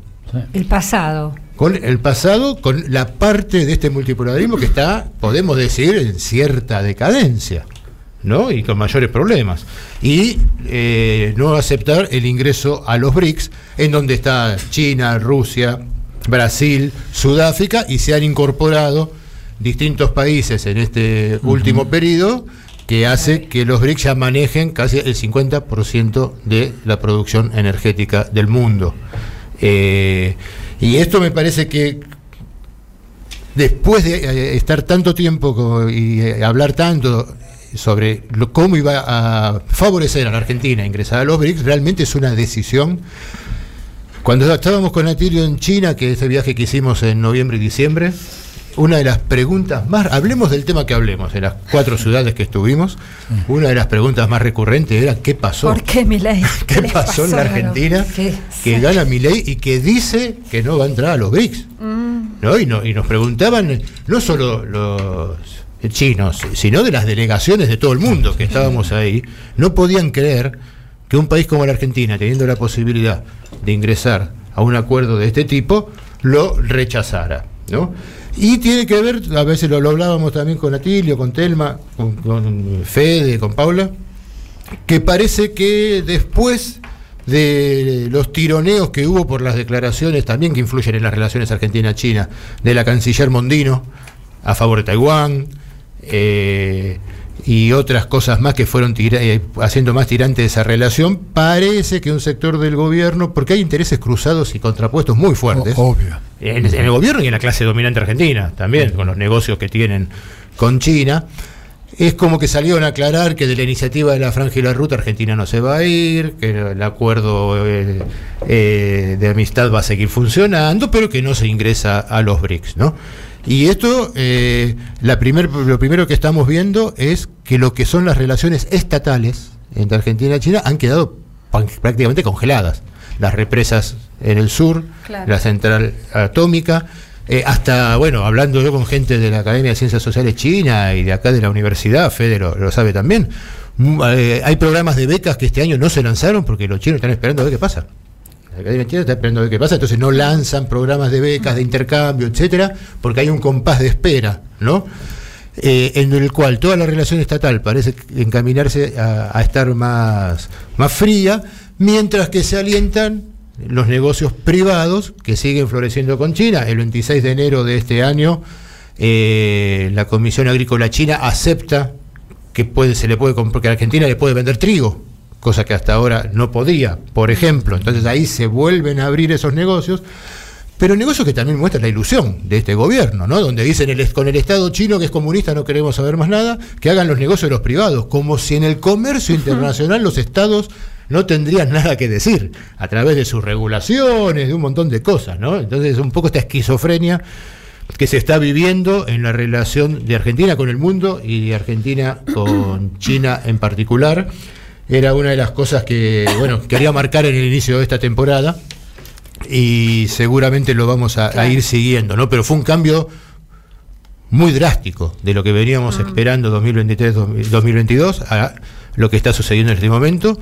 El pasado. Con el pasado, con la parte de este multipolarismo que está, podemos decir, en cierta decadencia. ¿no? Y con mayores problemas. Y eh, no aceptar el ingreso a los BRICS, en donde está China, Rusia, Brasil, Sudáfrica, y se han incorporado distintos países en este último periodo que hace que los BRICS ya manejen casi el 50% de la producción energética del mundo. Eh, y esto me parece que después de eh, estar tanto tiempo y eh, hablar tanto sobre cómo iba a favorecer a la Argentina ingresar a los BRICS, realmente es una decisión. Cuando estábamos con Atilio en China, que es el viaje que hicimos en noviembre y diciembre, una de las preguntas más, hablemos del tema que hablemos, en las cuatro ciudades que estuvimos, una de las preguntas más recurrentes era ¿qué pasó? ¿Por qué, Milei? ¿Qué les pasó en la. Argentina que sí. gana Milei y que dice que no va a entrar a los BRICS? Mm. ¿no? Y, no- y nos preguntaban no solo los chinos, sino de las delegaciones de todo el mundo que estábamos ahí, no podían creer que un país como la Argentina, teniendo la posibilidad de ingresar a un acuerdo de este tipo, lo rechazara. ¿no? Y tiene que ver, a veces lo, hablábamos también con Atilio, con Telma, con, con Fede, con Paula, que parece que después de los tironeos que hubo por las declaraciones también que influyen en las relaciones Argentina-China de la canciller Mondino a favor de Taiwán eh, y otras cosas más que fueron eh, haciendo más tirante de esa relación, parece que un sector del gobierno, porque hay intereses cruzados y contrapuestos muy fuertes, Obvio. en, en el gobierno y en la clase dominante argentina también, con los negocios que tienen con China. Es como que salieron a aclarar que de la iniciativa de la Franja y la Ruta Argentina no se va a ir, que el acuerdo eh, eh, de amistad va a seguir funcionando, pero que no se ingresa a los BRICS, ¿no? Y esto, eh, la primer, lo primero que estamos viendo es que lo que son las relaciones estatales entre Argentina y China han quedado prácticamente congeladas. Las represas en el sur, Claro. la central atómica, eh, hasta, bueno, hablando yo con gente de la Academia de Ciencias Sociales China y de acá de la universidad, Fede lo, lo sabe también, mm, eh, hay programas de becas que este año no se lanzaron porque los chinos están esperando a ver qué pasa. Academia China está esperando a qué pasa, entonces no lanzan programas de becas, de intercambio, etcétera, porque hay un compás de espera, ¿no? Eh, en el cual toda la relación estatal parece encaminarse a, estar más, más fría, mientras que se alientan los negocios privados que siguen floreciendo con China. El 26 de enero de este año, eh, la Comisión Agrícola China acepta que puede, se le puede que a Argentina le puede vender trigo, cosa que hasta ahora no podía, por ejemplo. Entonces ahí se vuelven a abrir esos negocios. Pero negocios que también muestran la ilusión de este gobierno, ¿no? Donde dicen el, con el Estado chino que es comunista no queremos saber más nada, que hagan los negocios de los privados, como si en el comercio internacional los estados no tendrían nada que decir, a través de sus regulaciones, de un montón de cosas, ¿no? Entonces un poco esta esquizofrenia que se está viviendo en la relación de Argentina con el mundo y de Argentina con China en particular. Era una de las cosas que, bueno, quería marcar en el inicio de esta temporada y seguramente lo vamos a, a ir siguiendo, ¿no? Pero fue un cambio muy drástico de lo que veníamos esperando 2023-2022 a lo que está sucediendo en este momento.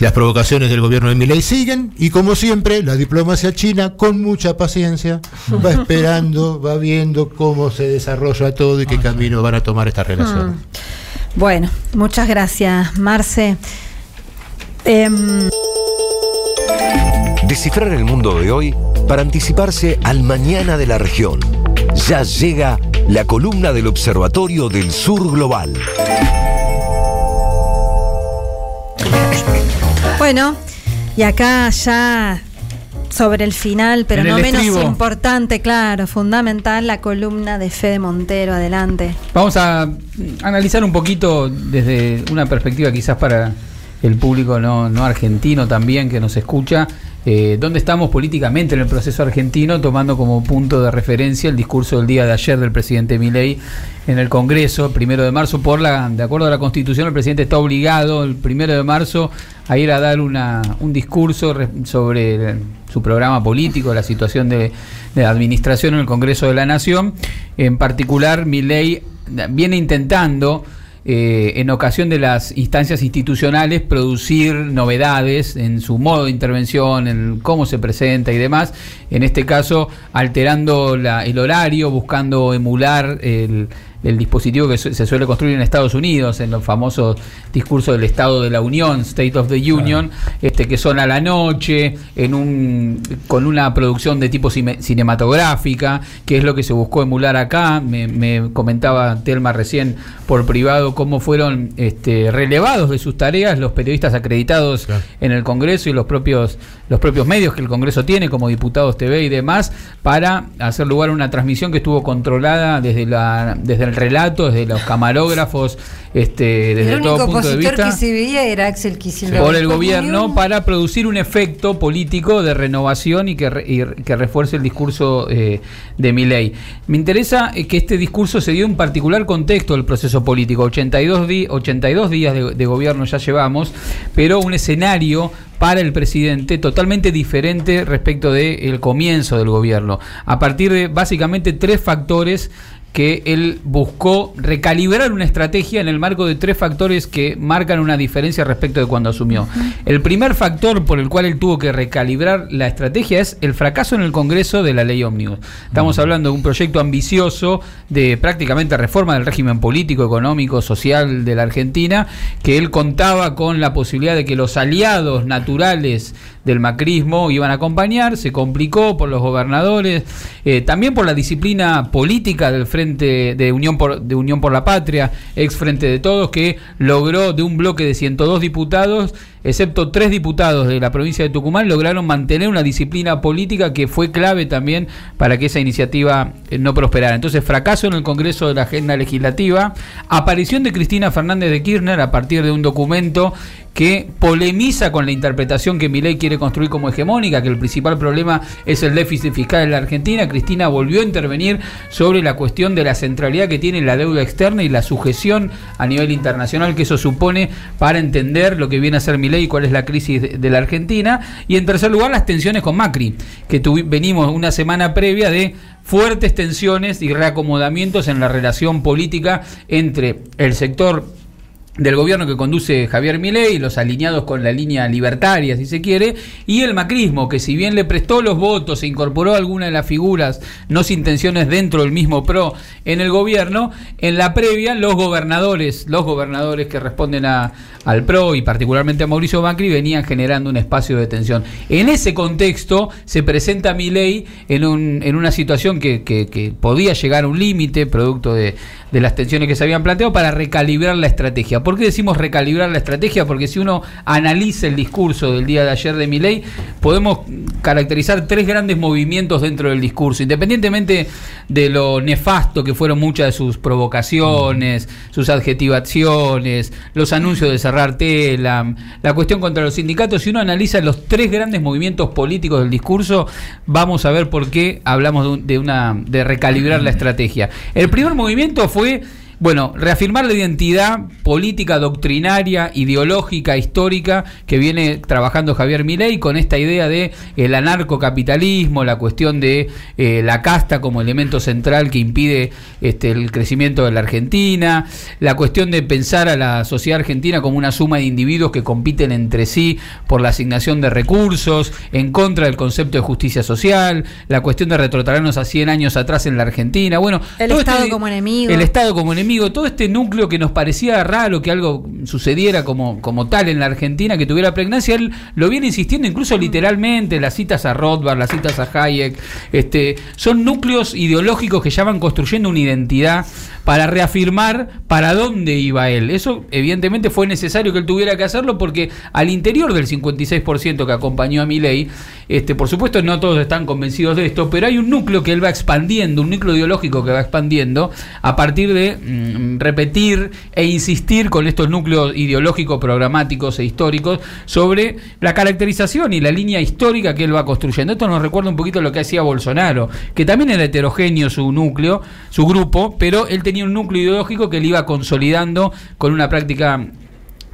Las provocaciones del gobierno de Milei siguen y como siempre la diplomacia china con mucha paciencia va esperando, va viendo cómo se desarrolla todo y qué camino van a tomar estas relaciones. Mm. Bueno, muchas gracias, Marce. Em, Descifrar el mundo de hoy para anticiparse al mañana de la región. Ya llega la columna del Observatorio del Sur Global. bueno, y acá ya sobre el final, pero En no menos importante, claro, fundamental, la columna de Fede Montero. Adelante. Vamos a analizar un poquito desde una perspectiva quizás para el público no, no argentino también que nos escucha, eh, dónde estamos políticamente en el proceso argentino, tomando como punto de referencia el discurso del día de ayer del presidente Milei en el Congreso, el primero de marzo, por la, de acuerdo a la Constitución, el presidente está obligado el primero de marzo a ir a dar una, un discurso re- sobre su programa político, la situación de, de la administración en el Congreso de la Nación. En particular, Milei viene intentando eh, en ocasión de las instancias institucionales producir novedades en su modo de intervención, en cómo se presenta y demás. En este caso, alterando la- el horario, buscando emular el, el dispositivo que su- se suele construir en Estados Unidos, en los famosos discursos del Estado de la Unión, State of the Union, este, que son a la noche, en un, con una producción de tipo cine- cinematográfica, que es lo que se buscó emular acá. Me, me comentaba Telma recién por privado cómo fueron este, relevados de sus tareas los periodistas acreditados en el Congreso y los propios, los propios medios que el Congreso tiene, como Diputados TV y demás, para hacer lugar a una transmisión que estuvo controlada desde, la, desde el relato, desde los camarógrafos, este, desde el todo punto de vista que se veía era Axel Kicillof. por el gobierno para producir un efecto político de renovación y que, re- y que refuerce el discurso eh, de Milei. Me interesa eh, que este discurso se dio en particular contexto del proceso político. 82, di- 82 días de, de gobierno ya llevamos, pero un escenario para el presidente totalmente diferente respecto del comienzo del gobierno. A partir de básicamente tres factores que él buscó recalibrar una estrategia en el marco de tres factores que marcan una diferencia respecto de cuando asumió. El primer factor por el cual él tuvo que recalibrar la estrategia es el fracaso en el Congreso de la ley Omnibus. Estamos hablando de un proyecto ambicioso de prácticamente reforma del régimen político, económico, social de la Argentina, que él contaba con la posibilidad de que los aliados naturales del macrismo iban a acompañar, se complicó por los gobernadores, eh, también por la disciplina política del Frente de Unión por, de Unión por la Patria, ex Frente de Todos, que logró de un bloque de 102 diputados, excepto tres diputados de la provincia de Tucumán, lograron mantener una disciplina política que fue clave también para que esa iniciativa eh, no prosperara. Entonces, fracaso en el Congreso de la agenda legislativa, aparición de Cristina Fernández de Kirchner a partir de un documento que polemiza con la interpretación que Milei quiere construir como hegemónica, que el principal problema es el déficit fiscal en la Argentina. Cristina volvió a intervenir sobre la cuestión de la centralidad que tiene la deuda externa y la sujeción a nivel internacional que eso supone para entender lo que viene a ser y cuál es la crisis de, de la Argentina. Y en tercer lugar, las tensiones con Macri, que venimos una semana previa de fuertes tensiones y reacomodamientos en la relación política entre el sector del gobierno que conduce Javier Milei, los alineados con la línea libertaria, si se quiere, y el macrismo, que si bien le prestó los votos, se incorporó alguna de las figuras, no sin tensiones dentro del mismo PRO en el gobierno, en la previa los gobernadores, los gobernadores que responden a, al PRO y particularmente a Mauricio Macri, venían generando un espacio de tensión. En ese contexto se presenta Milei en, un, en una situación que, que- que podía llegar a un límite, producto de, de las tensiones que se habían planteado, para recalibrar la estrategia. ¿Por qué decimos recalibrar la estrategia? Porque si uno analiza el discurso del día de ayer de Milei, podemos caracterizar tres grandes movimientos dentro del discurso, independientemente de lo nefasto que fueron muchas de sus provocaciones, sus adjetivaciones, los anuncios de cerrar Telam, la cuestión contra los sindicatos, si uno analiza los tres grandes movimientos políticos del discurso, vamos a ver por qué hablamos de, un- de una de recalibrar la estrategia. El primer movimiento fue bueno, reafirmar la identidad política, doctrinaria, ideológica, histórica que viene trabajando Javier Milei con esta idea de el anarcocapitalismo, la cuestión de eh, la casta como elemento central que impide este, el crecimiento de la Argentina, la cuestión de pensar a la sociedad argentina como una suma de individuos que compiten entre sí por la asignación de recursos, en contra del concepto de justicia social, la cuestión de retrotraernos a 100 años atrás en la Argentina, bueno, El Estado este- como enemigo. el Estado como enemigo, todo este núcleo que nos parecía raro que algo sucediera como, como tal en la Argentina, que tuviera pregnancia, él lo viene insistiendo incluso literalmente, las citas a Rothbard, las citas a Hayek, este, son núcleos ideológicos que ya van construyendo una identidad para reafirmar para dónde iba él. Eso evidentemente fue necesario que él tuviera que hacerlo porque al interior del 56% que acompañó a Milei, este, por supuesto no todos están convencidos de esto, pero hay un núcleo que él va expandiendo, un núcleo ideológico que va expandiendo a partir de mm, repetir e insistir con estos núcleos ideológicos, programáticos e históricos sobre la caracterización y la línea histórica que él va construyendo. Esto nos recuerda un poquito lo que hacía Bolsonaro, que también era heterogéneo su núcleo, su grupo, pero él tenía un núcleo ideológico que él iba consolidando con una práctica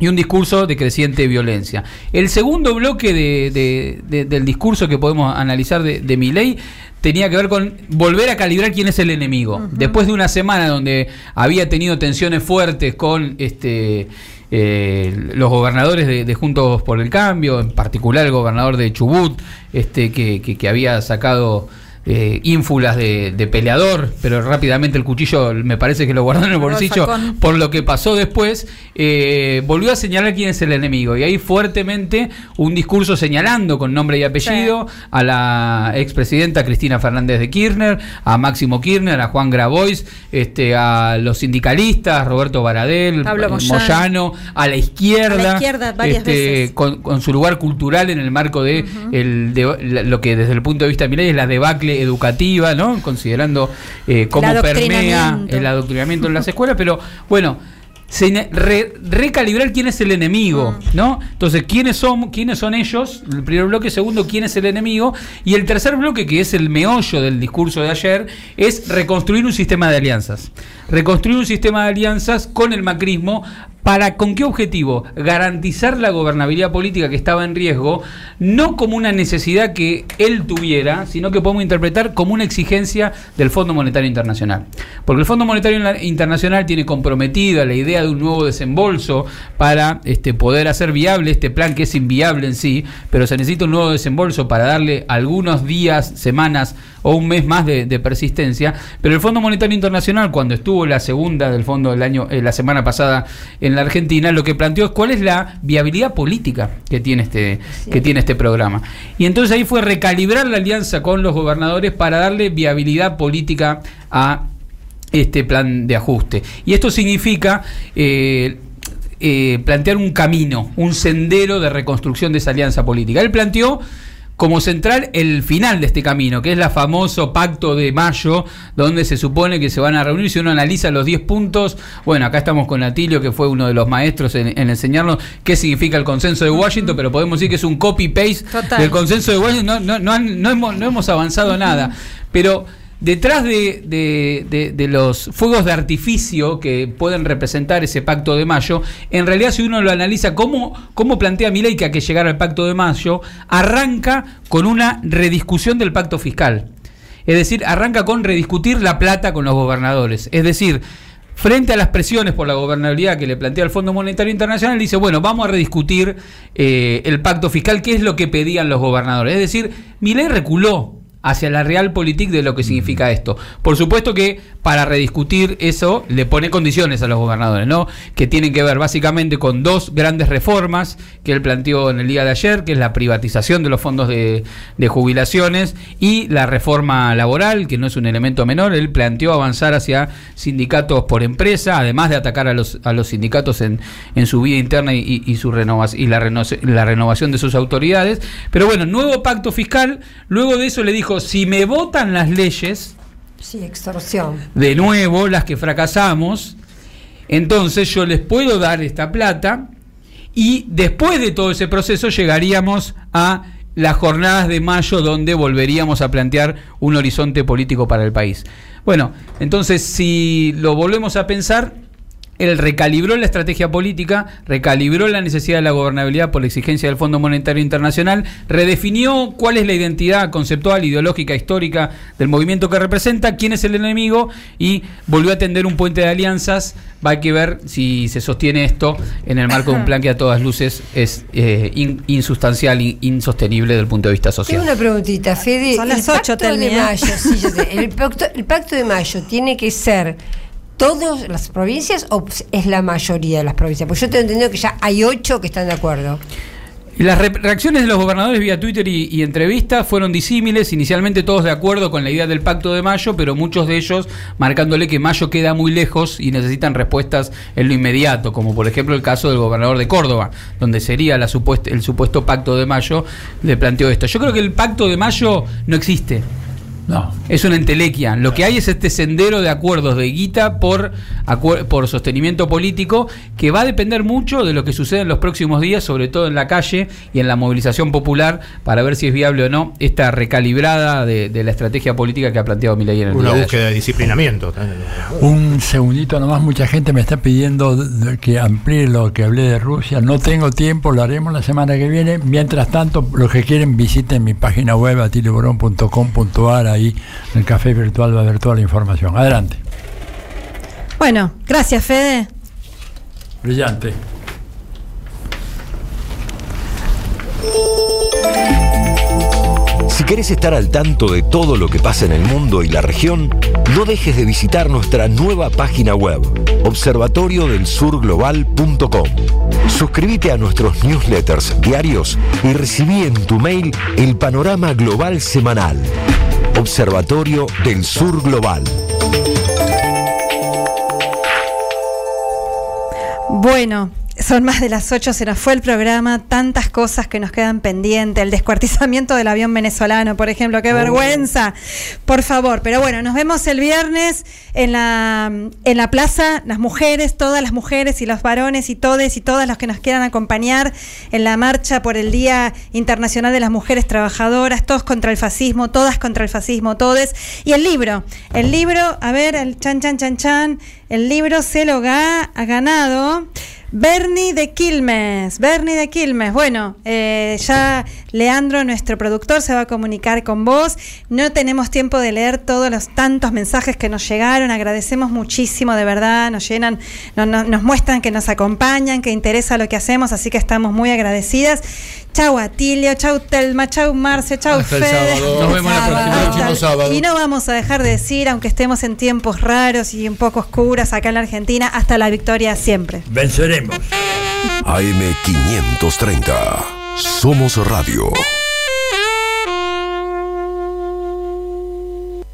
y un discurso de creciente violencia. El segundo bloque de- de- de- del discurso que podemos analizar de, de Milei tenía que ver con volver a calibrar quién es el enemigo. Después de una semana donde había tenido tensiones fuertes con este eh, los gobernadores de, de Juntos por el Cambio, en particular el gobernador de Chubut, este, que, que- que había sacado eh, ínfulas de, de peleador, pero rápidamente el cuchillo me parece que lo guardó en el Lo bolsillo por lo que pasó después, eh, volvió a señalar quién es el enemigo. Y ahí fuertemente un discurso señalando con nombre y apellido a la expresidenta Cristina Fernández de Kirchner, a Máximo Kirchner, a Juan Grabois, este, a los sindicalistas, Roberto Baradel, eh, Moyano. A la izquierda, A la izquierda varias este, veces. Con, con su lugar cultural en el marco de, el de- lo que desde el punto de vista de Milei es la debacle educativa, ¿no? Considerando eh, cómo El permea el adoctrinamiento en las escuelas, pero bueno, se- re- recalibrar quién es el enemigo, ¿no? Entonces, ¿quiénes son, quiénes son ellos? El primer bloque, segundo, quién es el enemigo, y el tercer bloque, que es el meollo del discurso de ayer, es reconstruir un sistema de alianzas. Reconstruir un sistema de alianzas con el macrismo ¿Para con qué objetivo? Garantizar la gobernabilidad política que estaba en riesgo, no como una necesidad que él tuviera, sino que podemos interpretar como una exigencia del Fondo Monetario Internacional. Porque el Fondo Monetario Internacional tiene comprometida la idea de un nuevo desembolso para este, poder hacer viable este plan que es inviable en sí, pero se necesita un nuevo desembolso para darle algunos días, semanas o un mes más de, persistencia. Pero el Fondo Monetario Internacional, cuando estuvo la segunda del fondo del año, eh, la semana pasada en la Argentina, lo que planteó es cuál es la viabilidad política que tiene este, que tiene este programa. Y entonces ahí fue recalibrar la alianza con los gobernadores para darle viabilidad política a este plan de ajuste. Y esto significa eh, eh, plantear un camino, un sendero de reconstrucción de esa alianza política. Él planteó como central el final de este camino, que es el famoso pacto de mayo, donde se supone que se van a reunir. Si uno analiza los 10 puntos, bueno, acá estamos con Atilio, que fue uno de los maestros en, en enseñarnos qué significa el consenso de Washington, pero podemos decir que es un copy-paste del consenso de Washington. No, no, no, han- no hemos, no hemos avanzado nada. Pero detrás de, los fuegos de artificio que pueden representar ese pacto de mayo, en realidad si uno lo analiza cómo, cómo plantea Milei que hay que llegar al pacto de mayo, arranca con una rediscusión del pacto fiscal. Es decir, arranca con rediscutir la plata con los gobernadores. Es decir, frente a las presiones por la gobernabilidad que le plantea el Fondo Monetario Internacional, dice, bueno, vamos a rediscutir eh, el pacto fiscal, que es lo que pedían los gobernadores. Es decir, Milei reculó hacia la realpolitik de lo que significa esto. Por supuesto que para rediscutir eso le pone condiciones a los gobernadores, ¿no? Que tienen que ver básicamente con dos grandes reformas que él planteó en el día de ayer, que es la privatización de los fondos de, de jubilaciones y la reforma laboral, que no es un elemento menor. Él planteó avanzar hacia sindicatos por empresa, además de atacar a los, a los sindicatos en, en su vida interna y, y- y su renovación, y la, reno- la renovación de sus autoridades. Pero bueno, nuevo pacto fiscal. Luego de eso le dijo, si me votan las leyes, Sí, extorsión. de nuevo las que fracasamos, entonces yo les puedo dar esta plata y después de todo ese proceso llegaríamos a las jornadas de mayo donde volveríamos a plantear un horizonte político para el país. Bueno, entonces si lo volvemos a pensar, él recalibró la estrategia política, recalibró la necesidad de la gobernabilidad por la exigencia del Fondo Monetario Internacional, redefinió cuál es la identidad conceptual, ideológica, histórica del movimiento que representa, quién es el enemigo y volvió a tender un puente de alianzas. Va a que ver si se sostiene esto en el marco de un plan que a todas luces es eh, in- insustancial e insostenible desde el punto de vista social. Tengo una preguntita, Fede. Son las el ocho, pacto de Telmi, mayo, sí, yo sé. el, pacto, el pacto de mayo tiene que ser todas las provincias o es la mayoría de las provincias? Porque yo tengo entendido que ya hay ocho que están de acuerdo. Las re- reacciones de los gobernadores vía Twitter y, entrevistas fueron disímiles, inicialmente todos de acuerdo con la idea del pacto de mayo, pero muchos de ellos marcándole que mayo queda muy lejos y necesitan respuestas en lo inmediato, como por ejemplo el caso del gobernador de Córdoba, donde sería la supuest- el supuesto pacto de mayo, le planteó esto. Yo creo que el pacto de mayo no existe. No. Es una entelequia. Lo que hay es este sendero de acuerdos de guita por, acuer- por sostenimiento político que va a depender mucho de lo que suceda en los próximos días, sobre todo en la calle y en la movilización popular, para ver si es viable o no esta recalibrada de, de la estrategia política que ha planteado Milei en el Una búsqueda de disciplinamiento. Un segundito nomás, mucha gente me está pidiendo de- que amplíe lo que hablé de Rusia. No tengo tiempo, lo haremos la semana que viene. Mientras tanto, los que quieren visiten mi página web atileborón.com.ar, ahí en el café virtual va a haber toda la información. Adelante. Bueno, gracias, Fede. Brillante. Si querés estar al tanto de todo lo que pasa en el mundo y la región, no dejes de visitar nuestra nueva página web, observatoriodelsurglobal.com. Suscríbete a nuestros newsletters diarios y recibí en tu mail el panorama global semanal. Observatorio del Sur Global. Bueno, son más de las 8, se nos fue el programa, tantas cosas que nos quedan pendientes, el descuartizamiento del avión venezolano, por ejemplo, qué vergüenza, por favor, pero bueno, nos vemos el viernes en la, en la plaza, las mujeres, todas las mujeres y los varones y todes y todas los que nos quieran acompañar en la marcha por el Día Internacional de las Mujeres Trabajadoras, todos contra el fascismo, todas contra el fascismo, todes, y el libro, el libro, a ver, el chan, chan, chan, chan, el libro se lo ha ganado. Bernie de Quilmes, Bernie de Quilmes. Bueno, eh, ya Leandro, nuestro productor, se va a comunicar con vos. No tenemos tiempo de leer todos los tantos mensajes que nos llegaron. Agradecemos muchísimo, de verdad. Nos llenan, no- no- nos muestran que nos acompañan, que interesa lo que hacemos, así que estamos muy agradecidas. Chau Atilio, chau Telma, chau Marce, chau Hasta el Fede. sábado. Nos vemos la próxima- Hasta- próximo sábado. Y no vamos a dejar de decir, aunque estemos en tiempos raros y un poco oscuras acá en la Argentina, hasta la victoria siempre. Venceremos. AM530. Somos Radio.